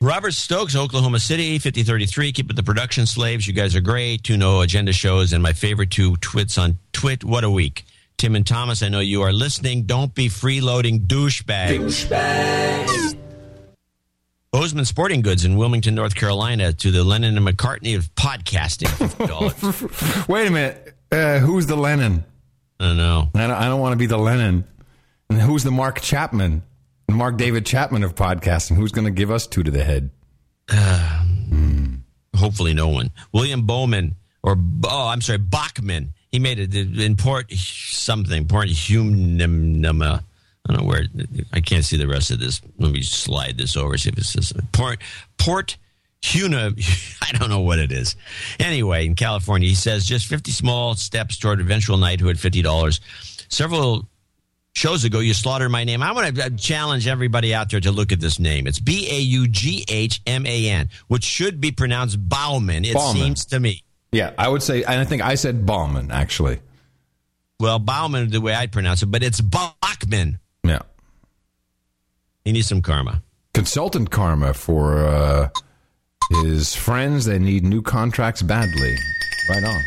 Robert Stokes, Oklahoma City, 5033. Keep it the production slaves. You guys are great. Two no agenda shows and my favorite two twits on Twit. What a week. Tim and Thomas, I know you are listening. Don't be freeloading douchebags. Douchebags. Bozeman Sporting Goods in Wilmington, North Carolina, to the Lennon and McCartney of podcasting. Wait a minute. Uh, who's the Lennon? I know. I don't, I don't want to be the Lennon. And who's the Mark Chapman? The Mark David Chapman of podcasting. Who's going to give us two to the head? Hopefully, no one. William Bowman, or oh, I'm sorry, Bachman. He made it in Port something important human. I don't know where. I can't see the rest of this. Let me slide this over. See if it's this port port. Huna, I don't know what it is. Anyway, in California, he says just 50 small steps toward eventual knighthood, $50. Several shows ago, you slaughtered my name. I want to uh, challenge everybody out there to look at this name. It's B A U G H M A N, which should be pronounced Bauman, it Bauman. seems to me. Yeah, I would say, and I think I said Bauman, actually. Well, Bauman, the way I'd pronounce it, but it's Bachman. Yeah. He needs some karma. Consultant karma for uh, his friends that need new contracts badly. Right on.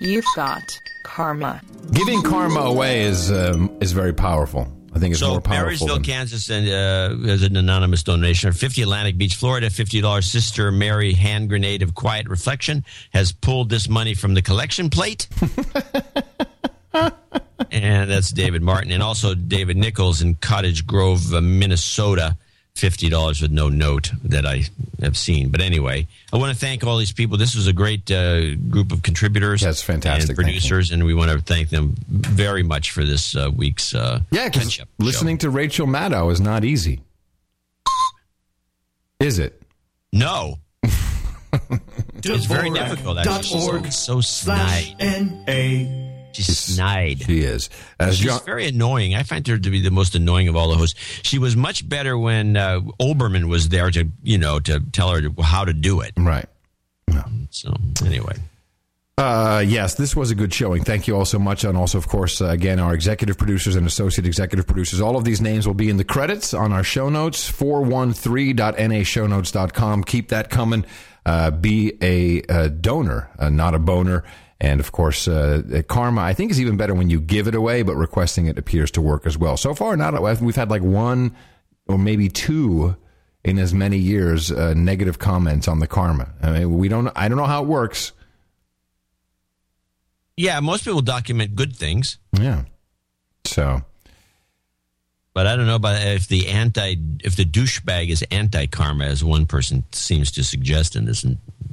You've got karma. Giving karma away is um, is very powerful. I think it's so more powerful. Marysville, than- Kansas, and uh, as an anonymous donation, or 50 Atlantic Beach, Florida, fifty dollars. Sister Mary hand grenade of quiet reflection has pulled this money from the collection plate, and that's David Martin, and also David Nichols in Cottage Grove, uh, Minnesota. Fifty dollars with no note that I have seen, but anyway, I want to thank all these people. This was a great uh, group of contributors, That's fantastic. and producers, and we want to thank them very much for this uh, week's uh, Yeah, because catch-up show. listening to Rachel Maddow is not easy. Is it? No. it's very difficult. Actually. She's so, so snide. N-A. She's snide. She is. As She's John, very annoying. I find her to be the most annoying of all the hosts. She was much better when uh, Olbermann was there to, you know, to tell her to, how to do it. right. So anyway, Uh, yes, this was a good showing. Thank you all so much. And also, of course, uh, again, our executive producers and associate executive producers. All of these names will be in the credits on our show notes, 413.nashownotes.com. Keep that coming. Uh, be a, uh donor, uh, not a boner. And of course, uh, karma, I think is even better when you give it away, but requesting it appears to work as well. So far, not we've had like one or maybe two in as many years uh, negative comments on the karma. I mean, we don't. I don't know how it works. yeah, most people document good things, Yeah. So but I don't know about if the anti, if the douchebag is anti karma, as one person seems to suggest in this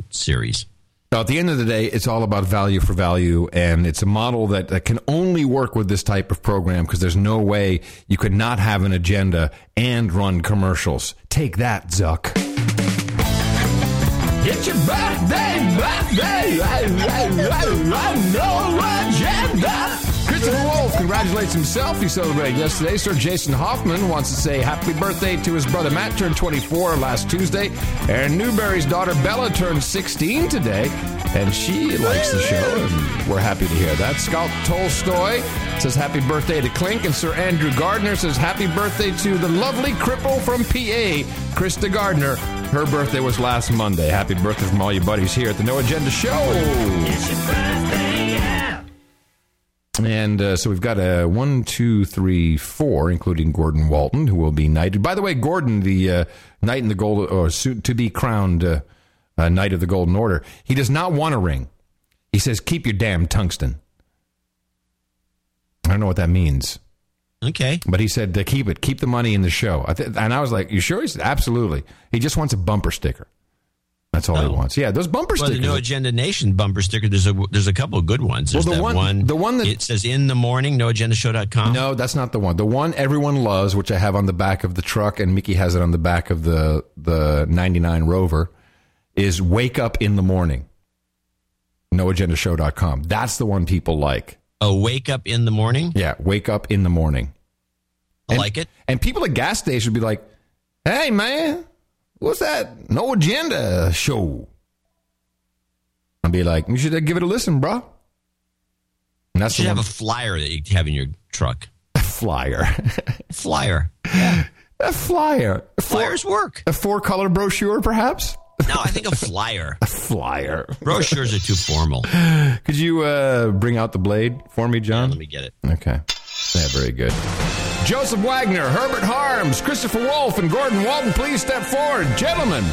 series. Now, at the end of the day, it's all about value for value, and it's a model that, that can only work with this type of program because there's no way you could not have an agenda and run commercials. Take that, Zuck. It's your birthday, birthday, no agenda. Congratulates himself. He celebrated yesterday. Sir Jason Hoffman wants to say happy birthday to his brother Matt, turned 24 last Tuesday. Aaron Newberry's daughter Bella turned 16 today, and she likes the show, and we're happy to hear that. Scott Tolstoy says happy birthday to Clink, and Sir Andrew Gardner says happy birthday to the lovely cripple from PA, Krista Gardner. Her birthday was last Monday. Happy birthday from all you buddies here at the No Agenda Show. And uh, so we've got a one, two, three, four, including Gordon Walton, who will be knighted. By the way, Gordon, the uh, knight in the gold, or soon to be crowned uh, uh, knight of the Golden Order, he does not want a ring. He says, "Keep your damn tungsten." I don't know what that means, Okay. but he said to keep it, keep the money in the show. I th- and I was like, "You sure?" He said, "Absolutely." He just wants a bumper sticker. That's all he Oh. wants. Yeah, those bumper Well, the stickers. No Agenda Nation bumper sticker. There's a there's a couple of good ones. Well, the that one- the one that- it says in the morning. NoAgendaShow.com. No, that's not the one. The one everyone loves, which I have on the back of the truck, and Mickey has it on the back of the the '99 Rover, is "Wake Up in the Morning." NoAgendaShow.com. That's the one people like. Oh, wake up in the morning. Yeah, "Wake Up in the Morning." I And- like it. And people at gas stations would be like, "Hey, man, what's that? No Agenda show?" I'd be like, "You should give it a listen, bro." And You that's should the have one- a flyer that you have in your truck. A flyer. Flyer. a flyer. A four- Flyers work. A four color brochure, perhaps? No, I think a flyer. A flyer. Brochures are too formal. Could you uh, bring out the blade for me, John? Let me get it. Okay. Yeah, very good. Joseph Wagner, Herbert Harms, Christopher Wolf, and Gordon Walton, please step forward. Gentlemen,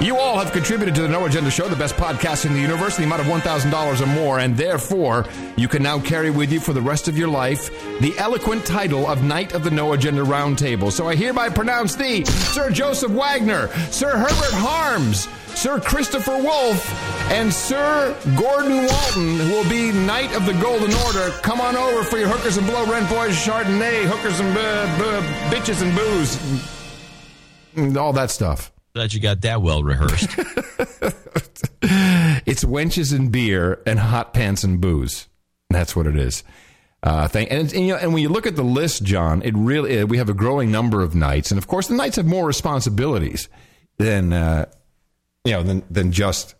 You all have contributed to the No Agenda Show, the best podcast in the universe, in the amount of $1,000 or more, and therefore you can now carry with you for the rest of your life the eloquent title of Knight of the No Agenda Roundtable. So I hereby pronounce thee Sir Joseph Wagner, Sir Herbert Harms, Sir Christopher Wolfe, and Sir Gordon Walton, who will be Knight of the Golden Order. Come on over for your hookers and blow rent boys, Chardonnay, hookers and uh, bitches and booze, and all that stuff. Glad you got that well rehearsed. it's wenches and beer and hot pants and booze. That's what it is. Uh, thank, and, and, you know, and when you look at the list, John, it really we have a growing number of knights, and of course, the knights have more responsibilities than uh, you know than than just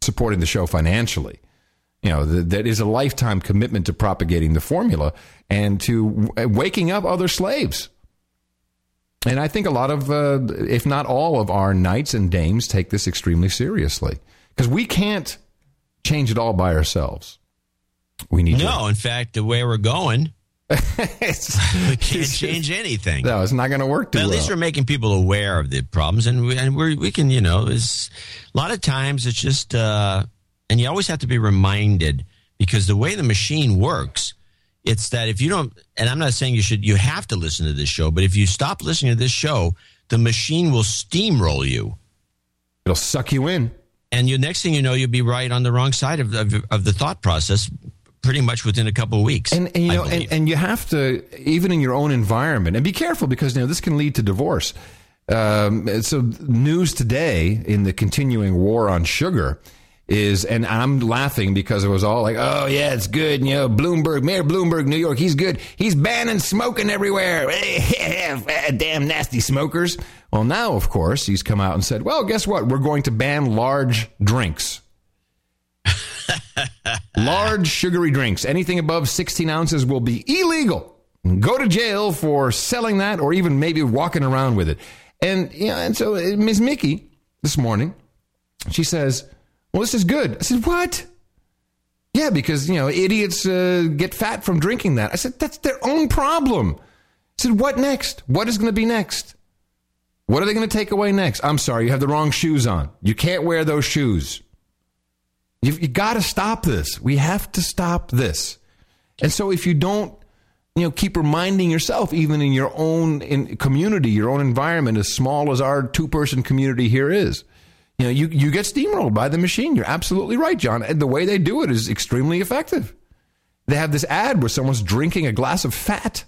supporting the show financially. You know, th- that is a lifetime commitment to propagating the formula and to w- waking up other slaves. And I think a lot of, uh, if not all of our knights and dames take this extremely seriously because we can't change it all by ourselves. We need no, to- in fact, the way we're going, we can't change anything. No, it's not going to work too But at least well. we're making people aware of the problems, and we and we we can you know is a lot of times it's just uh, and you always have to be reminded because the way the machine works, it's that if you don't, and I'm not saying you should, you have to listen to this show, but if you stop listening to this show, the machine will steamroll you. It'll suck you in, and you next thing you know, you'll be right on the wrong side of of, of the thought process, pretty much within a couple of weeks. And, and you know, and, and you have to even in your own environment, and be careful because you know this can lead to divorce. Um, so, news today in the continuing war on sugar is, and I'm laughing because it was all like, "Oh yeah, it's good." You know, Bloomberg, Mayor Bloomberg, New York, he's good. He's banning smoking everywhere. Damn nasty smokers. Well, now of course he's come out and said, "Well, guess what? We're going to ban large drinks." Large sugary drinks, anything above 16 ounces, will be illegal. Go to jail for selling that or even maybe walking around with it. And, you know, and so uh, Ms. Mickey this morning, she says, Well, this is good. I said, What? Yeah, because, you know, idiots uh, get fat from drinking that. I said, That's their own problem. I said, What next? What is going to be next? What are they going to take away next? I'm sorry, you have the wrong shoes on. You can't wear those shoes. You've you got to stop this. We have to stop this. And so if you don't, you know, keep reminding yourself, even in your own in community, your own environment, as small as our two person community here is, you know, you, you get steamrolled by the machine. You're absolutely right, John. And the way they do it is extremely effective. They have this ad where someone's drinking a glass of fat.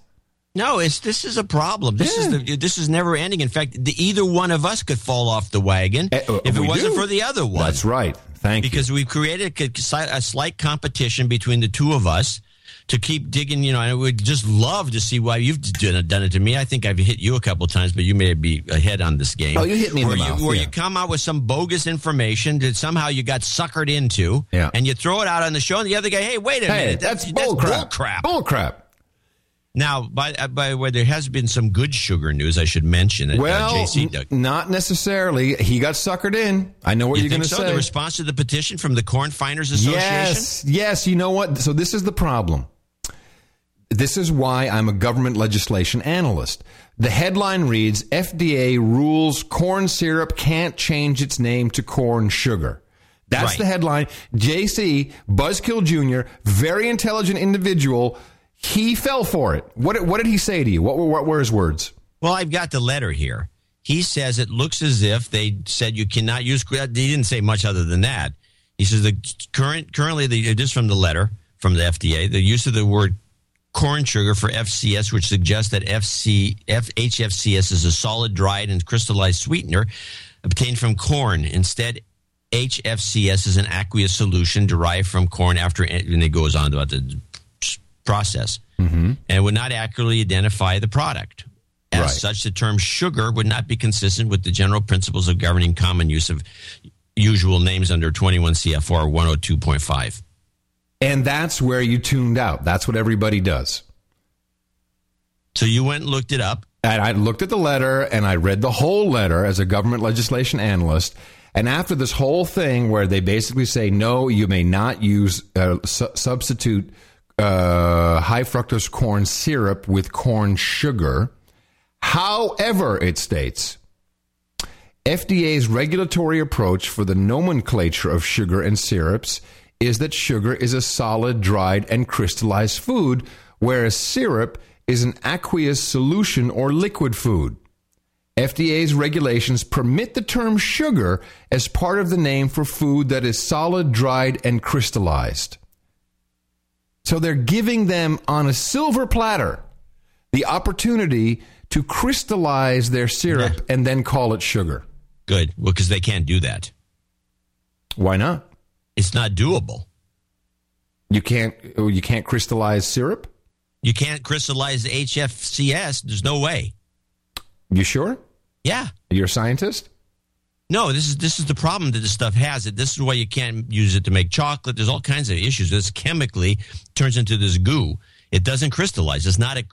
No, it's this is a problem. This is the, this is never ending. In fact, the, either one of us could fall off the wagon if it Eh, wasn't do. for the other one. That's right. Thank you. because we've created a, a slight competition between the two of us to keep digging. You know, I would just love to see why you've done, done it to me. I think I've hit you a couple of times, but you may be ahead on this game. Oh, you hit me in where the you, mouth, Where yeah. you come out with some bogus information that somehow you got suckered into, Yeah. and you throw it out on the show, and the other guy, hey, wait a Hey, minute, that's bull crap. crap. Bull crap. Now, by uh, by the way, there has been some good sugar news. I should mention. Uh, Well, JC Doug. not necessarily. He got suckered in. I know what you are going to so? say. The response to the petition from the Corn Refiners Association. Yes, yes. You know what? So this is the problem. This is why I'm a government legislation analyst. The headline reads FDA rules corn syrup can't change its name to corn sugar. That's Right. the headline. JC, Buzzkill Jr., very intelligent individual, he fell for it. What, what did he say to you? What, were- what were his words? Well, I've got the letter here. He says it looks as if they said you cannot use. He didn't say much other than that. He says the current currently the just from the letter from the FDA the use of the word corn sugar for FCS, which suggests that FC F, HFCS is a solid, dried, and crystallized sweetener obtained from corn. Instead, HFCS is an aqueous solution derived from corn. After and it goes on about the process, Mm-hmm. and would not accurately identify the product. As Right. such, the term sugar would not be consistent with the general principles of governing common use of usual names under 21 CFR 102.5. And that's where you tuned out. That's what everybody does. So you went and looked it up. And I looked at the letter and I read the whole letter as a government legislation analyst. And after this whole thing where they basically say, no, you may not use uh, su- substitute uh, high fructose corn syrup with corn sugar. However, it states, FDA's regulatory approach for the nomenclature of sugar and syrups is that sugar is a solid, dried, and crystallized food, whereas syrup is an aqueous solution or liquid food. FDA's regulations permit the term sugar as part of the name for food that is solid, dried, and crystallized. So they're giving them on a silver platter the opportunity to crystallize their syrup and then call it sugar. Good. Well, because they can't do that. Why not? It's not doable. You can't you can't crystallize syrup? You can't crystallize HFCS. There's no way. You sure? Yeah. You're a scientist? No, this is this is the problem that this stuff has. It this is why you can't use it to make chocolate. There's all kinds of issues. This chemically turns into this goo. It doesn't crystallize. It's not a.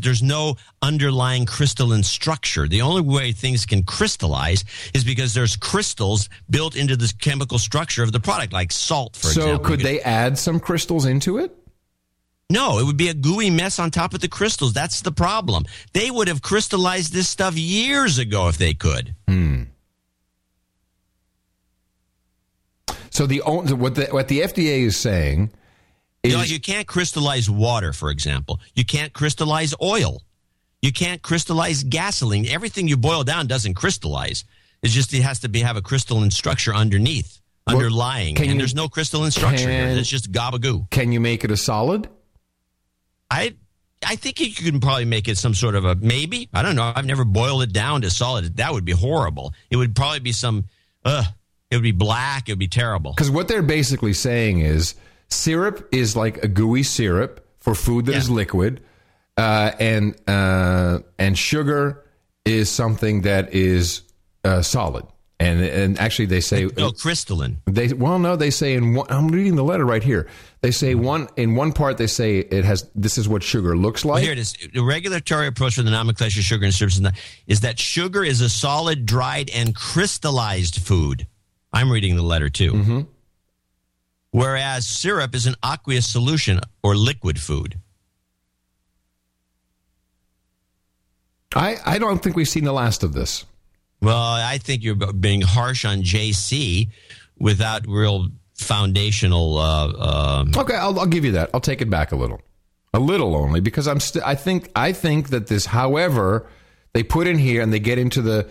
There's no underlying crystalline structure. The only way things can crystallize is because there's crystals built into the chemical structure of the product, like salt, for so example. So could they add some crystals into it? No, it would be a gooey mess on top of the crystals. That's the problem. They would have crystallized this stuff years ago if they could. Hmm. So the what the what the FDA is saying You, know, you can't crystallize water, for example. You can't crystallize oil. You can't crystallize gasoline. Everything you boil down doesn't crystallize. It's just it has to be have a crystalline structure underneath, underlying, and you- there's no crystalline structure can- It's just gabagoo. Can you make it a solid? I I think you can probably make it some sort of a maybe. I don't know. I've never boiled it down to solid. That would be horrible. It would probably be some. Ugh. It would be black. It would be terrible. Because what they're basically saying is syrup is like a gooey syrup for food that is liquid, uh, and uh, and sugar is something that is uh, solid. And and actually, they say No crystalline. They well, no, they say in one. I'm reading the letter right here. They say one in one part. They say it has. This is what sugar looks Well, like. here it is. The regulatory approach for the nomenclature of sugar and syrups is is that sugar is a solid, dried, and crystallized food. I'm reading the letter too. Mm-hmm. Whereas syrup is an aqueous solution or liquid food. I I don't think we've seen the last of this. Well, I think you're being harsh on JC without real foundational. Uh, um, Okay, I'll, I'll give you that. I'll take it back a little, a little only, because I'm. St- I think. I think that this, however, they put in here and they get into the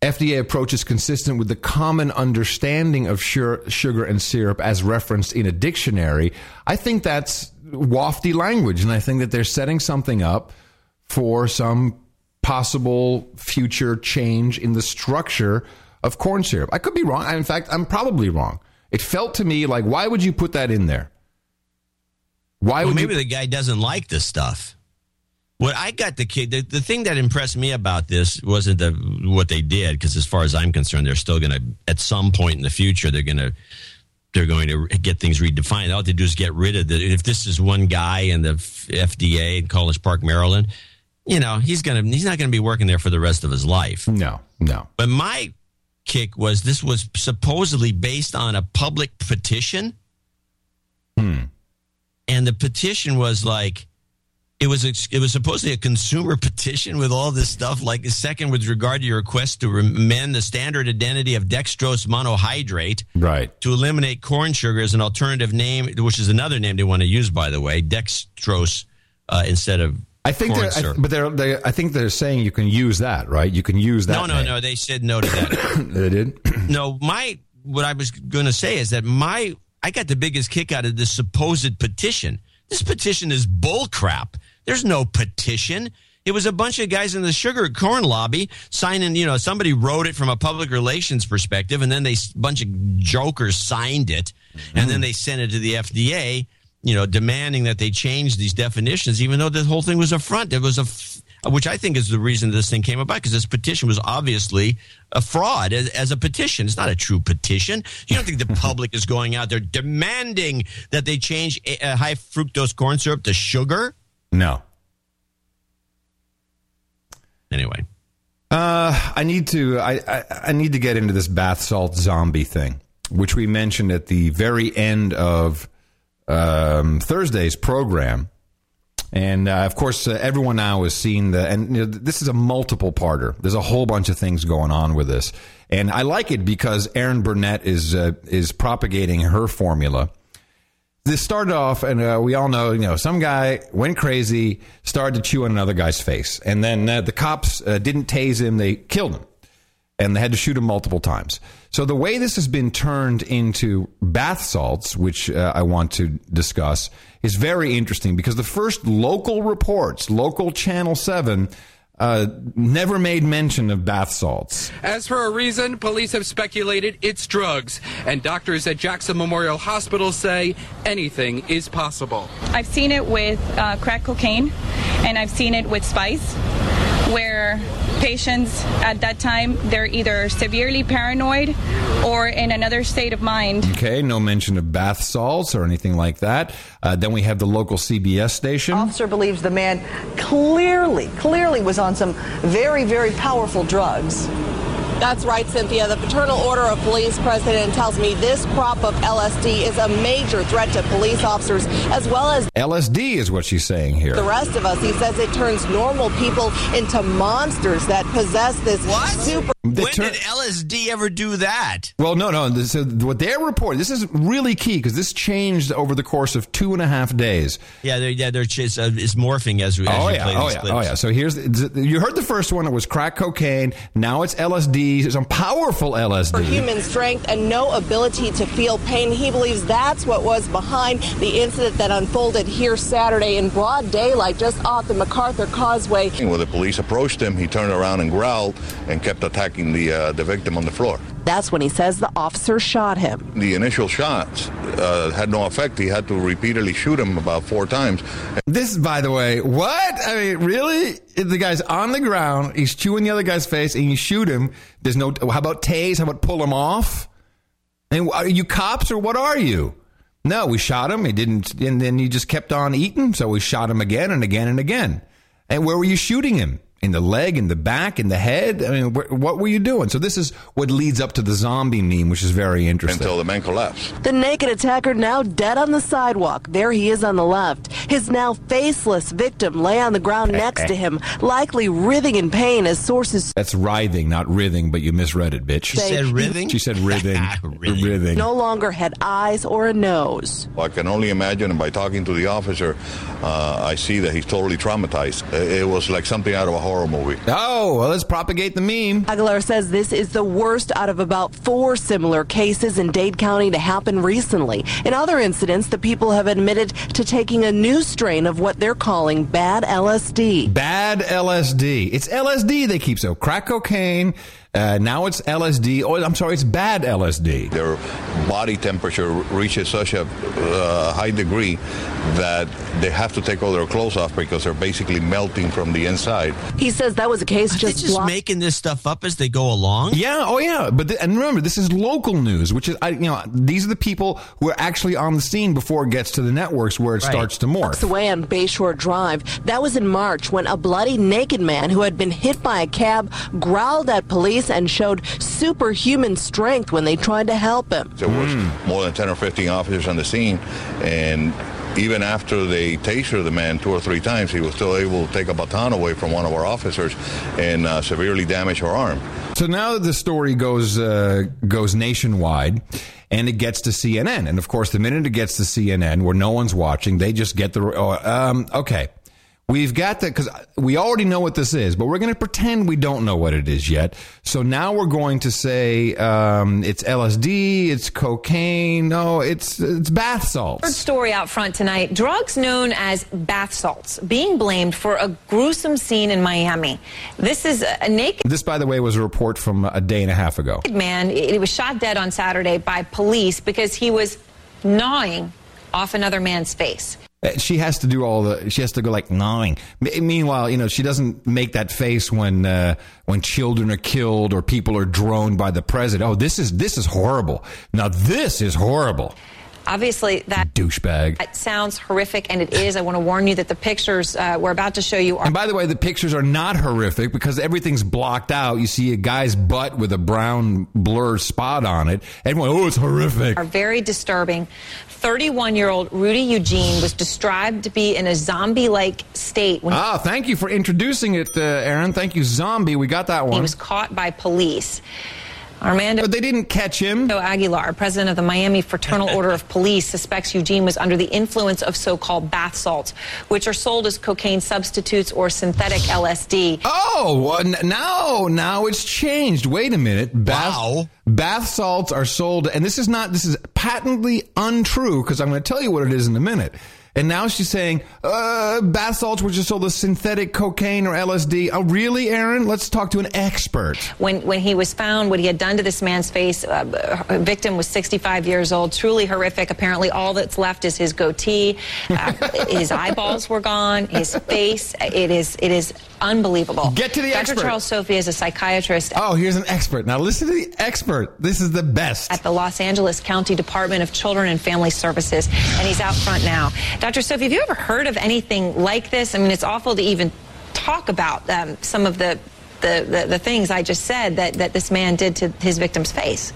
FDA approach is consistent with the common understanding of sugar and syrup as referenced in a dictionary. I think that's wafty language, and I think that they're setting something up for some possible future change in the structure of corn syrup. I could be wrong. In fact, I'm probably wrong. It felt to me like, why would you put that in there? Why well, would maybe you? the guy doesn't like this stuff. What I got the kid, the, the thing that impressed me about this wasn't the what they did, because as far as I'm concerned, they're still going to, at some point in the future, they're going to, they're going to get things redefined. All they do is get rid of the. If this is one guy in the FDA in College Park, Maryland, you know he's gonna, he's not going to be working there for the rest of his life. No, no. But my kick was this was supposedly based on a public petition. Hmm. And the petition was like, it was a, it was supposedly a consumer petition with all this stuff. Like the second, with regard to your request to amend the standard identity of dextrose monohydrate, right, to eliminate corn sugar as an alternative name, which is another name they want to use, by the way, dextrose uh, instead of I think corn they're, I, but they're, they I think they're saying you can use that, right? You can use that. no, no, name. no. They said no to that. they did. no, my what I was going to say is that my I got the biggest kick out of this supposed petition. This petition is bullcrap. There's no petition. It was a bunch of guys in the sugar corn lobby signing. You know, somebody wrote it from a public relations perspective, and then they a bunch of jokers signed it, and then they sent it to the FDA. You know, demanding that they change these definitions, even though the whole thing was a front. It was a, f- which I think is the reason this thing came about because this petition was obviously a fraud as, as a petition. It's not a true petition. You don't think the public is going out there demanding that they change a, a high fructose corn syrup to sugar? No. Anyway, uh, I need to I, I I need to get into this bath salt zombie thing, which we mentioned at the very end of um, Thursday's program. And uh, of course, uh, everyone now is seeing the, and you know, this is a multiple parter. There's a whole bunch of things going on with this, and I like it because Erin Burnett is uh, is propagating her formula. This started off, and uh, we all know, you know, some guy went crazy, started to chew on another guy's face, and then uh, the cops uh, didn't tase him; they killed him. And they had to shoot him multiple times. So the way this has been turned into bath salts, which uh, I want to discuss, is very interesting because the first local reports, local Channel 7, uh, never made mention of bath salts. As for a reason, police have speculated it's drugs, and doctors at Jackson Memorial Hospital say anything is possible. I've seen it with uh, crack cocaine, and I've seen it with spice, where patients at that time they're either severely paranoid or in another state of mind. Okay, no mention of bath salts or anything like that. Uh, then we have the local CBS station. Officer believes the man clearly, clearly was on some very, very powerful drugs. That's right, Cynthia. The Fraternal Order of Police president tells me this crop of LSD is a major threat to police officers as well as LSD is what she's saying here. the rest of us. He says it turns normal people into monsters that possess this what? super. They when turn- did LSD ever do that? Well, no, no. This, uh, what they're reporting, this is really key because this changed over the course of two and a half days. Yeah, they're, yeah, they're just, uh, it's morphing as we. As Oh you yeah, play oh these yeah, clips. oh yeah. So here's the, you heard the first one. It was crack cocaine. Now it's LSD. Some powerful LSD. For human strength and no ability to feel pain. He believes that's what was behind the incident that unfolded here Saturday in broad daylight just off the MacArthur Causeway. When the police approached him, he turned around and growled and kept attacking the uh, the victim on the floor. That's when he says the officer shot him. The initial shots uh, had no effect. He had to repeatedly shoot him about four times. This, by the way, what? I mean, really? The guy's on the ground. He's chewing the other guy's face, and you shoot him. There's no. How about tase? How about pull him off? And are you cops or what are you? No, we shot him. He didn't, and then he just kept on eating. So we shot him again and again and again. And where were you shooting him? In the leg, in the back, in the head? I mean, wh- what were you doing? So this is what leads up to the zombie meme, which is very interesting. Until the man collapsed. The naked attacker now dead on the sidewalk. There he is on the left. His now faceless victim lay on the ground next to him, likely writhing in pain as sources That's writhing, not writhing, but you misread it, bitch. She said writhing? She said writhing. writhing. no longer had eyes or a nose. I can only imagine, and by talking to the officer, uh, I see that he's totally traumatized. It was like something out of a horror movie. Oh, well, let's propagate the meme. Aguilar says this is the worst out of about four similar cases in Dade County to happen recently. In other incidents, the people have admitted to taking a new strain of what they're calling bad LSD. Bad LSD. It's LSD they keep so. Crack cocaine. Uh, now it's LSD. Oh, I'm sorry, it's bad LSD. Their body temperature reaches such a uh, high degree that they have to take all their clothes off because they're basically melting from the inside. He says that was a case Are just, just blocked- making this stuff up as they go along? Yeah, oh yeah. But th- and remember, this is local news, which is I, you know these are the people who are actually on the scene before it gets to the networks where it Right. starts to morph. away on Bayshore Drive. That was in March when a bloody naked man who had been hit by a cab growled at police and showed superhuman strength when they tried to help him. There was more than 10 or 15 officers on the scene, and even after they tasered the man two or three times, he was still able to take a baton away from one of our officers and uh, severely damage her arm. So now the story goes uh, goes nationwide, and it gets to CNN. And of course, the minute it gets to CNN, where no one's watching, they just get the oh, um, okay. We've got that because we already know what this is, but we're going to pretend we don't know what it is yet. So now we're going to say um, it's LSD, it's cocaine, no, it's it's bath Third salts. story out front tonight drugs known as bath salts being blamed for a gruesome scene in Miami. This is a naked This, by the way, was a report from a day and a half ago. man. He was shot dead on Saturday by police because he was gnawing off another man's face. Uh, She has to do all the. She has to go like gnawing. M- Meanwhile, you know, she doesn't make that face when uh, when children are killed or people are droned by the president. Oh, this is this is horrible. Now this is horrible. Obviously, that douchebag. That sounds horrific, and it is. I want to warn you that the pictures uh, we're about to show you are. And by the way, the pictures are not horrific because everything's blocked out. You see a guy's butt with a brown blur spot on it. Everyone, oh, it's horrific. Are very disturbing. 31 year old Rudy Eugene was described to be in a zombie like state when Ah, thank you for introducing it, uh, Erin. Thank you, zombie. We got that one. he was caught by police. Armando but they didn't catch him. Aguilar, president of the Miami Fraternal Order of Police, suspects Eugene was under the influence of so-called bath salts, which are sold as cocaine substitutes or synthetic LSD. Oh, well, n- now now it's changed. Wait a minute. Bath, Bath salts are sold, and this is not. This is patently untrue because I'm going to tell you what it is in a minute. And now she's saying uh, bath salts were just sold as synthetic cocaine or LSD. Oh, really, Erin? Let's talk to an expert. When when he was found, what he had done to this man's face, uh, a victim was 65 years old, truly horrific. Apparently, all that's left is his goatee. Uh, his eyeballs were gone. His face. It is it is unbelievable. Get to the Dr. expert. Charles Sophy is a psychiatrist. Oh, here's an expert. Now listen to the expert. This is the best. At the Los Angeles County Department of Children and Family Services, and he's out front now. Dr. Sophy, have you ever heard of anything like this? I mean, it's awful to even talk about um, some of the, the, the, the things I just said that, that this man did to his victim's face.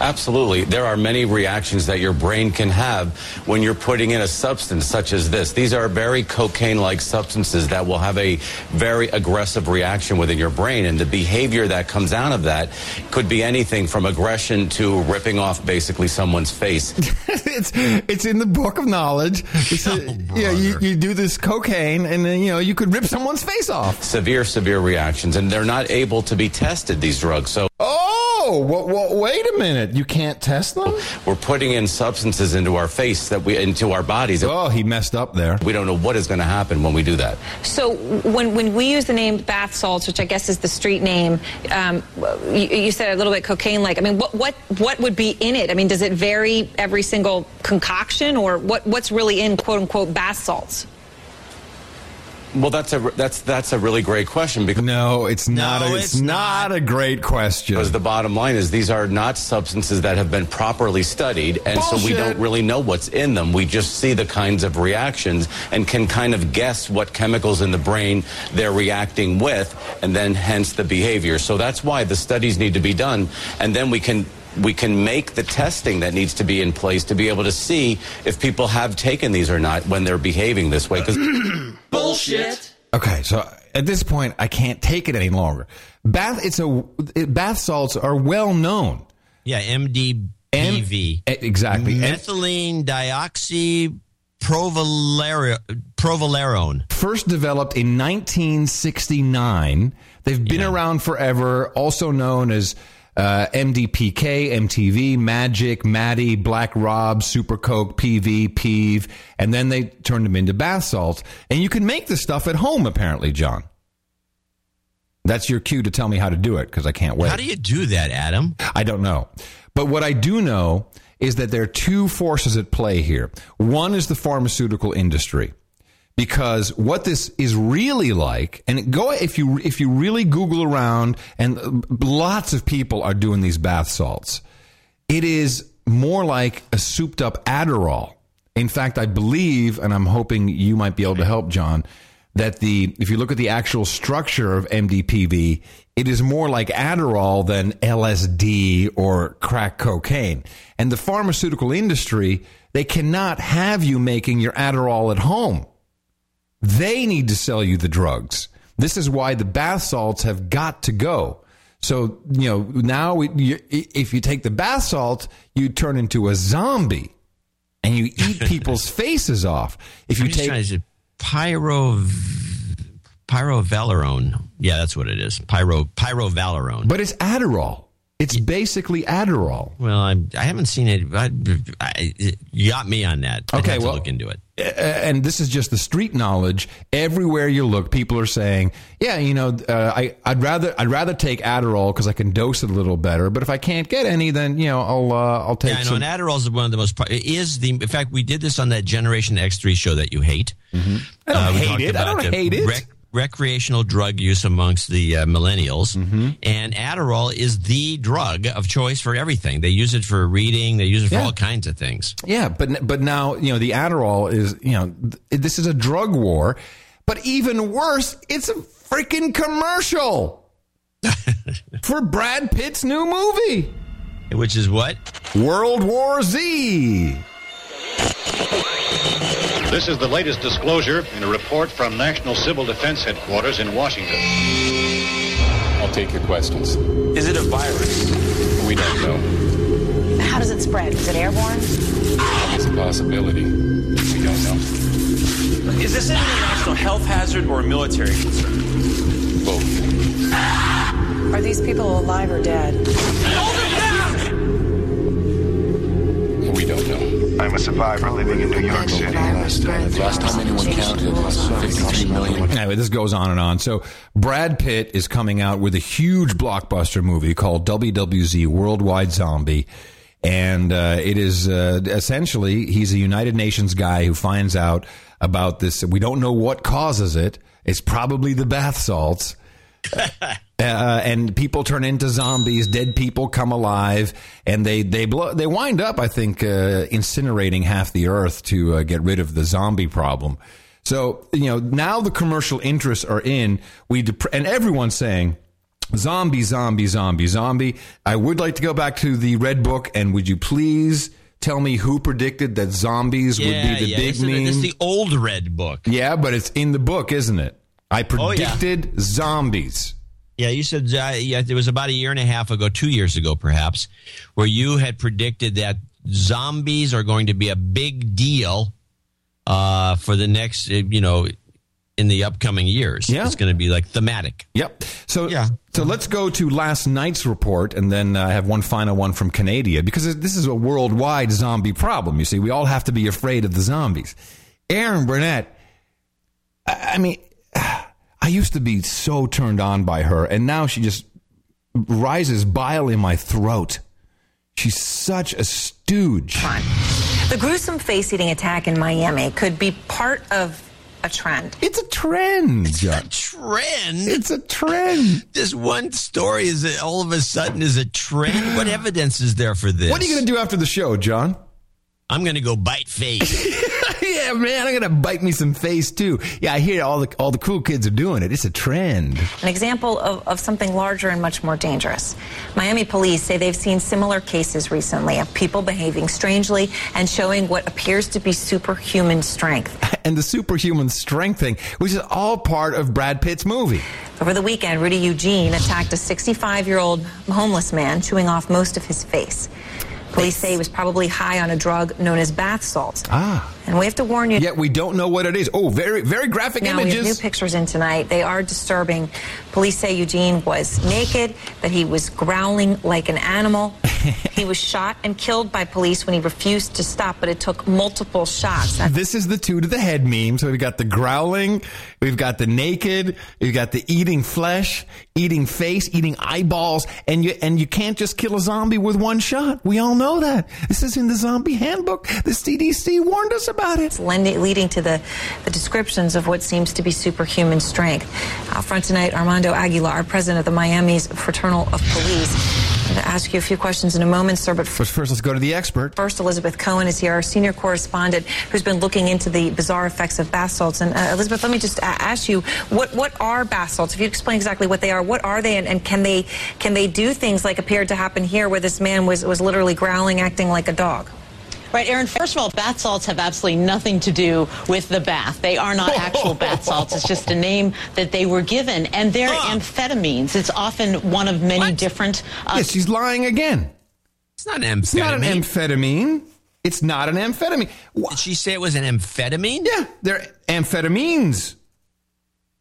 Absolutely. There are many reactions that your brain can have when you're putting in a substance such as this. These are very cocaine like substances that will have a very aggressive reaction within your brain. And the behavior that comes out of that could be anything from aggression to ripping off basically someone's face. it's it's in the book of knowledge. It's a, oh, yeah, you, you do this cocaine, and then you know you could rip someone's face off. severe, severe reactions. And they're not able to be tested, these drugs. So. Oh, what, what, wait a minute! You can't test them. We're putting in substances into our face that we into our bodies. Oh, he messed up there. We don't know what is going to happen when we do that. So when, when we use the name bath salts, which I guess is the street name, um, you, you said a little bit cocaine-like. I mean, what, what what would be in it? I mean, does it vary every single concoction, or what what's really in quote unquote bath salts? Well, that's a that's that's a really great question because no, it's not. No, a, it's, not, a great question. Because the bottom line is these are not substances that have been properly studied, and so we don't really know what's in them. We just see the kinds of reactions and can kind of guess what chemicals in the brain they're reacting with, and then hence the behavior. So that's why the studies need to be done, and then we can. We can make the testing that needs to be in place to be able to see if people have taken these or not when they're behaving this way. Because Bullshit. Okay, so at this point, I can't take it any longer. Bath, it's a it, bath salts are well known. Yeah, MDPV. E- exactly. And Methylene dioxy provalero- provalerone. first developed in 1969. They've been around forever, also known as uh, MDPK, MTV, Magic, Maddie, Black Rob, Super Coke, PV, Peeve, and then they turned them into bath salts. And you can make this stuff at home, apparently, John. That's your cue to tell me how to do it because I can't wait. How do you do that, Adam? I don't know. But what I do know is that there are two forces at play here. One is the pharmaceutical industry. Because what this is really like, and go if you if you really Google around, and lots of people are doing these bath salts, it is more like a souped up Adderall. In fact, I believe, and I'm hoping you might be able to help, John, that the if you look at the actual structure of MDPV, it is more like Adderall than LSD or crack cocaine. And the pharmaceutical industry, they cannot have you making your Adderall at home. They need to sell you the drugs. This is why the bath salts have got to go. So, you know, now it- you, if you take the bath salt, you turn into a zombie and you eat people's faces off. If you take trying to pyro pyrovalerone. Yeah, that's what it is. Pyro pyrovalerone. But it's Adderall. It's basically Adderall. Well, I'm, I haven't seen it. I, I, you got me on that. I'd Okay, have well- look into it. Uh, and this is just the street knowledge. Everywhere you look, people are saying, "Yeah, you know, uh, I, I'd rather I'd rather take Adderall because I can dose it a little better. But if I can't get any, then you know, I'll uh, I'll take Yeah, I know. some." And Adderall is one of the most. It is the. In fact, we did this on that Generation X three show that you hate. I don't Uh, hate it. I don't hate it. Rec- recreational drug use amongst the uh, millennials, Mm-hmm. and Adderall is the drug of choice for everything. They use it for reading. They use it for Yeah. all kinds of things. Yeah, but but now you know the Adderall is you know th- this is a drug war, but even worse, it's a freaking commercial for Brad Pitt's new movie, Which is what? World War Z. This is the latest disclosure in a report from National Civil Defense Headquarters in Washington. I'll take your questions. Is it a virus? We don't know. How does it spread? Is it airborne? It's a possibility. We don't know. Is this an international health hazard or a military concern? Both. Are these people alive or dead? We don't know. I'm a survivor living in New York City. The last time anyone counted, it was 53 million. Anyway, this goes on and on. So Brad Pitt is coming out with a huge blockbuster movie called WWZ Worldwide Zombie. And uh, it is uh, essentially, he's a United Nations guy who finds out about this. We don't know what causes it. It's probably the bath salts. uh, and people turn into zombies. Dead people come alive, and they they blow. They wind up, I think, uh, incinerating half the earth to uh, get rid of the zombie problem. So you know now the commercial interests are in. We dep- and everyone's saying. Zombie, zombie, zombie, zombie. I would like to go back to the Red Book, and would you please tell me who predicted that zombies would be the yeah. big This is the- this is the old red book. yeah, but it's in the book, isn't it? I Oh, yeah. predicted zombies. Yeah, you said uh, yeah, it was about a year and a half ago, two years ago, perhaps, where you had predicted that zombies are going to be a big deal uh, for the next, uh, you know, in the upcoming years. Yeah. it's going to be like thematic. Yep. So yeah. So let's go to last night's report, and then uh, I have one final one from Canada because this is a worldwide zombie problem. You see, we all have to be afraid of the zombies. Erin Burnett. I mean, I used to be so turned on by her, and now she just rises bile in my throat. She's such a stooge. The gruesome face eating attack in Miami could be part of a trend. It's a trend. It's a trend. It's a trend. This one story is all of a sudden is a trend. What evidence is there for this? What are you going to do after the show, John? I'm going to go bite face. yeah, man, I'm gonna bite me some face too. Yeah, I hear all the all the cool kids are doing it. It's a trend. An example of, of something larger and much more dangerous. Miami police say they've seen similar cases recently of people behaving strangely and showing what appears to be superhuman strength. And the superhuman strength thing, which is all part of Brad Pitt's movie. Over the weekend, Rudy Eugene attacked a 65 year old homeless man, chewing off most of his face. Police say he was probably high on a drug known as bath salts. Ah. And we have to warn you. Yet we don't know what it is. Oh, very very graphic Now we have new images. pictures in tonight. They are disturbing. Police say Eugene was naked, that he was growling like an animal. he was shot and killed by police when he refused to stop, but it took multiple shots. This is the two to the head meme. So we've got the growling, we've got the naked, we've got the eating flesh, eating face, eating eyeballs, and you and you can't just kill a zombie with one shot. We all know that. This is in the zombie handbook. The CDC warned us about it. lendi- leading to the, the descriptions of what seems to be superhuman strength. Out front tonight, Armando Aguilar, our president of the Miami's Fraternal of Police. I'm going to ask you a few questions in a moment, sir, but But first, let's go to the expert. First, Elizabeth Cohen is here, our senior correspondent, who's been looking into the bizarre effects of bath salts. And uh, Elizabeth, let me just a- ask you, what what are bath salts? If you explain exactly what they are, what are they, and, and can they can they do things like appeared to happen here, where this man was was literally growling, acting like a dog? Right, Erin, first of all, bath salts have absolutely nothing to do with the bath. They are not actual bath salts. It's just a name that they were given. And they're amphetamines. It's often one of many different. Uh, Yes, she's lying again. It's not an amphetamine. It's not an amphetamine. It's not an amphetamine. Did she say it was an amphetamine? Yeah, they're amphetamines.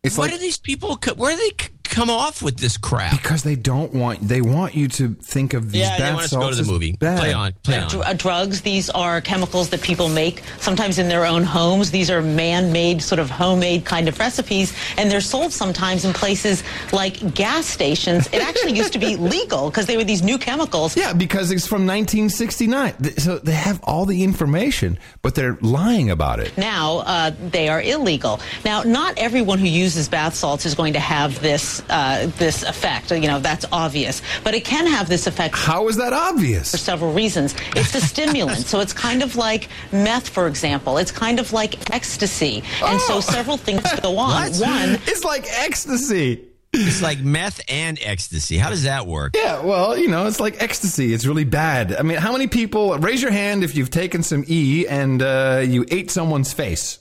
It's Where like do these people? co- Where are they c- come off with this crap? Because they don't want they want you to think of these Yeah, they bath want us to go to salts the movie. bad. Play on, play on. Dr- uh, drugs. These are chemicals that people make sometimes in their own homes. These are man-made, sort of homemade kind of recipes, and they're sold sometimes in places like gas stations. It actually used to be legal because they were these new chemicals. Yeah, because it's from 1969. So they have all the information, but they're lying about it. Now uh, they are illegal. Now, not everyone who uses bath salts is going to have this uh, this effect. You know, that's obvious, but it can have this effect. How is that obvious? For several reasons. It's a stimulant, so it's kind of like meth, for example. It's kind of like ecstasy, and so several things go on. What? One, it's like ecstasy. It's like meth and ecstasy. How does that work? Yeah, well, you know, it's like ecstasy. It's really bad. I mean, how many people raise your hand if you've taken some E and uh, you ate someone's face?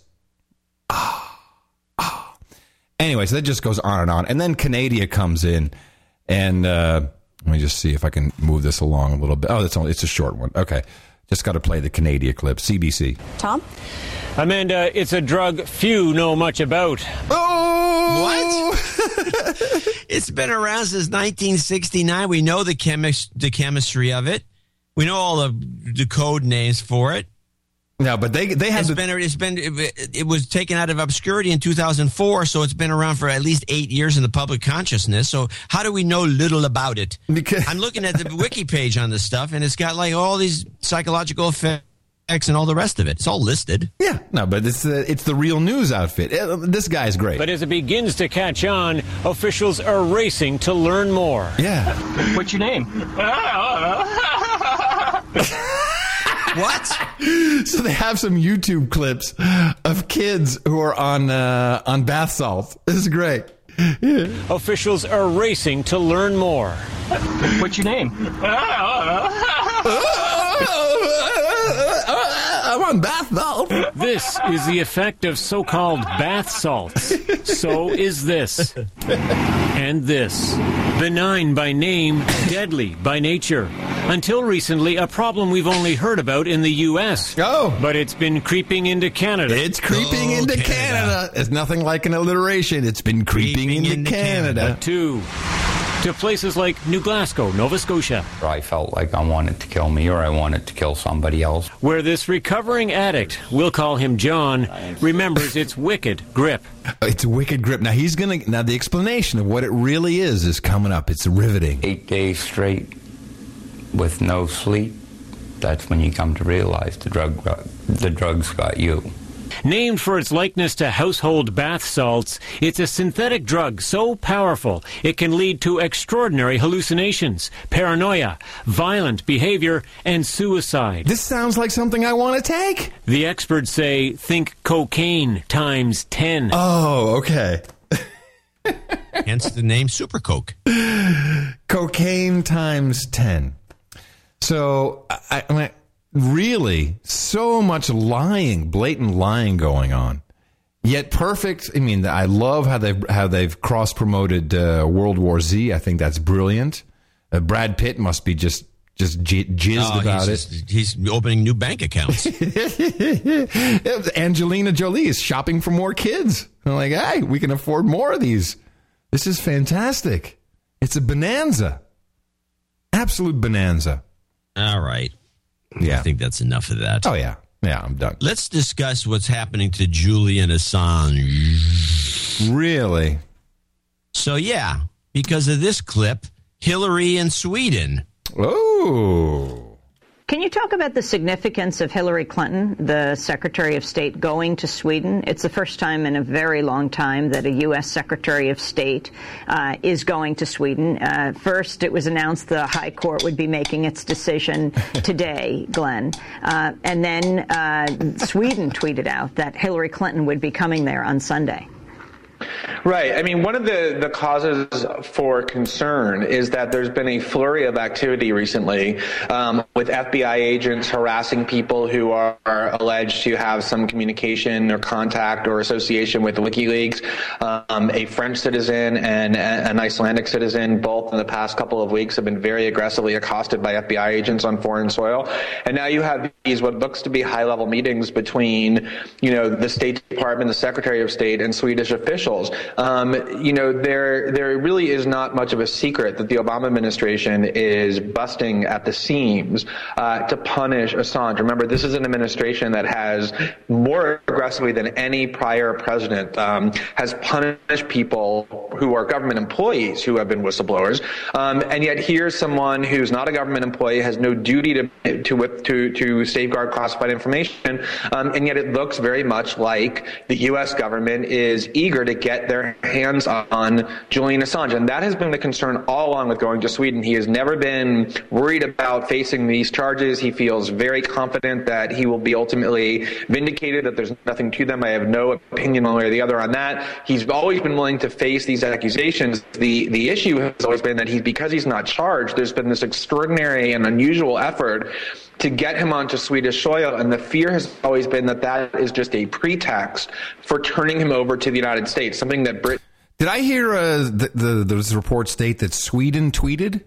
Ah, ah. Anyway, so that just goes on and on, and then Canada comes in, and uh, let me just see if I can move this along a little bit. Oh, it's only it's a short one. Okay, just got to play the Canada clip. CBC. Tom? Amanda, it's a drug few know much about. Oh, what? it's been around since 1969. We know the chemis- the chemistry of it. We know all the the code names for it. No, but they they have it's the- been it's been it, it was taken out of obscurity in 2004, so it's been around for at least eight years in the public consciousness. So how do we know little about it? Because I'm looking at the wiki page on this stuff, and it's got like all these psychological effects and all the rest of it. It's all listed. Yeah, no, but it's the it's the real news outfit. Uh, This guy's great. But as it begins to catch on, officials are racing to learn more. Yeah. What's your name? what? So they have some YouTube clips of kids who are on uh, on bath salts. This is great. Officials are racing to learn more. What's your name? I'm on bath salts. This is the effect of so called bath salts. So is this. And this. Benign by name, deadly by nature. Until recently, a problem we've only heard about in the U.S. Oh. But it's been creeping into Canada. It's creeping oh, into Canada. It's nothing like an alliteration. It's been creeping, into, Canada. Two. To places like New Glasgow, Nova Scotia. I felt like I wanted to kill me or I wanted to kill somebody else. Where this recovering addict, we'll call him John, remembers its wicked grip. It's a wicked grip. Now he's gonna. Now the explanation of what it really is is coming up. It's riveting. Eight days straight with no sleep. That's when you come to realize the drug the drugs got you. Named for its likeness to household bath salts, it's a synthetic drug so powerful it can lead to extraordinary hallucinations, paranoia, violent behavior, and suicide. This sounds like something I want to take. The experts say think cocaine times 10. Oh, okay. Hence the name Super Coke. Cocaine times ten. So I, I mean, really so much lying, blatant lying going on. Yet perfect. I mean, I love how they've how they've cross promoted uh, World War Z. I think that's brilliant. Uh, Brad Pitt must be just just j- jizzed Oh, about he's, it. he's opening new bank accounts. Angelina Jolie is shopping for more kids. I'm like, hey, we can afford more of these. This is fantastic. It's a bonanza. Absolute bonanza. All right. Yeah. I think that's enough of that. Oh, yeah. Yeah, I'm done. Let's discuss what's happening to Julian Assange. Really? So, yeah, because of this clip, Hillary in Sweden. Oh. Can you talk about the significance of Hillary Clinton, the Secretary of State, going to Sweden? It's the first time in a very long time that a U.S. Secretary of State uh, is going to Sweden. Uh, first, it was announced the High Court would be making its decision today, Glenn. Uh, and then uh, Sweden tweeted out that Hillary Clinton would be coming there on Sunday. Right. I mean, one of the, the causes for concern is that there's been a flurry of activity recently um, with FBI agents harassing people who are, alleged to have some communication or contact or association with WikiLeaks. Um, a French citizen and an Icelandic citizen, both in the past couple of weeks, have been very aggressively accosted by FBI agents on foreign soil. And now you have these what looks to be high level meetings between, you know, the State Department, the Secretary of State, and Swedish officials officials. Um, you know, there there really is not much of a secret that the Obama administration is busting at the seams uh, to punish Assange. Remember, this is an administration that has more aggressively than any prior president um, has punished people who are government employees who have been whistleblowers, um, and yet here's someone who's not a government employee, has no duty to to to, to safeguard classified information, um, and yet it looks very much like the U.S. government is eager to get their hands on Julian Assange, and that has been the concern all along with going to Sweden. He has never been worried about facing these charges. He feels very confident that he will be ultimately vindicated, that there's nothing to them. I have no opinion one way or the other on that. He's always been willing to face these accusations. The the issue has always been that he's because he's not charged. There's been this extraordinary and unusual effort to get him onto Swedish soil, and the fear has always been that that is just a pretext for turning him over to the United States. Something that Britain. Did I hear uh, the, the those reports state that Sweden tweeted?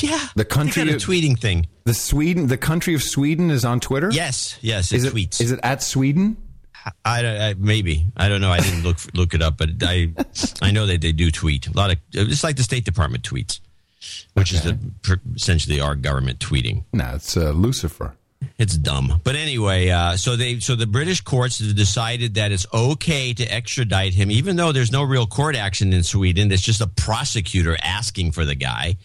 Yeah, the country got a of- tweeting thing. The Sweden, the country of Sweden, is on Twitter. Yes, yes, it is it tweets. Is it at Sweden? I, I maybe I don't know. I didn't look look it up, but I I know that they do tweet a lot of. It's like the State Department tweets, which is the, essentially our government tweeting. No, it's uh, Lucifer. It's dumb, but anyway. Uh, so they so the British courts have decided that it's okay to extradite him, even though there's no real court action in Sweden. It's just a prosecutor asking for the guy,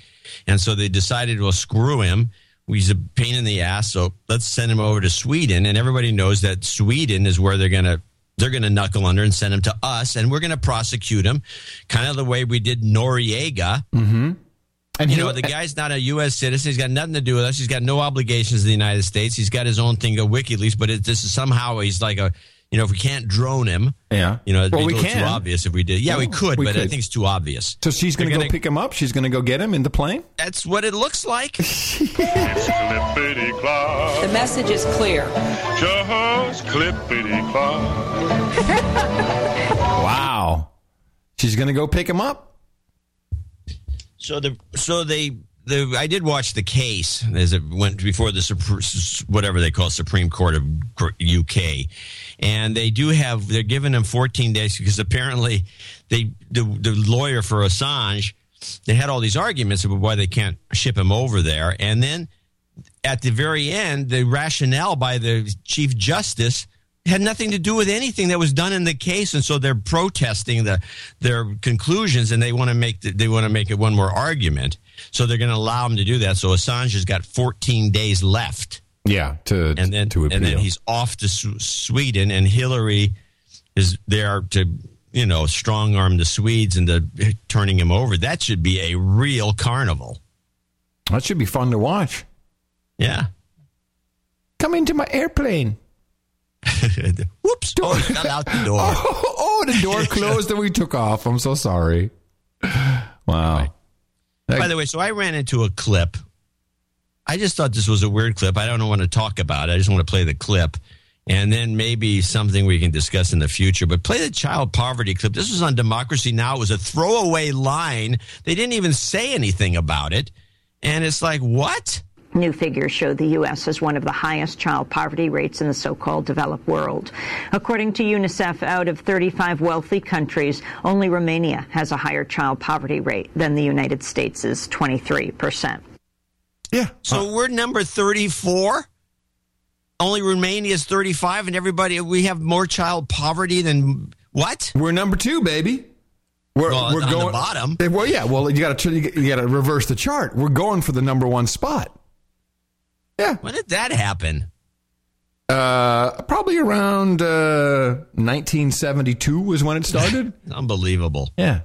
and so they decided, well, screw him. He's a pain in the ass, so let's send him over to Sweden. And everybody knows that Sweden is where they're gonna they're gonna knuckle under and send him to us, and we're gonna prosecute him, kind of the way we did Noriega. Mm-hmm. And you know, the guy's not a U.S. citizen. He's got nothing to do with us. He's got no obligations to the United States. He's got his own thing at WikiLeaks, but it, this is somehow he's like a, you know, if we can't drone him, Yeah. you know, it'd well, be a we little can. too obvious if we did. Yeah, we could, we but I think it's too obvious. So she's going to They're go pick him up. She's going to go get him in the plane. That's what it looks like. The message is clear. Just clippity clop. Wow. She's going to go pick him up. So the so they the I did watch the case as it went before the whatever they call Supreme Court of UK, and they do have they're giving them 14 days because apparently they the the lawyer for Assange they had all these arguments about why they can't ship him over there, and then at the very end the rationale by the chief justice had nothing to do with anything that was done in the case, and so they're protesting the their conclusions, and they want to make the, they want to make it one more argument. So they're going to allow him to do that. So Assange has got 14 days left, Yeah, to and then to appeal. and then he's off to Sweden, and Hillary is there to you know strong arm the Swedes into turning him over. That should be a real carnival. that should be fun to watch. Yeah. Come into my airplane. Whoops! Oh, he fell out the door. Oh, oh, the door closed and we took off. I'm so sorry. Wow. By the way, so I ran into a clip. I just thought this was a weird clip. I don't want to talk about it. I just want to play the clip. And then maybe something we can discuss in the future. But play the child poverty clip. This was on Democracy Now! It was a throwaway line. They didn't even say anything about it. And it's like, what? New figures show the U.S. has one of the highest child poverty rates in the so-called developed world. According to UNICEF, out of 35 wealthy countries, only Romania has a higher child poverty rate than the United States' 23 percent. Yeah. So uh, we're number 34. Only Romania is 35, and everybody, we have more child poverty than what? We're number two, baby. We're, Well, we're on the going bottom. Well, yeah. Well, you got to you got to reverse the chart. We're going for the number one spot. Yeah. When did that happen? Uh, probably around uh, 1972 was when it started. Unbelievable. yeah.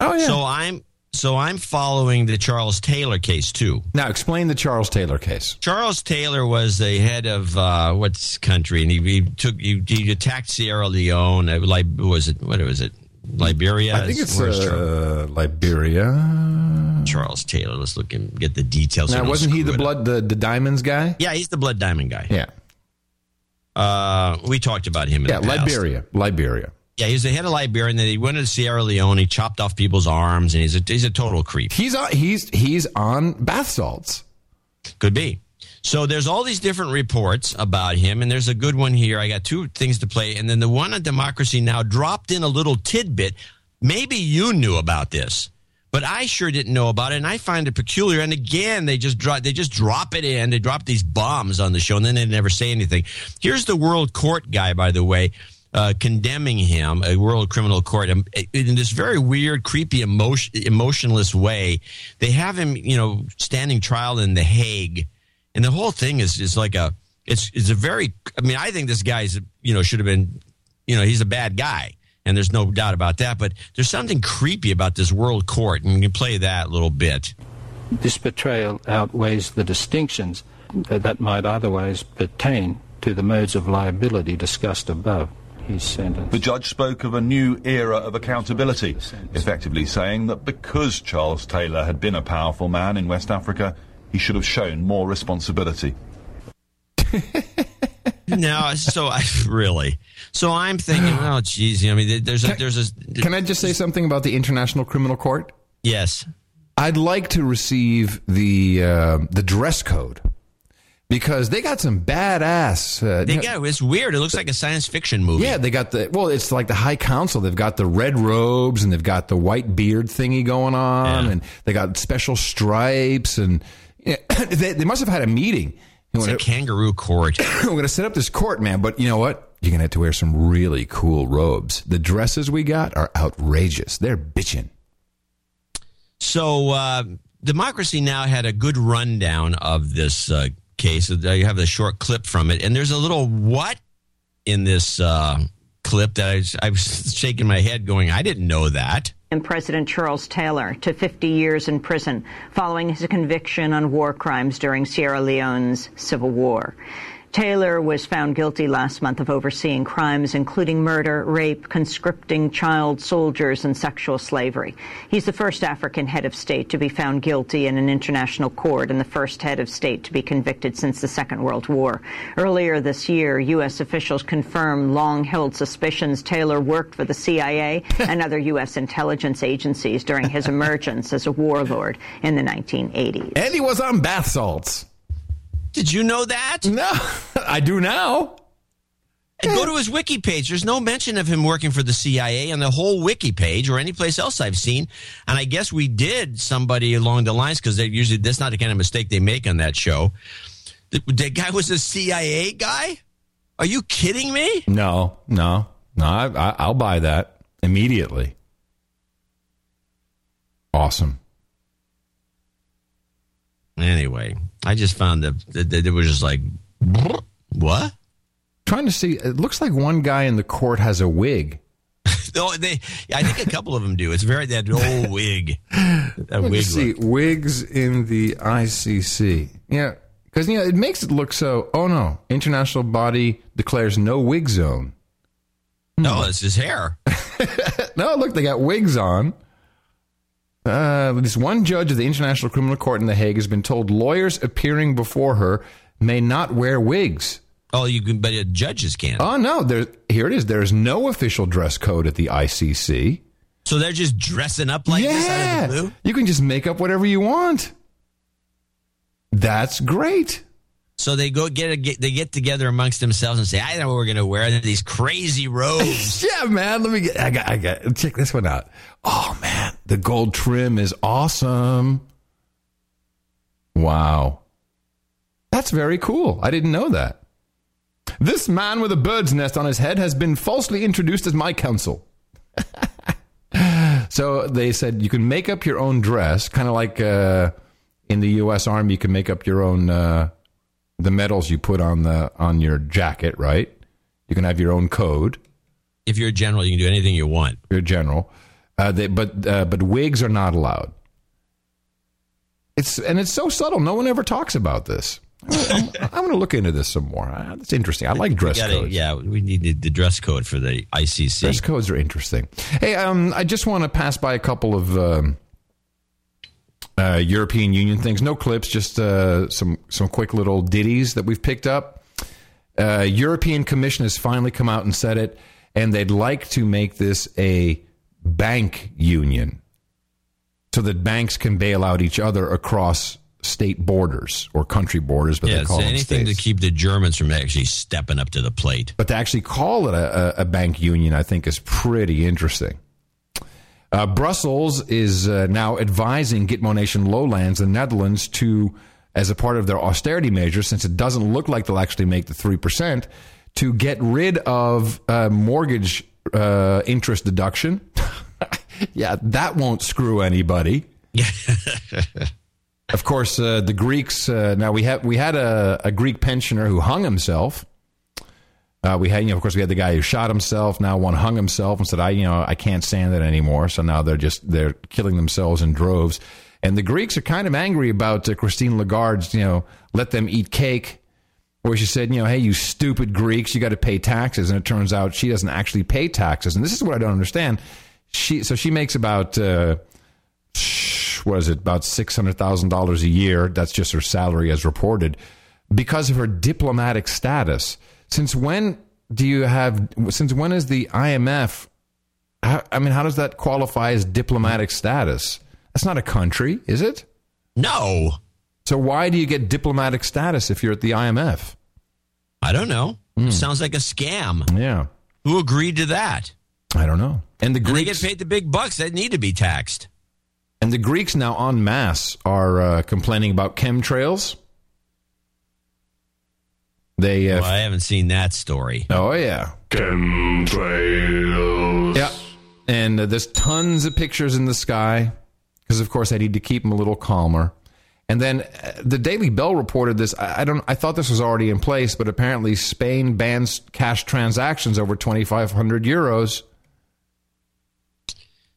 Oh yeah. So I'm so I'm following the Charles Taylor case too. now explain the Charles Taylor case. Charles Taylor was the head of uh, what's country, and he, he took he, he attacked Sierra Leone. Uh, like was it what was it? Liberia. I think it's uh, Liberia. Charles Taylor. Let's look and get the details. Now, don't wasn't he the blood the, the diamonds guy? Yeah, he's the blood diamond guy. Yeah. Uh, we talked about him. In Yeah. Liberia. Liberia. Yeah, he's the head of Liberia, and then he went to Sierra Leone. He chopped off people's arms, and he's a he's a total creep. He's on he's he's on bath salts. Could be. So there's all these different reports about him, and there's a good one here. I got two things to play, and then the one on democracy now dropped in a little tidbit. Maybe you knew about this, but I sure didn't know about it, and I find it peculiar. And again, they just drop they just drop it in. They drop these bombs on the show, and then they never say anything. Here's the World Court guy, by the way. Uh, condemning him, a world criminal court, um, in this very weird, creepy, emotion, emotionless way. They have him, you know, standing trial in The Hague, and the whole thing is is like a it's it's a very. I mean, I think this guy's you know should have been, you know, he's a bad guy, and there's no doubt about that. But there's something creepy about this world court, and you can play that a little bit. This betrayal outweighs the distinctions that might otherwise pertain to the modes of liability discussed above. His sentence. The judge spoke of a new era of accountability, effectively saying that because Charles Taylor had been a powerful man in West Africa, he should have shown more responsibility. no, so I really. So I'm thinking, oh, geez, I mean, there's a, there's a. Can I just say something about the International Criminal Court? Yes. I'd like to receive the uh, the dress code because they got some badass. Uh, They you know- got it's weird. It looks like a science fiction movie. Yeah, they got the well. It's like the High Council. They've got the red robes and they've got the white beard thingy going on, and they got special stripes, and yeah, they, they must have had a meeting. It's a kangaroo court. We're going to set up this court, man. But you know what? You're going to have to wear some really cool robes. The dresses we got are outrageous. They're bitching. So, uh, Democracy Now! had a good rundown of this uh, case. You have a short clip from it, and there's a little what in this uh, clip that I was, I was shaking my head, going, "I didn't know that." and President Charles Taylor to 50 years in prison following his conviction on war crimes during Sierra Leone's civil war. Taylor was found guilty last month of overseeing crimes including murder, rape, conscripting child soldiers, and sexual slavery. He's the first African head of state to be found guilty in an international court and the first head of state to be convicted since the Second World War. Earlier this year, U.S. officials confirmed long-held suspicions Taylor worked for the CIA and other U.S. intelligence agencies during his emergence as a warlord in the 1980s. And he was on bath salts. Did you know that? No, I do now. And go to his wiki page. There's no mention of him working for the CIA on the whole wiki page or any place else I've seen. And I guess we did somebody along the lines because they usually that's not the kind of mistake they make on that show. The, the guy was a CIA guy. Are you kidding me? No, no, no. I, I, I'll buy that immediately. Awesome. Anyway, I just found that, that, that it was just like, what? Trying to see. It looks like one guy in the court has a wig. No, oh, they. I think a couple of them do. It's very that old wig. That wig. see look. wigs in the ICC. Yeah, because you know it makes it look so. Oh no, international body declares no wig zone. No, it's his hair. no, look, they got wigs on. Uh, this one judge of the International Criminal Court in The Hague has been told lawyers appearing before her may not wear wigs. Oh, you can, but uh, judges can. Oh no, there. Here it is. There is no official dress code at the ICC. So they're just dressing up like this out yeah, of the blue. you can just make up whatever you want. That's great. So they go get, a, get they get together amongst themselves and say, "I know what we're going to wear these crazy robes." yeah, man. Let me get. I got. I got. Check this one out. Oh man, the gold trim is awesome. Wow, that's very cool. I didn't know that. This man with a bird's nest on his head has been falsely introduced as my counsel. so they said you can make up your own dress, kind of like uh, in the U.S. Army, you can make up your own uh, the medals you put on the on your jacket, right? You can have your own code. If you're a general, you can do anything you want. You're a general, uh, they, but uh, but wigs are not allowed. It's and it's so subtle. No one ever talks about this. I'm, I'm going to look into this some more. Uh, It's interesting. I like dress gotta- codes. Yeah, we need the, the dress code for the ICC. Dress codes are interesting. Hey, um, I just want to pass by a couple of um, uh, European Union things. No clips, just uh, some some quick little ditties that we've picked up. Uh, European Commission has finally come out and said it, and they'd like to make this a bank union, so that banks can bail out each other across state borders or country borders, but yeah, they call anything states. to keep the Germans from actually stepping up to the plate. But to actually call it a, a bank union, I think, is pretty interesting. Uh, Brussels is uh, now advising Gitmo Nation Lowlands, the Netherlands, to, as a part of their austerity measures, since it doesn't look like they'll actually make the 3%, to get rid of uh, mortgage uh, interest deduction. yeah, that won't screw anybody. Of course, uh, the Greeks. Uh, now we have we had a, a Greek pensioner who hung himself. Uh, we had, you know, of course, we had the guy who shot himself. Now one hung himself and said, "I, you know, I can't stand it anymore." So now they're just they're killing themselves in droves. And the Greeks are kind of angry about uh, Christine Lagarde's, you know, let them eat cake, where she said, you know, hey, you stupid Greeks, you got to pay taxes. And it turns out she doesn't actually pay taxes. And this is what I don't understand. She so she makes about uh, what is it about six hundred thousand dollars a year? That's just her salary as reported because of her diplomatic status. Since when do you have? Since when is the IMF? How, I mean, how does that qualify as diplomatic status? That's not a country, is it? No. So why do you get diplomatic status if you're at the IMF? I don't know. Sounds like a scam. Yeah. Who agreed to that? I don't know. And the And they Greeks get paid the big bucks. They need to be taxed. and the Greeks now en masse are uh, complaining about chemtrails. They uh, Well, I haven't seen that story. Oh yeah, Chemtrails. yeah, and uh, there's tons of pictures in the sky because, of course, I need to keep them a little calmer. And then uh, the Daily Bell reported this. I, I don't. I thought this was already in place, but apparently Spain bans cash transactions over 2,500 euros.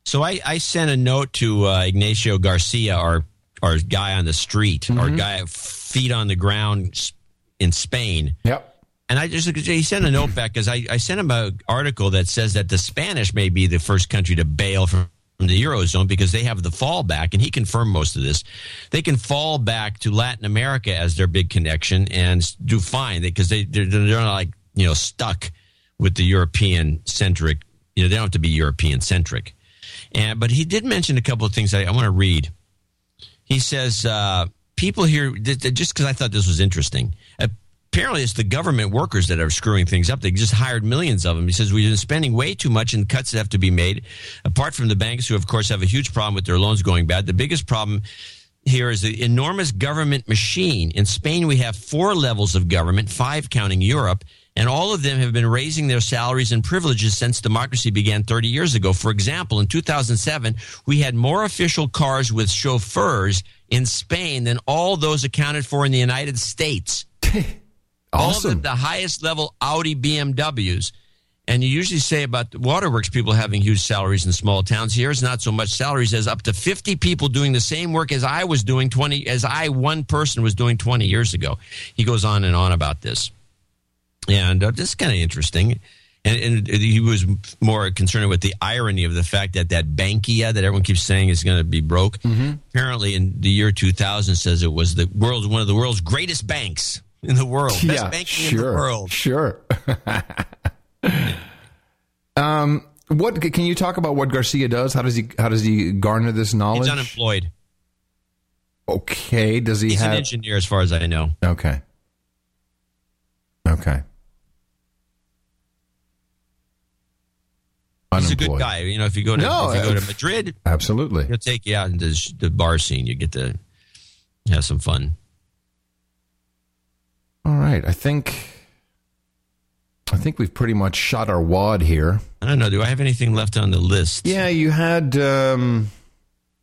So I, I sent a note to uh, Ignacio Garcia, our our guy on the street, our guy feet on the ground s- in Spain. Yep. And I just he sent a note back because I, I sent him an article that says that the Spanish may be the first country to bail from, the eurozone because they have the fallback, and he confirmed most of this. They can fall back to Latin America as their big connection and do fine because they they're, they're not like you know stuck with the European centric. You know they don't have to be European centric. And but he did mention a couple of things I, I want to read. He says uh, people here just because I thought this was interesting. Apparently, it's the government workers that are screwing things up. They just hired millions of them. He says we've been spending way too much and cuts have to be made. Apart from the banks, who of course have a huge problem with their loans going bad, the biggest problem here is the enormous government machine. In Spain, we have four levels of government, five counting Europe, and all of them have been raising their salaries and privileges since democracy began 30 years ago. For example, in 2007, we had more official cars with chauffeurs in Spain than all those accounted for in the United States. All of Awesome. them, the highest level Audi BMWs. And you usually say about the waterworks people having huge salaries in small towns. Here it's not so much salaries as up to 50 people doing the same work as I was doing 20, as I, one person was doing 20 years ago. He goes on and on about this. And uh, this is kind of interesting. And, and he was more concerned with the irony of the fact that that Bankia that everyone keeps saying is going to be broke. Apparently, in the year 2000, says it was the world's one of the world's greatest banks in the world, best yeah, banking sure, in the world. Sure. um, what can you talk about? What Garcia does? How does he? How does he garner this knowledge? He's unemployed. Okay. Does he He's have? an engineer, as far as I know. Okay. Okay. He's a good guy. You know, if you go to No, if you go uh, to Madrid, Absolutely. he'll take you out into the bar scene. You get to have some fun. All right. I think. I think we've pretty much shot our wad here. I don't know. Do I have anything left on the list? Yeah, you had. Um,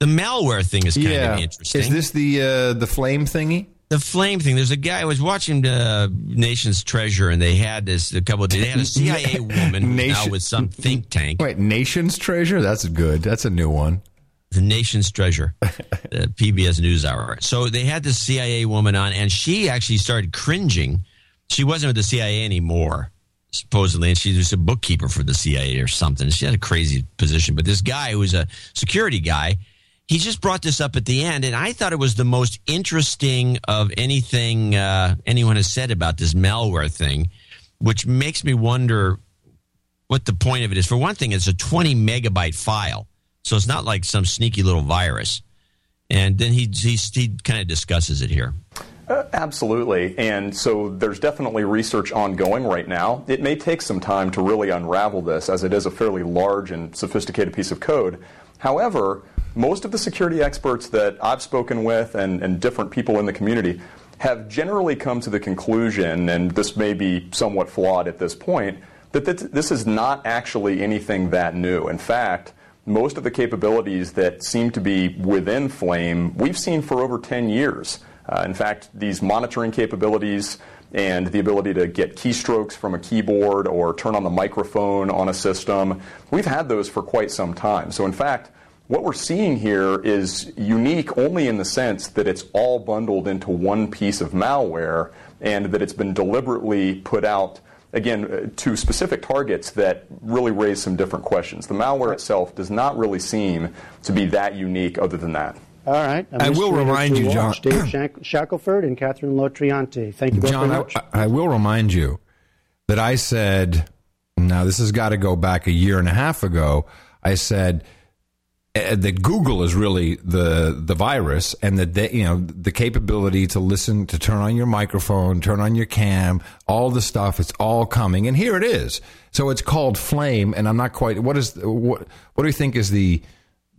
The malware thing is kind yeah. of interesting. Is this the uh, the flame thingy? the flame thing? There's a guy I was watching uh, Nation's Treasure, and they had this a couple. Of, they had a CIA woman who's now with some think tank. Wait, Nation's Treasure? That's good. That's a new one. The nation's treasure, the PBS NewsHour. So they had this CIA woman on, and she actually started cringing. She wasn't with the CIA anymore, supposedly, and she was a bookkeeper for the CIA or something. She had a crazy position. But this guy, who was a security guy, he just brought this up at the end, and I thought it was the most interesting of anything uh, anyone has said about this malware thing, which makes me wonder what the point of it is. For one thing, it's a 20 megabyte file. So it's not like some sneaky little virus. And then he, he, he kind of discusses it here. Uh, absolutely. And so there's definitely research ongoing right now. It may take some time to really unravel this, as it is a fairly large and sophisticated piece of code. However, most of the security experts that I've spoken with and, and different people in the community have generally come to the conclusion, and this may be somewhat flawed at this point, that this is not actually anything that new. In fact, most of the capabilities that seem to be within Flame, we've seen for over 10 years. Uh, in fact, these monitoring capabilities and the ability to get keystrokes from a keyboard or turn on the microphone on a system, we've had those for quite some time. So, in fact, what we're seeing here is unique only in the sense that it's all bundled into one piece of malware and that it's been deliberately put out again, uh, to specific targets that really raise some different questions. The malware itself does not really seem to be that unique other than that. All right. I will remind you, John. Dave Shackleford and Catherine Lotrionte. Thank you both John, very much. I, I will remind you that I said, now this has got to go back a year and a half ago. I said, Uh, that Google is really the the virus, and that they, you know the capability to listen, to turn on your microphone, turn on your cam, all the stuff. It's all coming, and here it is. So it's called Flame, and I'm not quite. What is what? What do you think is the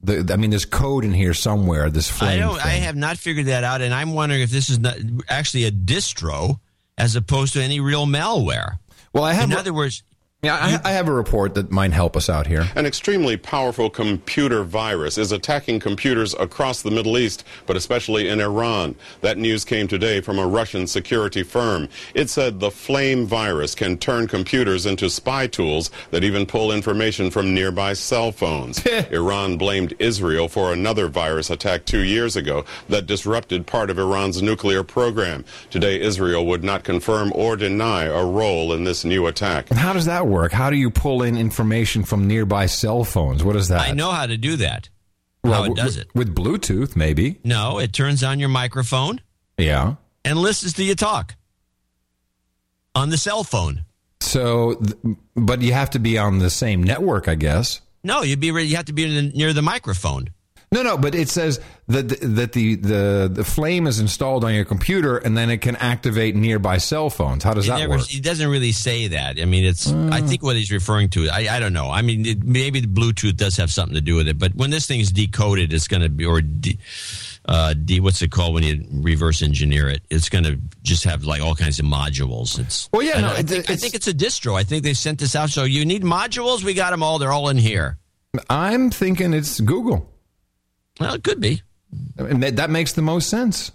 the? I mean, there's code in here somewhere. This Flame. I don't. Thing. I have not figured that out, and I'm wondering if this is not actually a distro as opposed to any real malware. Well, I have. In other words, yeah, I, I, have a report that might help us out here. An extremely powerful computer virus is attacking computers across the Middle East, but especially in Iran. That news came today from a Russian security firm. It said the flame virus can turn computers into spy tools that even pull information from nearby cell phones. Iran blamed Israel for another virus attack two years ago that disrupted part of Iran's nuclear program. Today, Israel would not confirm or deny a role in this new attack. And how does that work? How do you pull in information from nearby cell phones? What is that? I know how to do that. Well, how it does it. With Bluetooth, maybe. No, it turns on your microphone. Yeah. And listens to you talk on the cell phone. So, but you have to be on the same network, I guess. No, you'd be you have to be near the microphone. No, no, but it says that the, that the, the the flame is installed on your computer and then it can activate nearby cell phones. How does it that never, work? He doesn't really say that. I mean, it's. Uh, I think what he's referring to. I, I don't know. I mean, it, maybe the Bluetooth does have something to do with it. But when this thing is decoded, it's going to be or. De, uh, D, what's it called when you reverse engineer it? It's going to just have like all kinds of modules. It's well, yeah. No, I, think, I think it's a distro. I think they sent this out. So you need modules. We got them all. They're all in here. I'm thinking it's Google. Well, it could be. That makes the most sense.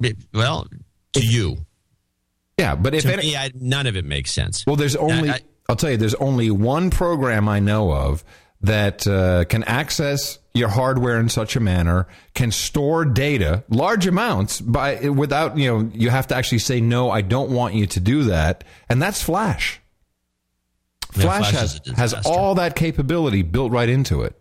It, well, to you. Yeah, but if to any, me, I, none of it makes sense. Well, there's only. I, will tell you, there's only one program I know of that uh, can access your hardware in such a manner, can store data, large amounts, by without you know you have to actually say no, I don't want you to do that, and that's Flash. Yeah, Flash, Flash has has all that capability built right into it.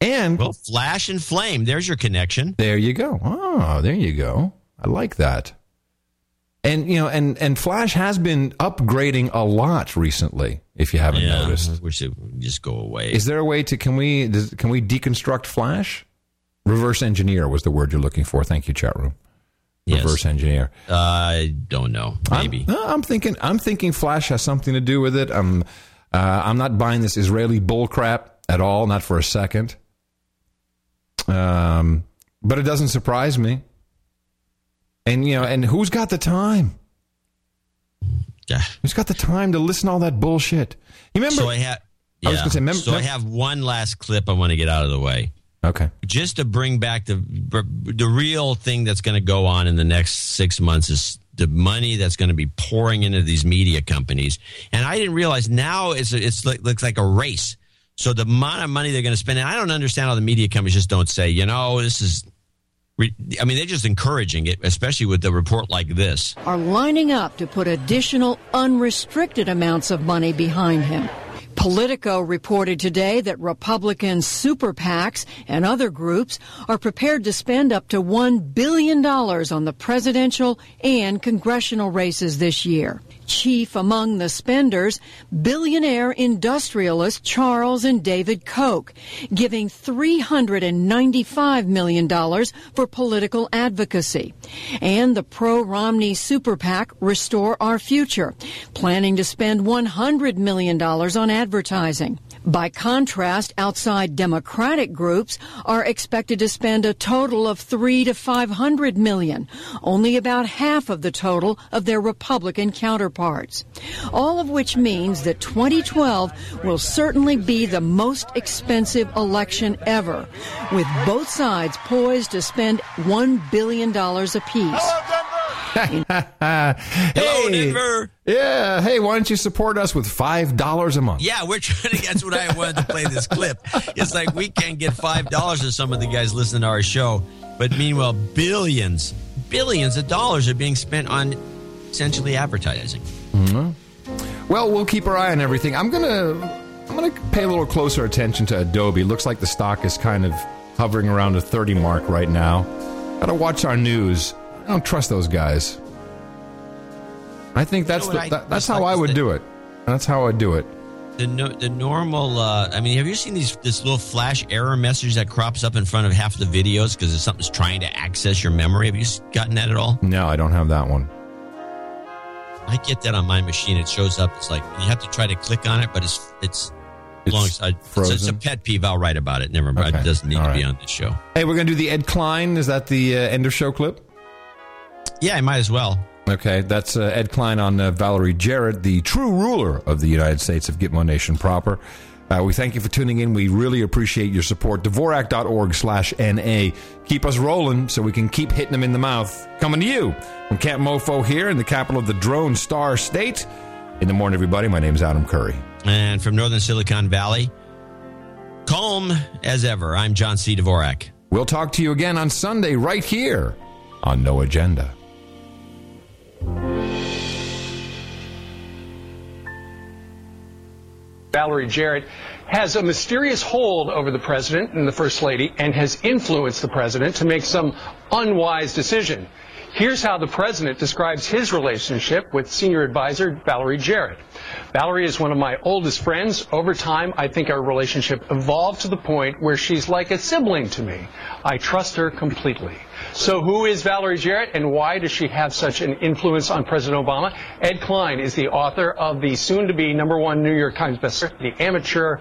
And well, Flash and Flame, there's your connection. There you go. Oh, there you go. I like that. And you know, and and Flash has been upgrading a lot recently. If you haven't yeah, noticed, I wish it would just go away. Is there a way to can we does, can we deconstruct Flash? Reverse engineer was the word you're looking for. Thank you, chat room. Yes. Reverse engineer. I don't know. Maybe. I'm, I'm, thinking. I'm thinking Flash has something to do with it. I'm. Uh, I'm not buying this Israeli bullcrap at all. Not for a second. Um, but it doesn't surprise me. And you know, and who's got the time? Yeah. Who's got the time to listen to all that bullshit? You remember? So I have. Yeah. I was going to say. Remember, so I have one last clip I want to get out of the way. Okay. Just to bring back the the real thing that's going to go on in the next six months is the money that's going to be pouring into these media companies. And I didn't realize now it's it's like, looks like a race. So the amount of money they're going to spend, and I don't understand how the media companies just don't say, you know, this is. I mean, they're just encouraging it, especially with the report like this. Are lining up to put additional unrestricted amounts of money behind him. Politico reported today that Republican super PACs and other groups are prepared to spend up to $1 billion on the presidential and congressional races this year. Chief among the spenders, billionaire industrialist Charles and David Koch, giving $395 million for political advocacy. And the pro-Romney super PAC Restore Our Future, planning to spend $100 million on advertising. By contrast, outside Democratic groups are expected to spend a total of three to five hundred million, only about half of the total of their Republican counterparts. All of which means that 2012 will certainly be the most expensive election ever, with both sides poised to spend one billion dollars apiece. Hello, Denver. Yeah. Hey, why don't you support us with five dollars a month? Yeah, we're trying to. That's what I wanted to play this clip. It's like we can't get five dollars to some of the guys listening to our show, but meanwhile, billions, billions of dollars are being spent on essentially advertising. Mhm. Well, we'll keep our eye on everything. I'm gonna I'm gonna pay a little closer attention to Adobe. Looks like the stock is kind of hovering around the 30 mark right now. Gotta watch our news. I don't trust those guys. I think that's know the, I that, that's dislike how I would that- do it. That's how I'd do it. The no, the normal. Uh, I mean, have you seen these this little flash error message that crops up in front of half the videos because something's trying to access your memory? Have you gotten that at all? No, I don't have that one. I get that on my machine. It shows up. It's like you have to try to click on it, but it's it's, It's alongside. It's, it's a pet peeve. I'll write about it. Never mind. Okay. It doesn't need All to be on this show. Hey, we're gonna do the Ed Klein. Is that the uh, end of show clip? Yeah, I might as well. Okay, that's uh, Ed Klein on uh, Valerie Jarrett, the true ruler of the United States of Gitmo Nation proper. Uh, we thank you for tuning in. We really appreciate your support. Dvorak.org slash NA. Keep us rolling so we can keep hitting them in the mouth. Coming to you from Camp Mofo here in the capital of the Drone Star State. In the morning, everybody, my name is Adam Curry. And from Northern Silicon Valley, calm as ever. I'm John C. Dvorak. We'll talk to you again on Sunday right here on No Agenda. Valerie Jarrett has a mysterious hold over the president and the first lady and has influenced the president to make some unwise decision. Here's how the president describes his relationship with senior advisor Valerie Jarrett. Valerie is one of my oldest friends. Over time, I think our relationship evolved to the point where she's like a sibling to me. I trust her completely. So who is Valerie Jarrett and why does she have such an influence on President Obama? Ed Klein is the author of the soon-to-be number one New York Times bestseller, The Amateur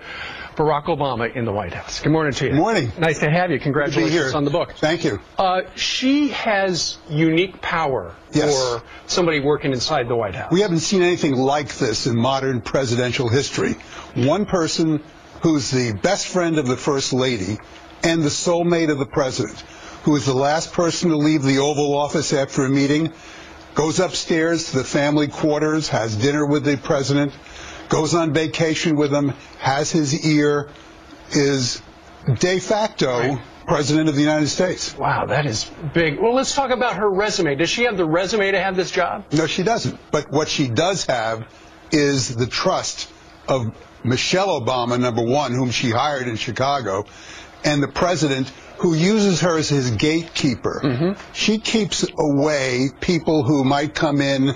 Barack Obama in the White House. Good morning to you. Good Morning. Nice to have you. Congratulations here. on the book. Thank you. Uh, she has unique power Yes. for somebody working inside the White House. We haven't seen anything like this in modern presidential history. One person who's the best friend of the First Lady and the soulmate of the President, who is the last person to leave the Oval Office after a meeting, goes upstairs to the family quarters, has dinner with the President, goes on vacation with him, has his ear, is de facto President of the United States. Wow, that is big. Well, let's talk about her resume. Does she have the resume to have this job? No, she doesn't. But what she does have is the trust of Michelle Obama, number one, whom she hired in Chicago, and the president who uses her as his gatekeeper. She keeps away people who might come in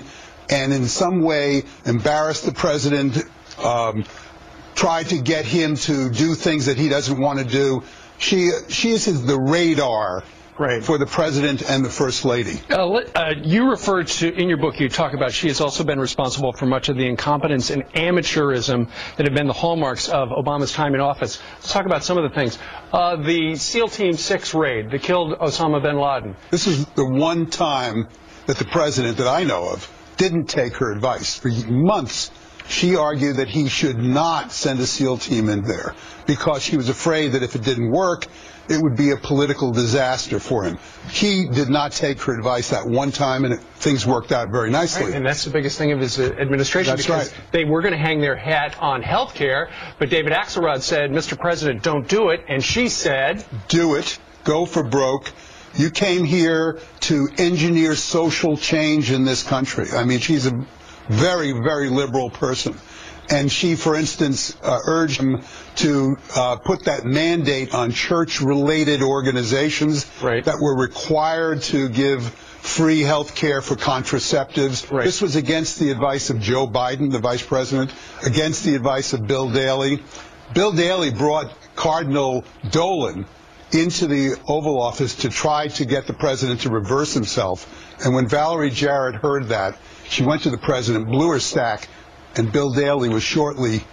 and in some way embarrass the president, um, try to get him to do things that he doesn't want to do. She she is the radar for the president and the first lady. Uh, let- uh, you refer to in your book. You talk about she has also been responsible for much of the incompetence and amateurism that have been the hallmarks of Obama's time in office. Let's talk about some of the things. Uh, the SEAL Team Six raid that killed Osama bin Laden. This is the one time that the president that I know of didn't take her advice. For months, she argued that he should not send a SEAL team in there because she was afraid that if it didn't work, it would be a political disaster for him. He did not take her advice that one time, and it, things worked out very nicely. Right, and that's the biggest thing of his uh, administration That's because right. they were going to hang their hat on health care, but David Axelrod said, Mr. President, don't do it. And she said, do it, go for broke. You came here to engineer social change in this country. I mean, she's a very, very liberal person. And she, for instance, uh, urged him to uh, put that mandate on church-related organizations that were required to give free health care for contraceptives. This was against the advice of Joe Biden, the vice president, against the advice of Bill Daley. Bill Daley brought Cardinal Dolan into the Oval Office to try to get the president to reverse himself. And when Valerie Jarrett heard that, she went to the president, blew her stack, and Bill Daley was shortly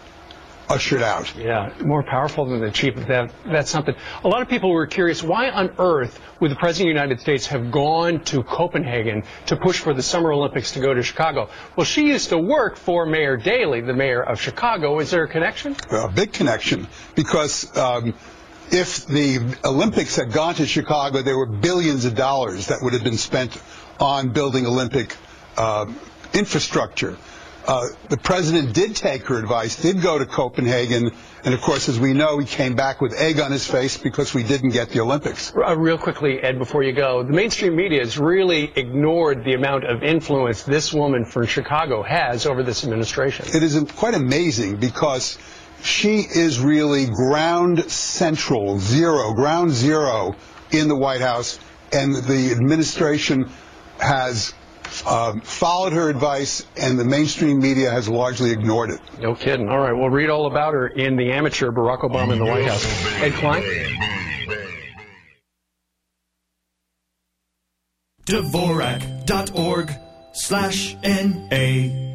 ushered out. Yeah, more powerful than the chief of that. That's something. A lot of people were curious why on earth would the President of the United States have gone to Copenhagen to push for the Summer Olympics to go to Chicago? Well, she used to work for Mayor Daley, the mayor of Chicago. Is there a connection? A big connection because um, if the Olympics had gone to Chicago, there were billions of dollars that would have been spent on building Olympic uh, infrastructure. Uh, the president did take her advice, did go to Copenhagen, and of course, as we know, he came back with egg on his face because we didn't get the Olympics. Uh, real quickly, Ed, before you go, the mainstream media has really ignored the amount of influence this woman from Chicago has over this administration. It is quite amazing because she is really ground central, zero, ground zero in the White House, and the administration has um, followed her advice, and the mainstream media has largely ignored it. No kidding. All right, we'll read all about her in the amateur Barack Obama in the White House. Ed Klein? Dvorak.org slash N-A